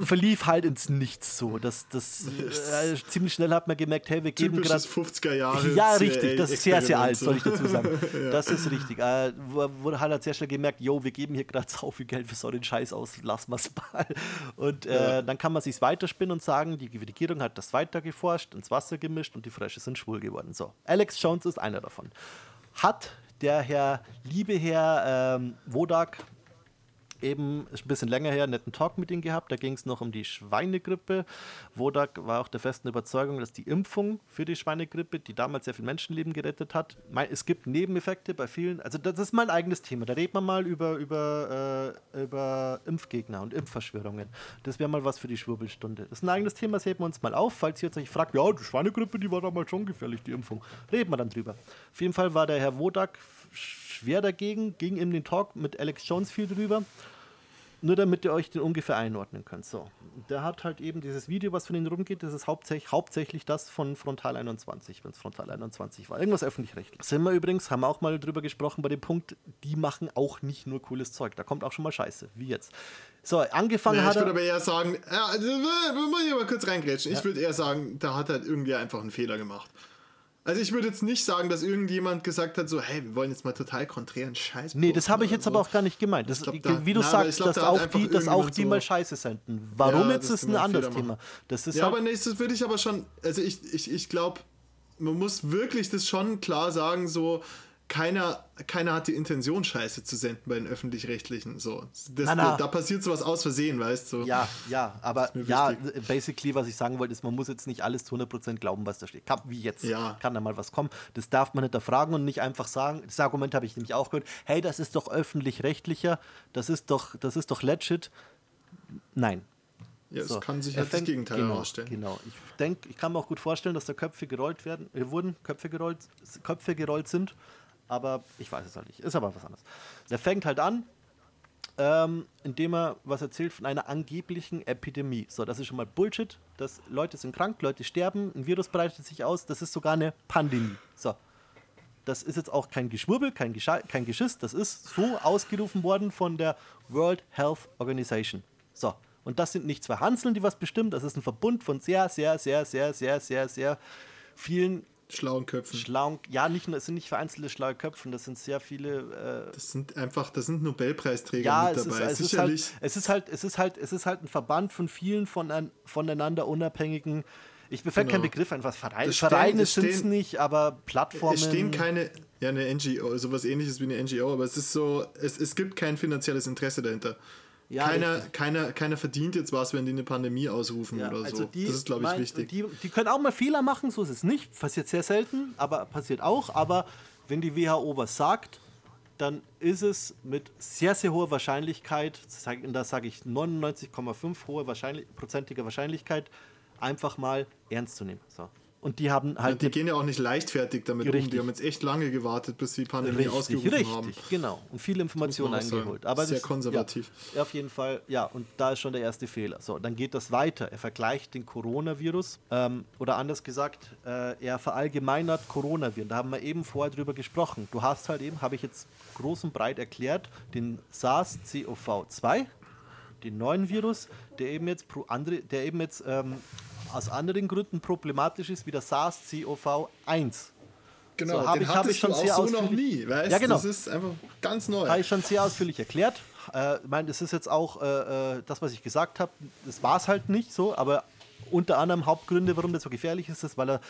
verlief halt ins Nichts so. Das, das äh, ziemlich schnell hat man gemerkt, hey, wir geben gerade. Typisches 50er Jahre. Ja, richtig, das ist sehr, sehr alt, soll ich dazu sagen. Das ist richtig. Äh, wurde halt sehr schnell gemerkt, yo, wir geben hier gerade sau viel Geld für so den Scheiß aus, lassen wir es mal. Und äh, dann kann man sich weiterspinnen und sagen, die Regierung hat das weiter geforscht, ins Wasser gemischt und die Frösche sind schwul geworden. So, Alex Jones ist einer davon. Hat der Herr, liebe Herr ähm, Wodak, eben ist ein bisschen länger her einen netten Talk mit ihm gehabt. Da ging es noch um die Schweinegrippe. Wodak war auch der festen Überzeugung, dass die Impfung für die Schweinegrippe, die damals sehr viel Menschenleben gerettet hat, mei- es gibt Nebeneffekte bei vielen. Also das ist mein eigenes Thema. Da redet man mal über, über, äh, über Impfgegner und Impfverschwörungen. Das wäre mal was für die Schwurbelstunde. Das ist ein eigenes Thema, das heben wir uns mal auf. Falls ihr jetzt euch fragt, ja, die Schweinegrippe, die war damals schon gefährlich, die Impfung. Reden wir dann drüber. Auf jeden Fall war der Herr Wodak schwer dagegen, ging in den Talk mit Alex Jones viel drüber. Nur damit ihr euch den ungefähr einordnen könnt. So, der hat halt eben dieses Video, was von ihm rumgeht, das ist hauptsächlich, hauptsächlich das von Frontal 21, wenn es Frontal 21 war. Irgendwas öffentlich-rechtlich. Sind wir übrigens, haben wir auch mal drüber gesprochen bei dem Punkt, die machen auch nicht nur cooles Zeug. Da kommt auch schon mal Scheiße, wie jetzt. So, angefangen Ja, hat ich würde er. aber eher sagen, ja, also, wir muss ich aber kurz reingrätschen. Ich würde eher sagen, da hat halt irgendwie einfach einen Fehler gemacht. Also ich würde jetzt nicht sagen, dass irgendjemand gesagt hat, so, hey, wir wollen jetzt mal total konträren Scheiß. Nee, das habe ich jetzt oder aber auch gar nicht gemeint. Das, glaub, da- wie du na, sagst, glaub, dass, da auch die, dass auch die so- mal Scheiße senden. Warum Ja, jetzt ist ein anderes Thema. Das ist Ja, halt, aber nee, das würde ich aber schon, also ich, ich, ich glaube, man muss wirklich das schon klar sagen, so, keiner, keiner hat die Intention, Scheiße zu senden bei den Öffentlich-Rechtlichen. So. Das, Na, na. Da, passiert sowas aus Versehen, weißt du? Ja, ja, aber ja, basically, was ich sagen wollte, ist, man muss jetzt nicht alles zu 100% glauben, was da steht. Kann, wie jetzt, Ja. kann da mal was kommen. Das darf man hinterfragen und nicht einfach sagen, das Argument habe ich nämlich auch gehört, hey, das ist doch öffentlich-rechtlicher, das ist doch, das ist doch legit. Nein, Ja, es So, kann sich halt das Gegenteil genau, herausstellen. Genau. Ich denke, ich kann mir auch gut vorstellen, dass da Köpfe gerollt werden, äh, wurden Köpfe gerollt, Köpfe gerollt sind, aber ich weiß es halt nicht. Ist aber was anderes. Der fängt halt an, ähm, indem er was erzählt von einer angeblichen Epidemie. So, das ist schon mal Bullshit. Das, Leute sind krank, Leute sterben, ein Virus breitet sich aus, das ist sogar eine Pandemie. So. Das ist jetzt auch kein Geschwurbel, kein, Gescha kein Geschiss, das ist so ausgerufen worden von der World Health Organization. So. Und das sind nicht zwei Hanseln, die was bestimmen, das ist ein Verbund von sehr, sehr, sehr, sehr, sehr, sehr, sehr vielen Schlauen Köpfen. schlauen, ja, nicht nur, es sind nicht vereinzelte schlaue Köpfe, das sind sehr viele äh, Das sind einfach, das sind Nobelpreisträger ja, mit es ist, dabei. es, ist halt, Sicherlich. es ist halt, es ist halt, es ist halt ein Verband von vielen von, voneinander unabhängigen. Ich mir fällt kein Genau. Begriff ein, was Vereine, stehen- Vereine sind es nicht, aber Plattformen. Es stehen keine, ja, eine NGO, sowas ähnliches wie eine NGO, aber es ist so, es, es gibt kein finanzielles Interesse dahinter. Ja, keiner, richtig. keiner, keiner verdient jetzt was, wenn die eine Pandemie ausrufen Ja, oder also so. die, das ist, glaube ich, mein- wichtig. Die, die können auch mal Fehler machen, so ist es nicht. Passiert sehr selten, aber passiert auch. Aber wenn die WHO was sagt, dann ist es mit sehr, sehr hoher Wahrscheinlichkeit, da sage ich 99,5 hohe Wahrscheinlich prozentige Wahrscheinlichkeit, einfach mal ernst zu nehmen. So. Und die haben halt Und die gehen ja auch nicht leichtfertig damit um. Richtig. Die haben jetzt echt lange gewartet, bis die Pandemie Richtig, ausgerufen richtig, haben. genau. Und viele Informationen eingeholt. Aber Sehr das, konservativ. Ja, auf jeden Fall, ja. Und da ist schon der erste Fehler. So, dann geht das weiter. Er vergleicht den Coronavirus ähm, oder anders gesagt, äh, er verallgemeinert Coronaviren. Da haben wir eben vorher drüber gesprochen. Du hast halt eben, habe ich jetzt groß und breit erklärt, den SARS-CoV-2, den neuen Virus, der eben jetzt, pro andere, der eben jetzt ähm, aus anderen Gründen problematisch ist wie der SARS-CoV-1. Genau, So, hab den ich- hattest ich schon auch sehr so noch ausführlich- nie, weißt Ja, genau. Das ist einfach ganz neu. Habe ich schon sehr ausführlich erklärt. Äh, ich meine, das ist jetzt auch äh, äh, das, was ich gesagt habe. Das war es halt nicht so, aber unter anderem Hauptgründe, warum das so gefährlich ist, ist, weil er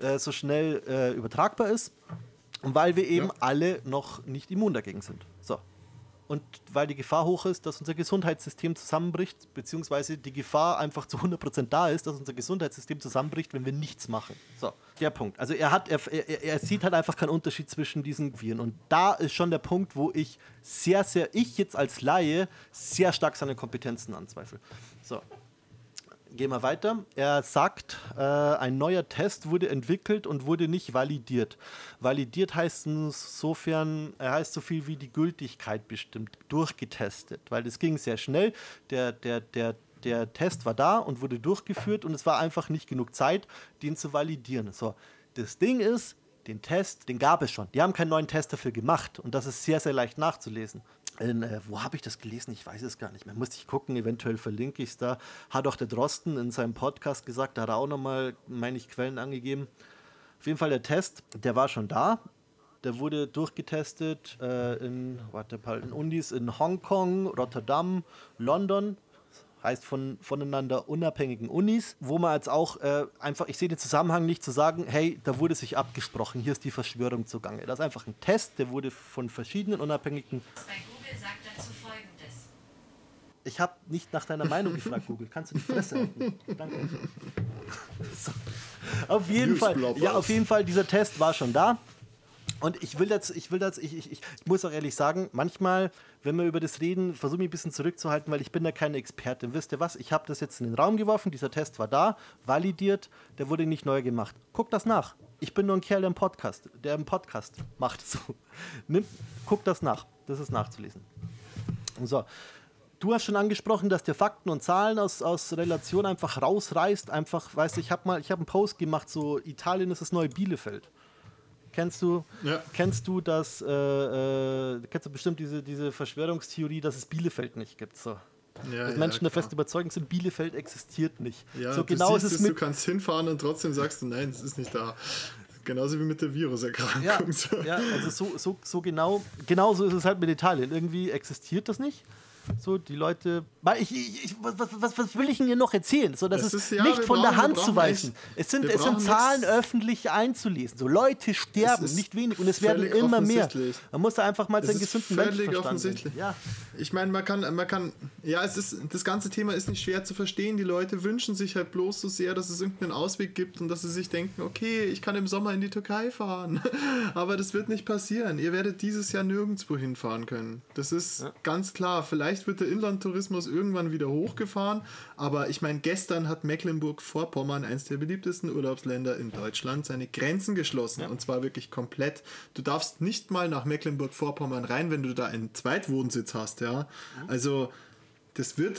äh, so schnell äh, übertragbar ist und weil wir eben Ja. alle noch nicht immun dagegen sind. So. Und weil die Gefahr hoch ist, dass unser Gesundheitssystem zusammenbricht, beziehungsweise die Gefahr einfach zu 100% da ist, dass unser Gesundheitssystem zusammenbricht, wenn wir nichts machen. So, der Punkt. Also er, hat, er, er, er sieht halt einfach keinen Unterschied zwischen diesen Viren. Und da ist schon der Punkt, wo ich sehr, sehr, ich jetzt als Laie, sehr stark seine Kompetenzen anzweifle. So, Gehen wir weiter. Er sagt, äh, ein neuer Test wurde entwickelt und wurde nicht validiert. Validiert heißt insofern, er heißt so viel wie die Gültigkeit bestimmt, durchgetestet, weil es ging sehr schnell. Der, der, der, der Test war da und wurde durchgeführt und es war einfach nicht genug Zeit, den zu validieren. So, das Ding ist, den Test, den gab es schon. Die haben keinen neuen Test dafür gemacht und das ist sehr, sehr leicht nachzulesen. In, äh, wo habe ich das gelesen? Ich weiß es gar nicht mehr. Musste ich gucken, eventuell verlinke ich es da. Hat auch der Drosten in seinem Podcast gesagt, da hat er auch nochmal, meine ich, Quellen angegeben. Auf jeden Fall der Test, der war schon da. Der wurde durchgetestet äh, in, warte in Unis in Hongkong, Rotterdam, London. Heißt von voneinander unabhängigen Unis, wo man jetzt auch äh, einfach, ich sehe den Zusammenhang nicht zu sagen, hey, da wurde sich abgesprochen, hier ist die Verschwörung zugange. Das ist einfach ein Test, der wurde von verschiedenen unabhängigen Google sagt dazu folgendes. Ich habe nicht nach deiner Meinung gefragt, Google. Kannst du die Fresse halten? Danke. So. Auf jeden Fall, ja, auf jeden Fall, dieser Test war schon da. Und ich will jetzt, ich will jetzt, ich, ich, ich muss auch ehrlich sagen, manchmal, wenn wir über das reden, versuche mich ein bisschen zurückzuhalten, weil ich bin da keine Expertin. Wisst ihr was? Ich habe das jetzt in den Raum geworfen, dieser Test war da, validiert, der wurde nicht neu gemacht. Guck das nach. Ich bin nur ein Kerl, der einen Podcast, der einen Podcast macht. So. Nimm, guck das nach. Das ist nachzulesen. So. Du hast schon angesprochen, dass der Fakten und Zahlen aus, aus Relation einfach rausreißt. Einfach, weißt du, ich habe mal, ich habe einen Post gemacht, so Italien ist das neue Bielefeld. Kennst du, Ja. kennst du das, äh, äh, kennst du bestimmt diese, diese Verschwörungstheorie, dass es Bielefeld nicht gibt? So. Ja, dass ja, Menschen der festen Überzeugung sind, Bielefeld existiert nicht. Ja, so du genau ist siehst es es, du mit. kannst hinfahren und trotzdem sagst du, nein, es ist nicht da. Genauso wie mit der Viruserkrankung. Ja, ja, also so, so, so genau, genau so ist es halt mit Italien. Irgendwie existiert das nicht. So, die Leute. Ich, ich, was, was, was will ich denn hier noch erzählen? So, das Es ist, ja, nicht von der brauchen- wir Hand zu weisen. Es sind, es sind Zahlen nix- öffentlich einzulesen. So, Leute sterben, nicht wenig. Und es werden immer mehr. Man muss da einfach mal seinen gesunden völlig Menschenverstand offensichtlich. Ja. Ich meine, man kann, man kann, ja, es ist, das ganze Thema ist nicht schwer zu verstehen. Die Leute wünschen sich halt bloß so sehr, dass es irgendeinen Ausweg gibt und dass sie sich denken, okay, ich kann im Sommer in die Türkei fahren. Aber das wird nicht passieren. Ihr werdet dieses Jahr nirgendwo hinfahren können. Das ist ganz klar. Vielleicht vielleicht wird der Inlandtourismus irgendwann wieder hochgefahren, aber ich meine, gestern hat Mecklenburg-Vorpommern, eines der beliebtesten Urlaubsländer in Deutschland, seine Grenzen geschlossen und zwar wirklich komplett. Du darfst nicht mal nach Mecklenburg-Vorpommern rein, wenn du da einen Zweitwohnsitz hast, ja. Also das wird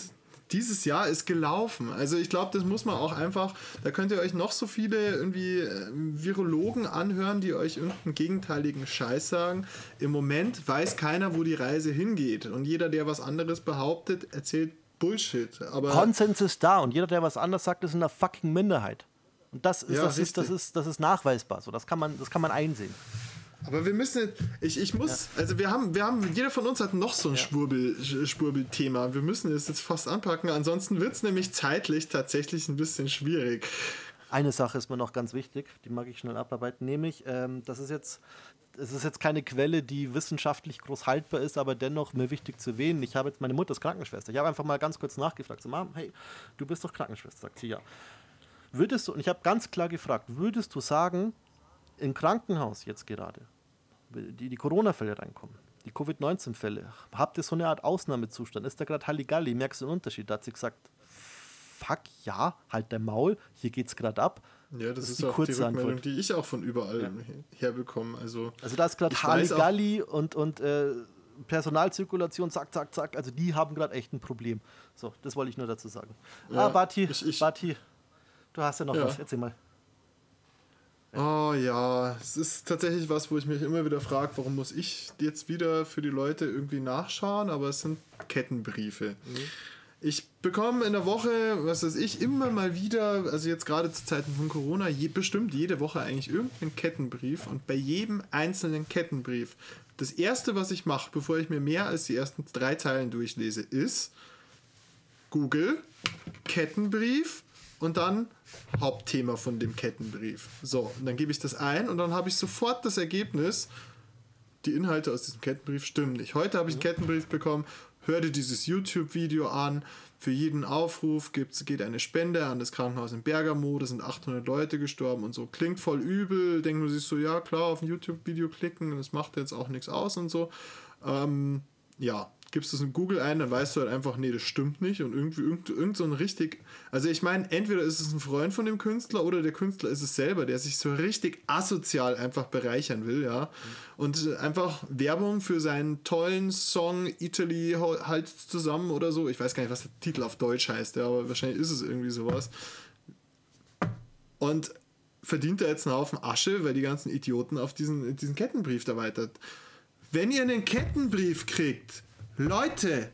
dieses Jahr ist gelaufen. Also ich glaube, das muss man auch einfach, da könnt ihr euch noch so viele irgendwie äh, Virologen anhören, die euch irgendeinen gegenteiligen Scheiß sagen. Im Moment weiß keiner, wo die Reise hingeht. Und jeder, der was anderes behauptet, erzählt Bullshit. Aber Konsens ist da und jeder, der was anderes sagt, ist in der fucking Minderheit. Und das ist, Ja, das, ist, das, ist, das ist nachweisbar. So, das, kann man, das kann man einsehen. Aber wir müssen, jetzt- ich, ich muss, also wir haben, wir haben, jeder von uns hat noch so ein Schwurbel, Sch- Schwurbelthema. Wir müssen es jetzt fast anpacken, ansonsten wird es nämlich zeitlich tatsächlich ein bisschen schwierig. Eine Sache ist mir noch ganz wichtig, die mag ich schnell abarbeiten, nämlich, ähm, das ist jetzt, es ist jetzt keine Quelle, die wissenschaftlich groß haltbar ist, aber dennoch mir wichtig zu erwähnen. Ich habe jetzt, meine Mutter ist Krankenschwester. Ich habe einfach mal ganz kurz nachgefragt, so, Mom, hey, du bist doch Krankenschwester, sagt sie, ja. Würdest du, und ich habe ganz klar gefragt, würdest du sagen, im Krankenhaus jetzt gerade, die, die Corona-Fälle reinkommen, die Covid-19-Fälle, habt ihr so eine Art Ausnahmezustand? Ist da gerade Halligalli? Merkst du einen Unterschied? Da hat sie gesagt, fuck, ja, halt dein Maul, hier geht's gerade ab. Ja, das, ist, die auch die kurze Rückmeldung, Antwort. die ich auch von überall herbekomme. Also, Also da ist gerade Halligalli und, und äh, Personalzirkulation, zack, zack, zack. Also die haben gerade echt ein Problem. So, das wollte ich nur dazu sagen. Ja, ah, Bati, ich- ich- Bati, du hast ja noch Ja. was. Erzähl mal. Oh ja, es ist tatsächlich was, wo ich mich immer wieder frage, warum muss ich jetzt wieder für die Leute irgendwie nachschauen, aber es sind Kettenbriefe. Ich bekomme in der Woche, was weiß ich, immer mal wieder, also jetzt gerade zu Zeiten von Corona, je, bestimmt jede Woche eigentlich irgendeinen Kettenbrief und bei jedem einzelnen Kettenbrief, das erste, was ich mache, bevor ich mir mehr als die ersten drei Zeilen durchlese, ist Google, Kettenbrief und dann Hauptthema von dem Kettenbrief. So, und dann gebe ich das ein und dann habe ich sofort das Ergebnis, die Inhalte aus diesem Kettenbrief stimmen nicht. Heute habe ich einen Kettenbrief bekommen, hör dir dieses YouTube-Video an. Für jeden Aufruf gibt's, geht eine Spende an das Krankenhaus in Bergamo. Da sind 800 Leute gestorben und so. Klingt voll übel. Denkt man sich so, ja klar, auf ein YouTube-Video klicken, das macht jetzt auch nichts aus und so. Ähm, ja, gibst du es in Google ein, dann weißt du halt einfach, nee, das stimmt nicht. Und irgendwie irgend, irgend so ein richtig. Also ich meine, entweder ist es ein Freund von dem Künstler oder der Künstler ist es selber, der sich so richtig asozial einfach bereichern will, ja. Und einfach Werbung für seinen tollen Song Italy halt zusammen oder so. Ich weiß gar nicht, was der Titel auf Deutsch heißt, ja, aber wahrscheinlich ist es irgendwie sowas. Und verdient er jetzt einen Haufen Asche, weil die ganzen Idioten auf diesen, diesen Kettenbrief erweitert. Wenn ihr einen Kettenbrief kriegt, Leute,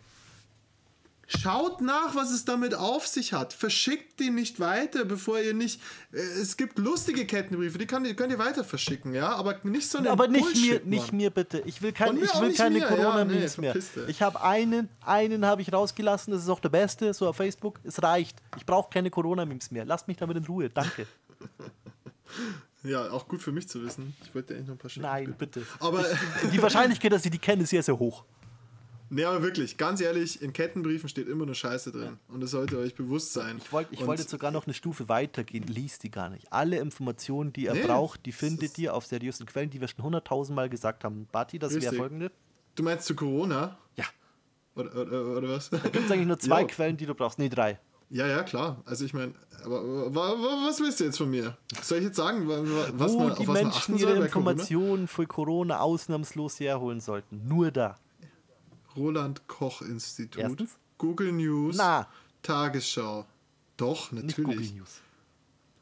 schaut nach, was es damit auf sich hat. Verschickt den nicht weiter, bevor ihr nicht. äh, Es gibt lustige Kettenbriefe, die könnt ihr, könnt ihr weiter verschicken, ja, aber nicht so einen Aber nicht Bullshit, mir, nicht Mann. mir bitte. Ich will, kein, ich will keine mir. Ja, Corona-Memes nee, mehr. Ich habe einen, einen habe ich rausgelassen, das ist auch der beste, so auf Facebook. Es reicht. Ich brauche keine Corona-Memes mehr. Lasst mich damit in Ruhe. Danke. Ja, auch gut für mich zu wissen. Ich wollte eigentlich noch ein paar schicken. Nein, bitte. Aber, Die Wahrscheinlichkeit, dass ich die kenne, ist sehr, sehr hoch. Nee, aber wirklich, ganz ehrlich, in Kettenbriefen steht immer nur Scheiße drin. Und das sollte euch bewusst sein. Ich, wollt, ich Und wollte sogar noch eine Stufe weitergehen. Lies die gar nicht. Alle Informationen, die ihr Nee, braucht, die findet ihr auf seriösen Quellen, die wir schon hunderttausendmal gesagt haben. Bati, das wäre folgende. Du meinst zu Corona? Ja. Oder, oder, oder was? Gibt es eigentlich nur zwei Ja. Quellen, die du brauchst? Nee, drei. Ja, ja, klar. Also ich meine, aber wa- wa- was willst du jetzt von mir? Soll ich jetzt sagen, wa- wa- was Wo man, die auf was man Menschen achten ihre soll? Informationen für Corona ausnahmslos herholen sollten. Nur da. Roland Koch Institut, Erstens. Google News, Na. Tagesschau. Doch, Google natürlich. News.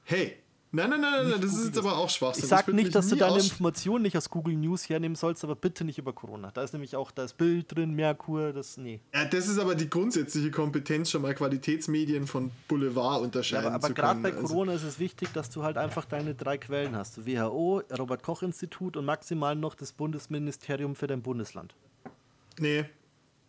Hey, nein, nein, nein, nein, nein, das ist jetzt aber auch Schwachsinn. Ich sag würd nicht, dass du deine Informationen nicht aus Google News hernehmen sollst, aber bitte nicht über Corona. Da ist nämlich auch das Bild drin, Merkur, das. Nee. Ja, das ist aber die grundsätzliche Kompetenz, schon mal Qualitätsmedien von Boulevard Ja, unterscheiden aber aber zu gerade bei Also- Corona ist es wichtig, dass du halt einfach deine drei Quellen hast. WHO, Robert-Koch-Institut und maximal noch das Bundesministerium für dein Bundesland. nee,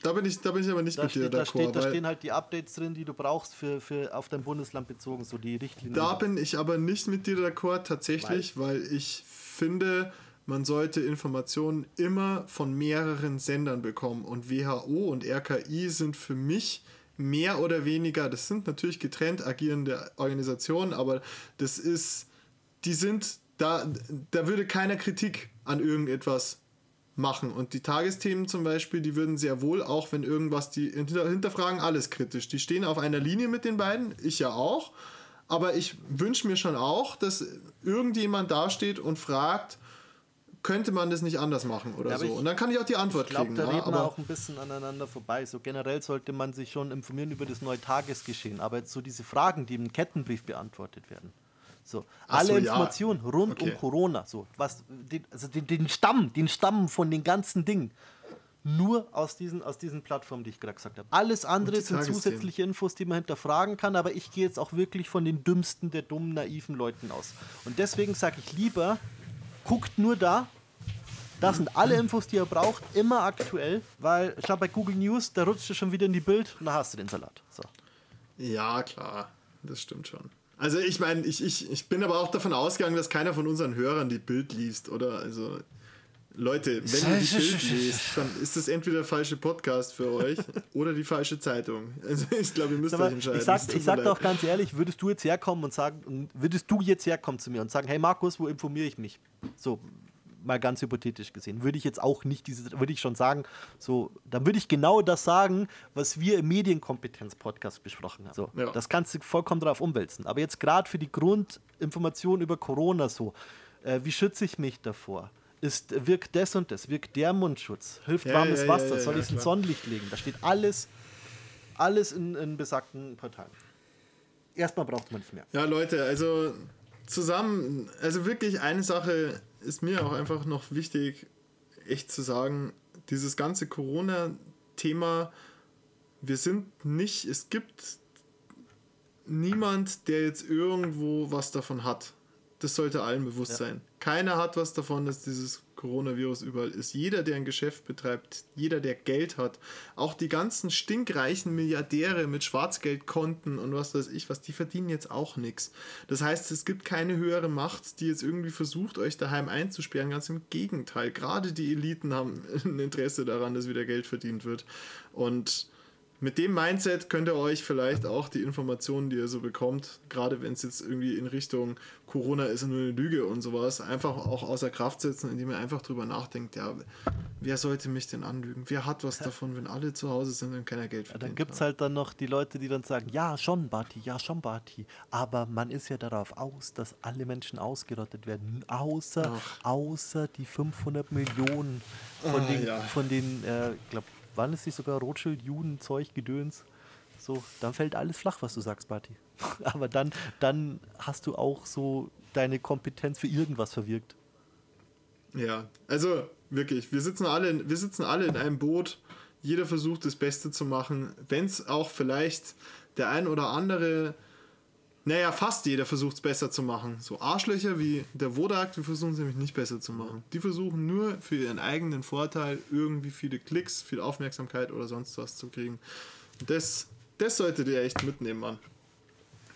da bin ich, da bin ich aber nicht Da, mit dir steht, da, d'accord, steht, da weil- stehen halt die Updates drin, die du brauchst für, für auf dein Bundesland bezogen, so die Richtlinien. Da bin ich aber nicht mit dir d'accord tatsächlich, weil ich finde, man sollte Informationen immer von mehreren Sendern bekommen. Und WHO und RKI sind für mich mehr oder weniger, das sind natürlich getrennt agierende Organisationen, aber das ist, die sind, da, da würde keiner Kritik an irgendetwas machen. Und die Tagesthemen zum Beispiel, die würden sehr wohl, auch wenn irgendwas, die hinter, hinterfragen alles kritisch. Die stehen auf einer Linie mit den beiden, ich ja auch. Aber ich wünsche mir schon auch, dass irgendjemand dasteht und fragt, könnte man das nicht anders machen oder Ja, so. ich- und dann kann ich auch die Antwort Ich glaube, kriegen. da ja, reden wir auch ein bisschen aneinander vorbei. So generell sollte man sich schon informieren über das neue Tagesgeschehen. Aber jetzt so diese Fragen, die im Kettenbrief beantwortet werden. So, alle so, ja. Informationen rund Okay. um Corona, so was, den, also den, den Stamm, den Stamm von den ganzen Dingen, nur aus diesen, aus diesen Plattformen, die ich gerade gesagt habe. Alles andere sind zusätzliche Infos, die man hinterfragen kann, aber ich gehe jetzt auch wirklich von den dümmsten der dummen, naiven Leuten aus. Und deswegen sage ich lieber, guckt nur da, das sind alle Infos, die ihr braucht, immer aktuell, weil schau bei Google News, da rutscht du schon wieder in die Bild und da hast du den Salat. So. ja, klar, das stimmt schon. Also ich meine, ich, ich, ich bin aber auch davon ausgegangen, dass keiner von unseren Hörern die Bild liest, oder? Also Leute, wenn ihr die Bild lest, dann ist das entweder der falsche Podcast für euch oder die falsche Zeitung. Also ich glaube, ihr müsst Aber euch entscheiden. ich sag, ich sag doch ganz ehrlich, würdest du jetzt herkommen und sagen, würdest du jetzt herkommen zu mir und sagen, hey Markus, wo informiere ich mich? So, mal ganz hypothetisch gesehen, würde ich jetzt auch nicht diese, würde ich schon sagen, so, dann würde ich genau das sagen, was wir im Medienkompetenz-Podcast besprochen haben. So, Ja. das kannst du vollkommen drauf umwälzen. Aber jetzt gerade für die Grundinformation über Corona so, äh, wie schütze ich mich davor? Ist, wirkt das und das, wirkt der Mundschutz, hilft Ja, warmes ja, Wasser, soll ich es ins. Sonnenlicht legen? Da steht alles, alles in, in besagten Portalen. Erstmal braucht man nicht mehr. Ja, Leute, also zusammen, also wirklich eine Sache ist mir auch einfach noch wichtig, echt zu sagen, dieses ganze Corona-Thema, wir sind nicht, es gibt niemand, der jetzt irgendwo was davon hat. Das sollte allen bewusst sein. Keiner hat was davon, dass dieses Coronavirus überall ist. Jeder, der ein Geschäft betreibt, jeder, der Geld hat, auch die ganzen stinkreichen Milliardäre mit Schwarzgeldkonten und was weiß ich was, die verdienen jetzt auch nichts. Das heißt, es gibt keine höhere Macht, die jetzt irgendwie versucht, euch daheim einzusperren. Ganz im Gegenteil. Gerade die Eliten haben ein Interesse daran, dass wieder Geld verdient wird. Und mit dem Mindset könnt ihr euch vielleicht auch die Informationen, die ihr so bekommt, gerade wenn es jetzt irgendwie in Richtung Corona ist und nur eine Lüge und sowas, einfach auch außer Kraft setzen, indem ihr einfach drüber nachdenkt, ja, wer sollte mich denn anlügen? Wer hat was davon, wenn alle zu Hause sind und keiner Geld Dann verdient? gibt es halt dann noch die Leute, die dann sagen, ja, schon, Barty, ja, schon, Barty. Aber man ist ja darauf aus, dass alle Menschen ausgerottet werden. Außer, außer die 500 Millionen von Ah, den, ja. von den äh, ich glaube, waren es nicht sogar Rothschild, Juden, Zeug, Gedöns? So, dann fällt alles flach, was du sagst, Barty. Aber dann, dann hast du auch so deine Kompetenz für irgendwas verwirkt. Ja, also wirklich, wir sitzen alle, in- wir sitzen alle in einem Boot. Jeder versucht das Beste zu machen. Wenn es auch vielleicht der ein oder andere, naja, fast jeder versucht es besser zu machen. So Arschlöcher wie der Wodak, die versuchen es nämlich nicht besser zu machen. Die versuchen nur für ihren eigenen Vorteil irgendwie viele Klicks, viel Aufmerksamkeit oder sonst was zu kriegen. Das, das solltet ihr echt mitnehmen, Mann.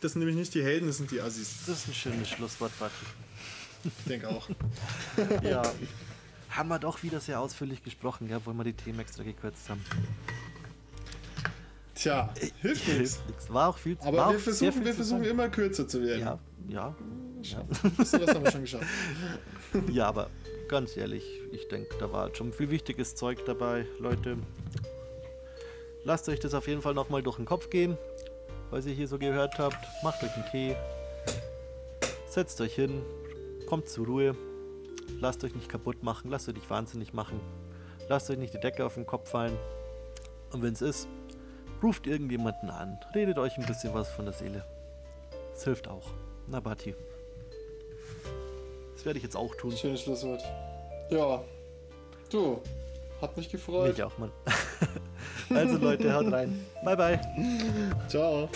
Das sind nämlich nicht die Helden, das sind die Assis. Das ist ein schönes Schlusswort, Barty. Ich denke auch. Ja. haben wir doch wieder sehr ausführlich gesprochen, ja, obwohl wir die Themen extra gekürzt haben. Tja, hilft nichts. War auch viel zu Aber wir versuchen, wir versuchen immer kürzer zu werden. Ja, ja, So, das haben wir schon geschafft. ja, aber ganz ehrlich, ich denke, da war schon viel wichtiges Zeug dabei, Leute. Lasst euch das auf jeden Fall nochmal durch den Kopf gehen, was ihr hier so gehört habt. Macht euch einen Tee, setzt euch hin, kommt zur Ruhe, lasst euch nicht kaputt machen, lasst euch nicht wahnsinnig machen, lasst euch nicht die Decke auf den Kopf fallen. Und wenn es ist, ruft irgendjemanden an, redet euch ein bisschen was von der Seele. Es hilft auch. Na, Bati. Das werde ich jetzt auch tun. Schönes Schlusswort. Ja. Du, hat mich gefreut. Mich auch, Mann. also Leute, haut rein. Bye, bye. Ciao.